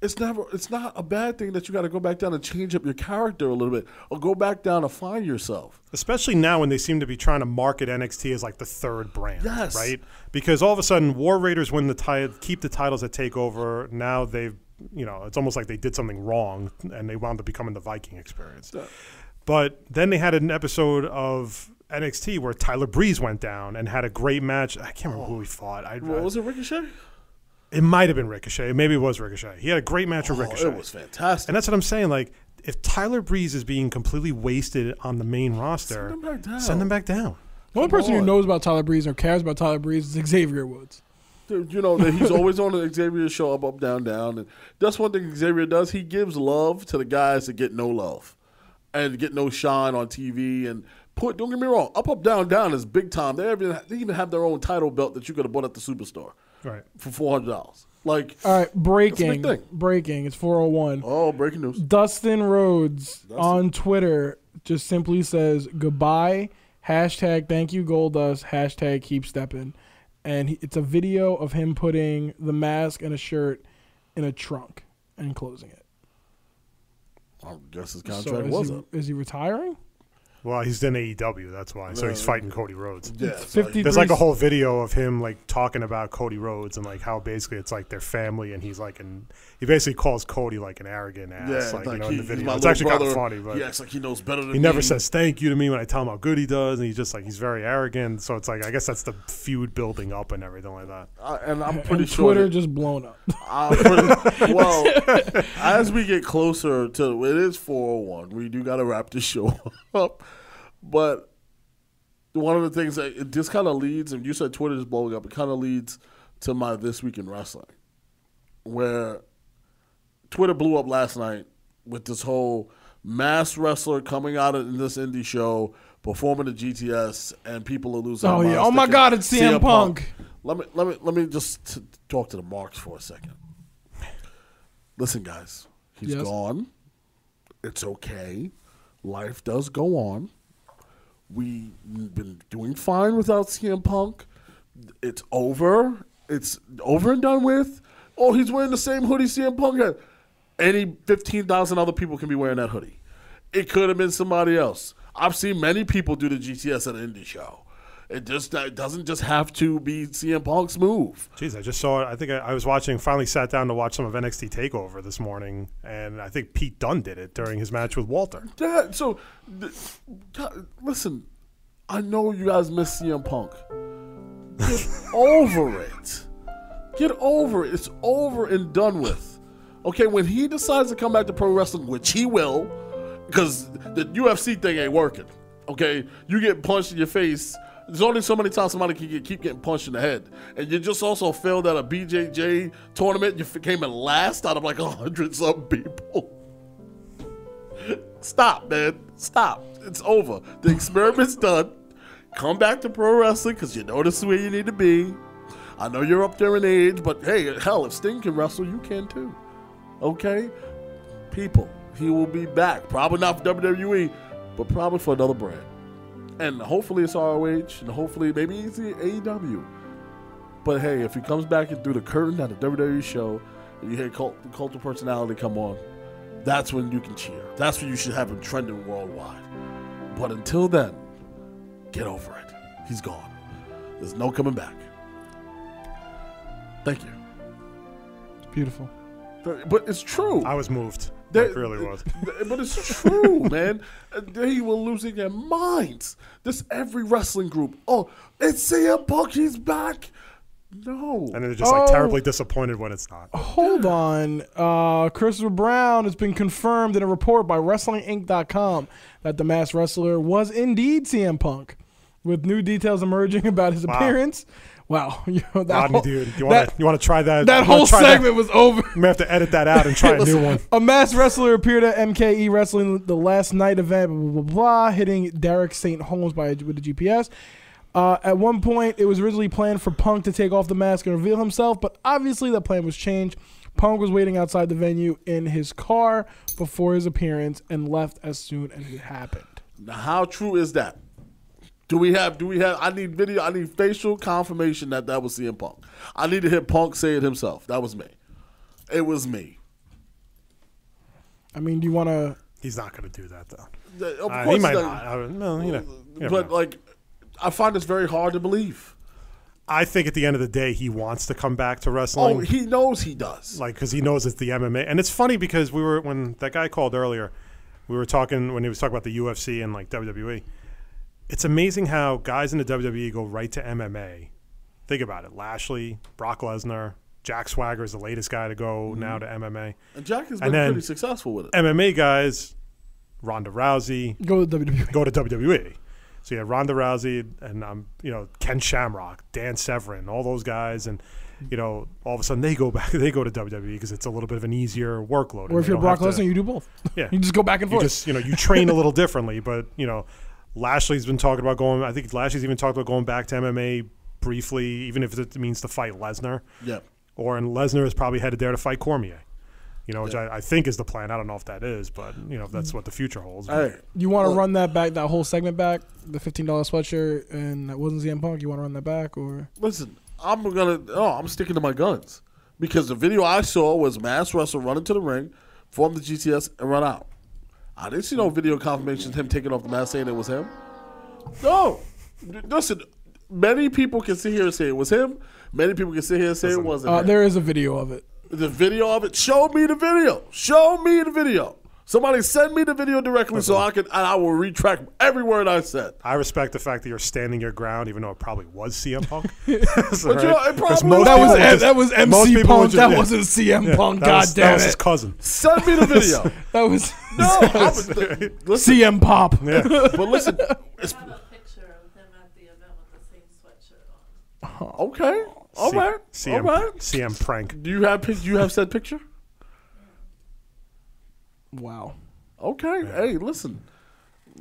it's never it's not a bad thing that you got to go back down and change up your character a little bit or go back down and find yourself. Especially now when they seem to be trying to market NXT as like the third brand, Yes. right? Because all of a sudden, War Raiders win the title, keep the titles at Takeover. Now they've, you know, it's almost like they did something wrong and they wound up becoming the Viking Experience. But then they had an episode of NXT where Tyler Breeze went down and had a great match. I can't remember who he fought. I, What was it, Ricochet? It might have been Ricochet. Maybe it was Ricochet. He had a great match with Oh, Ricochet. it was fantastic. And that's what I'm saying. Like, if Tyler Breeze is being completely wasted on the main roster, Send him back down. send him back down. The only person who knows about Tyler Breeze or cares about Tyler Breeze is Xavier Woods. You know that he's always on the Xavier show, up, up, down, down, and that's one thing Xavier does. He gives love to the guys that get no love and get no shine on TV. And put, don't get me wrong, up, up, down, down is big time. They even they even have their own title belt that you could have bought at the superstore Right. for four hundred dollars. Like, All right, breaking. Breaking. It's 401. oh, breaking news. Dustin Rhodes on Twitter just simply says goodbye, hashtag thank you Goldust, hashtag keep stepping. And he, it's a video of him putting the mask and a shirt in a trunk and closing it. I guess his So contract is, was he, up. is he retiring? Well, he's in AEW. That's why. So he's fighting Cody Rhodes. Yeah, so 50 There's like a whole video of him like talking about Cody Rhodes and like how basically it's like their family and he's like and he basically calls Cody like an arrogant ass yeah, like, like you know he, in the he's video. It's little actually kind brother. of funny, but he acts like he knows better than he never me. says thank you to me when I tell him how good he does, and he's just like he's very arrogant. So it's like I guess that's the feud building up and everything like that. Uh, and I'm pretty And sure Twitter that- just blown up. Uh, pretty- well, as we get closer to it is 401. We do got to wrap this show up. But one of the things that it just kind of leads, and you said Twitter is blowing up, it kind of leads to my This Week in Wrestling, where Twitter blew up last night with this whole mass wrestler coming out in this indie show, performing the GTS, and people are losing. Oh, yeah. Oh, my God, it's CM Punk. Let me let me let me just t- talk to the marks for a second. Listen, guys, he's Yes. gone. It's okay. Life does go on. We've been doing fine without CM Punk. It's over. It's over and done with. Oh, he's wearing the same hoodie CM Punk had. Any 15,000 other people can be wearing that hoodie. It could have been somebody else. I've seen many people do the GTS at an indie show. It just it doesn't just have to be CM Punk's move. Jeez, I just saw it. I think I, I was watching. Finally, sat down to watch some of NXT Takeover this morning, and I think Pete Dunne did it during his match with Walter. Yeah, so th- God, listen, I know you guys miss CM Punk. Get over it. Get over it. It's over and done with. Okay, when he decides to come back to pro wrestling, which he will, because the UFC thing ain't working. Okay, you get punched in your face. There's only so many times somebody can get, keep getting punched in the head, and you just also failed at a BJJ tournament. You came in last out of like a hundred some people. Stop, man. Stop. It's over. The experiment's done. Come back to pro wrestling because you know this is where you need to be. I know you're up there in age, but hey, hell, if Sting can wrestle, you can too. Okay? People, he will be back. Probably not for WWE, but probably for another brand. And hopefully it's ROH, and hopefully maybe it's the AEW. But hey, if he comes back and through the curtain at a WWE show, and you hear cult, the cult of personality come on, that's when you can cheer. That's when you should have him trending worldwide. But until then, get over it. He's gone. There's no coming back. Thank you. It's beautiful. But it's true. I was moved. That- Like, really was. But it's true, man. They were losing their minds. This every wrestling group. Oh, it's CM Punk. He's back. No. And they're just like Oh. terribly disappointed when it's not. Hold on. Uh, Christopher Brown has been confirmed in a report by WrestlingInc.com that the masked wrestler was indeed CM Punk, with new details emerging about his Wow. appearance. Wow, you know, that Rodney, whole, dude, you want to you want to try that? that whole try segment was over. You may have to edit that out and try a new one. A masked wrestler appeared at MKE Wrestling the last night event, blah, blah, blah, blah hitting Derek St. Holmes by with the GTS. Uh, at one point, it was originally planned for Punk to take off the mask and reveal himself, but obviously that plan was changed. Punk was waiting outside the venue in his car before his appearance and left as soon as it happened. Now, how true is that? Do we have? Do we have? I need video. I need facial confirmation that that was CM Punk. I need to hear Punk say it himself. That was me. It was me. I mean, do you want to? He's not going to do that though. The- Of Uh, course he might not. not. I don't. You know, you but know. like, I find this very hard to believe. I think at the end of the day, he wants to come back to Oh, wrestling. he knows he does. like because he knows it's the MMA, and it's funny because we were when that guy called earlier, we were talking when he was talking about the UFC and like WWE. It's amazing how guys in the WWE go right to MMA. Think about it: Lashley, Brock Lesnar, Jack Swagger is the latest guy to go now to MMA. And Jack has And been then- pretty successful with it. MMA guys, Ronda Rousey, Go to WWE. go to WWE. So you had Ronda Rousey and um, you know Ken Shamrock, Dan Severn, all those guys, and you know all of a sudden they go back, they go to WWE because it's a little bit of an easier workload. Or if you're Brock Lesnar, you do both. yeah, you just go back and you forth. just you know you train a little differently, but you know Lashley's been talking about going. I think Lashley's even talked about going back to MMA briefly, even if it means to fight Lesnar. Yeah. Or and Lesnar is probably headed there to fight Cormier. You know, which I, I think is the plan. I don't know if that is, but you know if that's what the future holds. Hey, you want to Look. run that back, that whole segment back, the fifteen dollars sweatshirt, and that wasn't CM Punk. You want to run that back, or Listen, I'm gonna. Oh, I'm sticking to my guns because the video I saw was Mass Wrestle run into the ring, form the GTS, and run out. I didn't see no video confirmations of him taking off the mask saying it was him. No, listen. Many people can sit here and say it was him. Many people can sit here and say it wasn't. uh, him. there is a video of it. the video of it. Show me the video. Show me the video. Somebody send me the video directly so I can and I will retract every word I said. I respect the fact that you're standing your ground, even though it probably was CM Punk. So, But you know, it 'Cause probably most That was M- just- that was MC Punk. just- That yeah. wasn't CM Yeah, Punk. that was- God that damn was his cousin. Send me the video. That was no, I was, listen, CM Pop. Yeah. but listen. It's, I a picture of him at the event with the same sweatshirt on. okay, all C- right, all CM, right. CM prank. Do you have do you have said picture? Wow. Okay, hey, listen.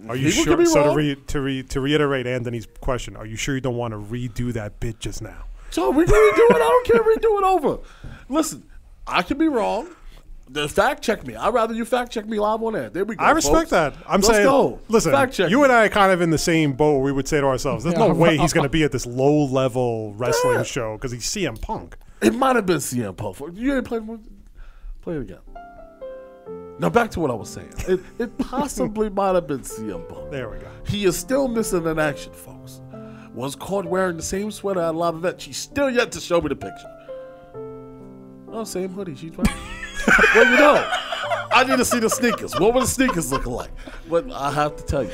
Are you People sure? be So to, re, to, re, to reiterate Anthony's question, are you sure you don't want to redo that bit just now? So we can redo it. I don't care. Redo it over. Listen, I could be wrong. The fact check me. I'd rather you fact check me live on air. There we go. I respect folks. that. I'm Let's saying, go. listen, fact check. you me. and I are kind of in the same boat. We would say to ourselves, "There's no way he's going to be at this low level wrestling Yeah. show because he's CM Punk." It might have been CM Punk. You ain't played. Play it again. Now back to what I was saying. It, it possibly might have been CM Punk. There we go. He is still missing in action, folks. Was caught wearing the same sweater at a live event. She's still yet to show me the picture. Oh, same hoodie. She's right. well, you know, I need to see the sneakers. What were the sneakers looking like? But I have to tell you,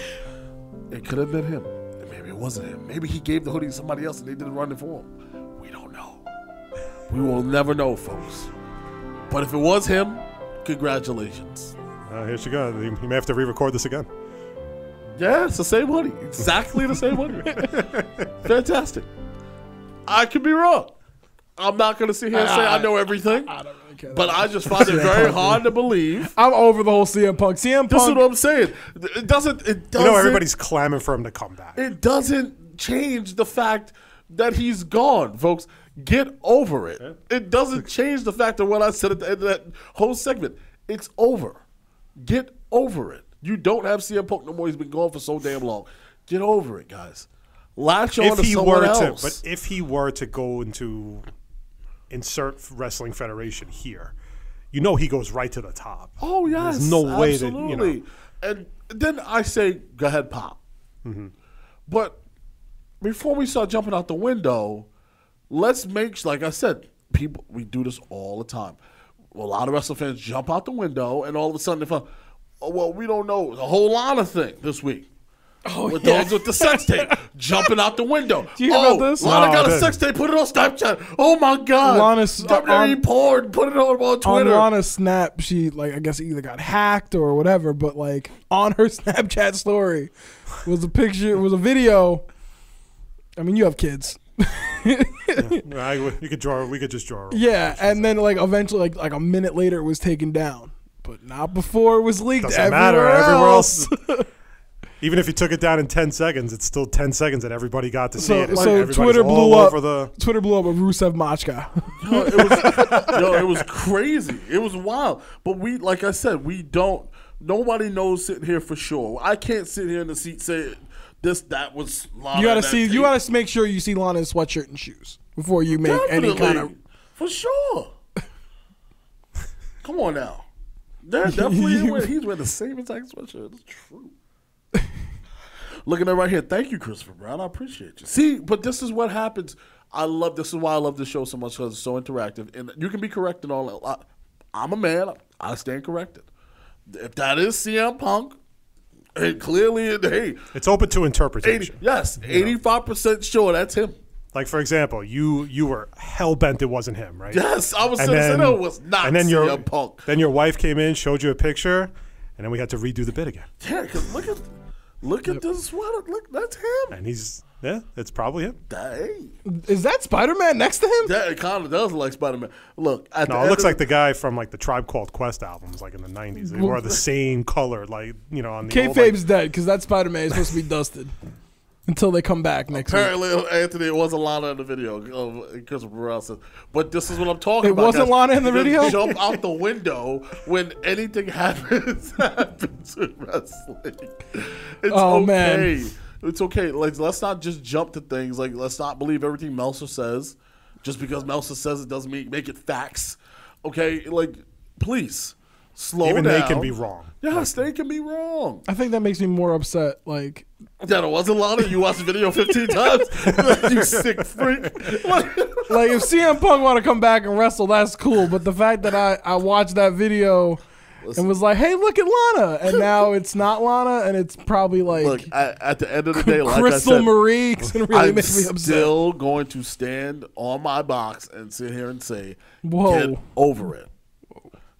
it could have been him. Maybe it wasn't him. Maybe he gave the hoodie to somebody else and they didn't run it for him. We don't know. We will never know, folks. But if it was him, congratulations. Uh, here she goes. You you may have to re-record this again. Yeah, it's the same hoodie. Exactly the same hoodie. Fantastic. I could be wrong. I'm not going to sit here and say I know everything. I don't really care. But I just find it very hard to believe. I'm over the whole CM Punk. CM Punk. This is what I'm saying. It doesn't. It doesn't. know, everybody's clamoring for him to come back. It doesn't change the fact that he's gone, folks. Get over it. It doesn't change the fact of what I said at the end of that whole segment. It's over. Get over it. You don't have CM Punk no more. He's been gone for so damn long. Get over it, guys. Latch on if to he someone were else. to, but if he were to go into insert wrestling federation here, you know he goes right to the top. Oh yes, There's no way that absolutely. you know. And then I say, go ahead, pop. Mm-hmm. But before we start jumping out the window, let's make like I said, people we do this all the time. A lot of wrestling fans jump out the window, and all of a sudden they find, oh well, we don't know a whole lot of thing this week. Oh, with yeah. those with the sex tape jumping out the window. Do you hear oh, about this? Lana No, got a sex tape. Put it on Snapchat. Oh my God. Lana's- uh, WWE on- porn. Put it on, on on Twitter. Lana's Snap, she like I guess either got hacked or whatever, but like on her Snapchat story was a picture, it was a video. I mean, you have kids, I, you could draw. We could just draw. yeah, and then like eventually, like like a minute later, it was taken down, but not before it was leaked. Doesn't everywhere matter. Everywhere else. else. Even if you took it down in ten seconds, it's still ten seconds that everybody got to see So, it. so Twitter blew up. the. Twitter blew up with Rusev Machka. Yo, it was, yo, it was crazy. It was wild. But we, like I said, we don't. Nobody knows sitting here for sure. I can't sit here in the seat say this. That was. Lana, you gotta see. tape. You gotta make sure you see Lana's sweatshirt and shoes before you make any kind of. for sure. Come on now. Yeah, definitely. wearing- he's wearing the same exact sweatshirt. It's true. Looking at right here. Thank you, Christopher Brown. I appreciate you. See, but this is what happens. I love this is why I love this show so much because it's so interactive. And you can be corrected in all. I, I'm a man. I stand corrected. If that is CM Punk, and clearly, hey, It's open to 80, interpretation. yes, eighty-five percent sure that's him. Like for example, you you were hell bent it wasn't him, right? Yes, I was And saying then- that was not and then your CM Punk. then your wife came in, showed you a picture, and then we had to redo the bit again. Yeah, because look at look at this sweater. Look, that's him. And he's yeah, it's probably him. Dang. Is that Spider Man next to him? That kind of does look like Spider Man. Look, at the No, it looks like the guy from like the Tribe Called Quest albums, like in the '90s. They wore the same color, like you know, on the old, like, dead because that Spider Man is supposed to be dusted until they come back next week. Apparently, Anthony, it wasn't Lana in the video. Um, of Christopher Brown but this is what I'm talking It about. It wasn't guys. Lana in the video? Jump out the window when anything happens. happens in wrestling. It's Oh, okay. man. It's okay. Like, let's not just jump to things. Like, let's not believe everything Meltzer says. Just because Meltzer says it doesn't mean make it facts. Okay, like, please slow even down. they can be wrong. Yes, they can be wrong. I think that makes me more upset. Like, That it wasn't Lana. You watched the video 15 times. you sick freak. Like, like if CM Punk want to come back and wrestle, that's cool. But the fact that I I watched that video and was like, hey, look at Lana, and now it's not Lana, and it's probably like Look, at, at the end of the day, like Crystal I said, Marie. Gonna really I'm make me upset. still going to stand on my box and sit here and say, Whoa. get over it.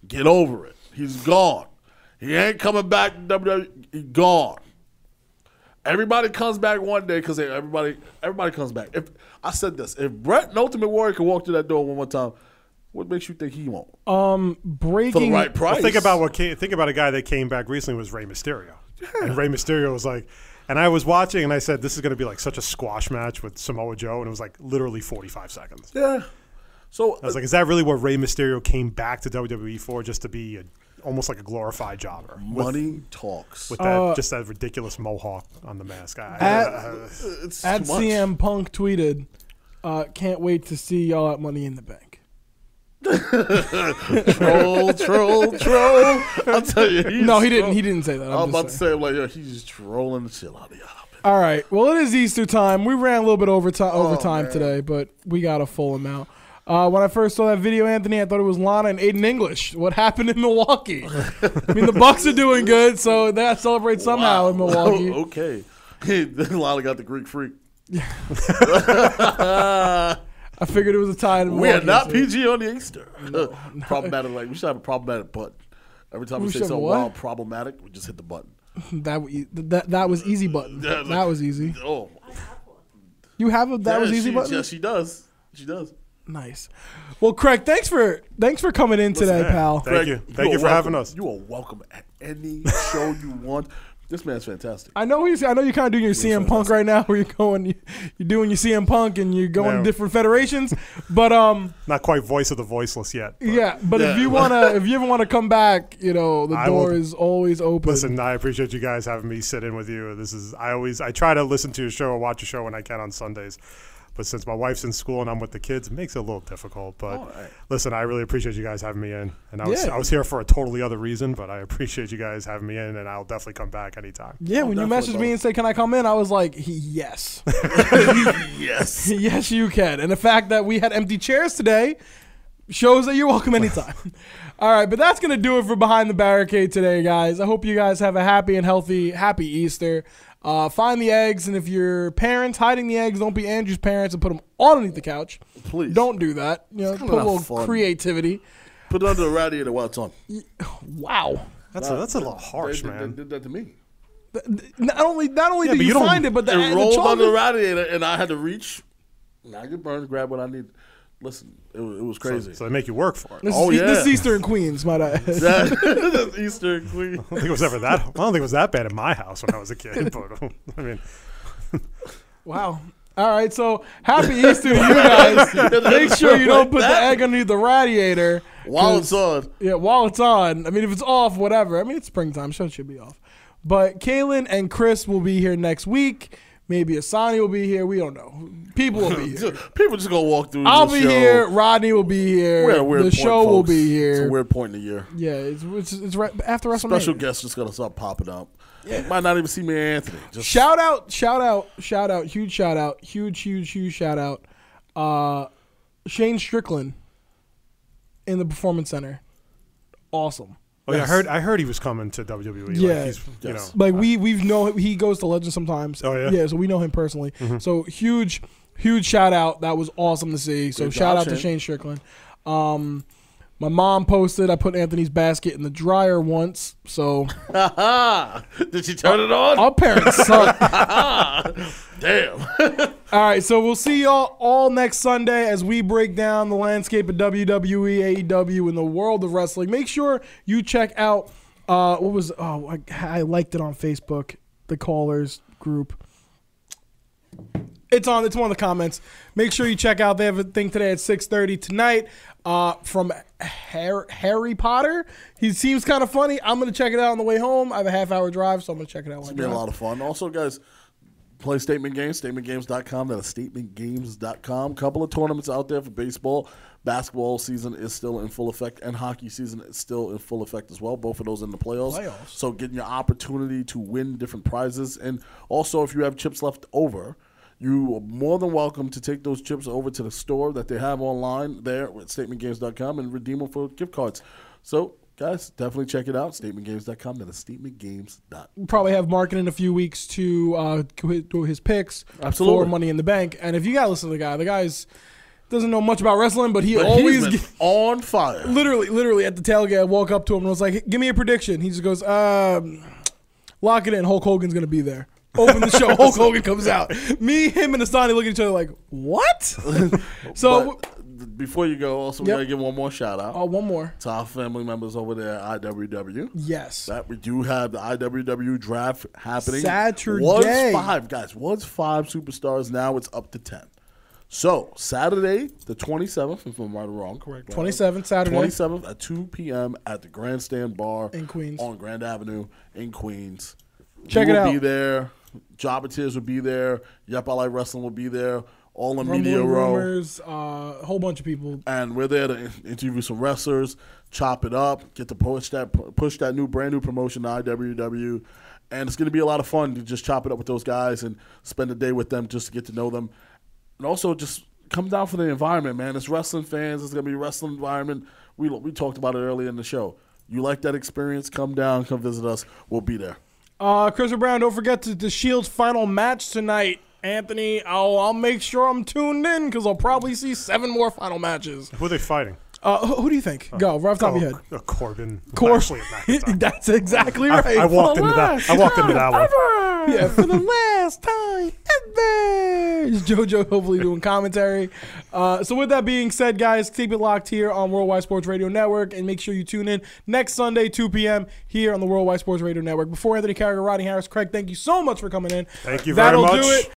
Get over it. He's gone. He ain't coming back to WWE. Gone. Everybody comes back one day because everybody everybody comes back. If I said this, if Bret and Ultimate Warrior could walk through that door one more time, what makes you think he won't? Um, For the breaking. right price. Well, think about what came, think about a guy that came back recently was Rey Mysterio, and Rey Mysterio was like, and I was watching and I said this is going to be like such a squash match with Samoa Joe, and it was like literally 45 seconds. Yeah. So I was like, is that really what Rey Mysterio came back to WWE for, just to be a, almost like a glorified jobber? With- money talks. with that Uh, just that ridiculous mohawk on the mask. I, At- uh, it's At. CM Punk tweeted, uh, "Can't wait to see y'all at Money in the Bank." Troll, troll, troll. I'll tell you. No, he didn't. He didn't say that. I'm I was just about to say, I'm like, yo, he's just trolling the shit out of y'all. All right. Well, it is Easter time. We ran a little bit over ti- overtime Oh, man. today, but we got a full amount. Uh, when I first saw that video, Anthony, I thought it was Lana and Aiden English. What happened in Milwaukee? I mean, the Bucks are doing good, so they got to celebrate somehow in Milwaukee. okay. Lana got the Greek freak. I figured it was a tie We are not PG on the Easter. problematic. Like we should have a problematic button. Every time we, We say should have something what? wild, problematic, we just hit the button. That, that that was easy button. Yeah, look. That was easy. Oh, You have a that yeah, was easy she, button. Yeah, she does. She does. Nice. Well, Craig, thanks for thanks for coming in today, yeah. pal. Thank you. Thank are you for having us. You are welcome at any show you want. This man's fantastic. I know he's. I know you're kind of doing your CM Punk right now, where you're going, you, you're doing your CM Punk, and you're going to No. different federations. But um, not quite voice of the voiceless yet. but- yeah. But if you wanna, if you ever want to come back, you know, the I door will- is always open. Listen, I appreciate you guys having me sit in with you. This is I always I try to listen to your show or watch your show when I can on Sundays. But since my wife's in school and I'm with the kids, it makes it a little difficult. But All right. listen, I really appreciate you guys having me in. And I was Yeah. I was here for a totally other reason, but I appreciate you guys having me in and I'll definitely come back anytime. yeah, when you definitely, messaged me and said, "Can I come in?" I was like, "Yes, yes. yes, you can." And the fact that we had empty chairs today shows that you're welcome anytime. All right, but that's gonna do it for behind the barricade today, guys. I hope you guys have a happy and healthy, happy Easter. Uh, find the eggs, and if your parents hiding the eggs, don't be Andrew's parents and put them underneath the couch. Please. Don't do that. You know, put a little fun. creativity. Put it under the radiator while it's on. Wow. That's a, that's a little harsh, They- they- man. They did that to me. Not only not only Yeah, do you, you find it, but the, It the rolled under the radiator, and I had to reach. And I get burned, grab what I need. Listen, it, was- it was crazy. So they make you work for it. This, Oh, is, yeah. this is Easter in Queens, might I add. That- Easter Queen. I don't think it was ever that. I don't think it was that bad in my house when I was a kid. But I mean, Wow. All right, so happy Easter to you guys. Make sure you don't put the egg underneath the radiator. While it's on. Yeah, while it's on. I mean, if it's off, whatever. I mean, it's springtime, so it should be off. But Kaylin and Chris will be here next week. Maybe Asani will be here. We don't know. People will be here. People just gonna walk through. I'll be show. here. Rodney will be here. We're at a weird the point, show will folks. be It's here. a weird point in the year. Yeah, it's it's, it's right after WrestleMania. Special guests just gonna start popping up. You might not even see me Anthony. Just Shout out, shout out, shout out, huge shout out, huge, huge, huge shout out. Uh, Shane Strickland in the Performance Center. Awesome. Oh yeah, I heard. I heard he was coming to WWE. Like, Yeah. he's, you know. Yes. Like we we've know he goes to Legends sometimes. Oh, yeah? yeah. So we know him personally. So huge, huge shout out. That was awesome to see. So Good shout job, out to Shane. Shane Strickland. Um, my mom posted I put Anthony's basket in the dryer once. So Did she turn it on? our parents suck. Damn. All right, so we'll see y'all all next Sunday as we break down the landscape of WWE, AEW, and the world of wrestling. Make sure you check out uh, what was oh I, I liked it on Facebook, the callers group. It's on. It's one of the comments. Make sure you check out. They have a thing today at six thirty tonight uh, from Har- Harry Potter. He seems kind of funny. I'm gonna check it out on the way home. I have a half hour drive, so I'm gonna check it out. It's been a lot of fun. Also, guys, play Statement Games, statementgames.com. That is statementgames.com. Couple of tournaments out there for baseball. Basketball season is still in full effect, and hockey season is still in full effect as well. Both of those in the playoffs. Playoffs. So, getting your opportunity to win different prizes. And also, if you have chips left over, you are more than welcome to take those chips over to the store that they have online there at statementgames.com and redeem them for gift cards. So, guys, definitely check it out. Statementgames.com. That is statementgames.com. probably have Mark in a few weeks to uh, do his picks Absolutely. for Money in the Bank. And if you gotta listen to the guy, the guy's doesn't know much about wrestling, but he But always he's been on fire. literally, literally at the tailgate, I walk up to him and I was like, "Give me a prediction." He just goes, um, "Lock it in. Hulk Hogan's gonna be there." Open the show. Hulk Hogan comes out. Me, him, and Astani look at each other like, "What?" so, But before you go, also we Yep. gotta give one more shout out oh, one more. to our family members over there at IWW. Yes. That we do have the IWW draft happening. Saturday. was five guys. Was five superstars. Now it's up to ten. So Saturday, the twenty seventh, if I'm right or wrong, correct? 27th, Saturday. Twenty seventh at two p.m. at the Grandstand Bar In Queens. on Grand Avenue in Queens. Check it will out. Be there. Jobbeteers will be there. Yep, I like wrestling will be there. All in Rumbling media row. rumors, uh, a whole bunch of people. and we're there to interview some wrestlers, chop it up, get to push that push that new brand new promotion to IWW, and it's going to be a lot of fun to just chop it up with those guys and spend a day with them just to get to know them, and also just come down for the environment, man. It's wrestling fans. It's going to be a wrestling environment. We we talked about it earlier in the show. You like that experience? Come down, come visit us. We'll be there. Uh, Christopher Brown, don't forget to, the Shield's final match tonight. Anthony, I'll, I'll make sure I'm tuned in because I'll probably see seven more final matches. Who are they fighting? Uh, who, who do you think? Go, right off the top of your head. Oh, uh, Corbin. Course. Lashley at McIntyre. That's exactly right. I walked For into that. I walked into that one. Yeah, for the last time ever. It's JoJo hopefully doing commentary. Uh, so with that being said, guys, keep it locked here on Worldwide Sports Radio Network and make sure you tune in next Sunday, 2 p.m. here on the Worldwide Sports Radio Network. Before Anthony Carragher, Rodney Harris, Craig, thank you so much for coming in. Thank you very That'll much. do it.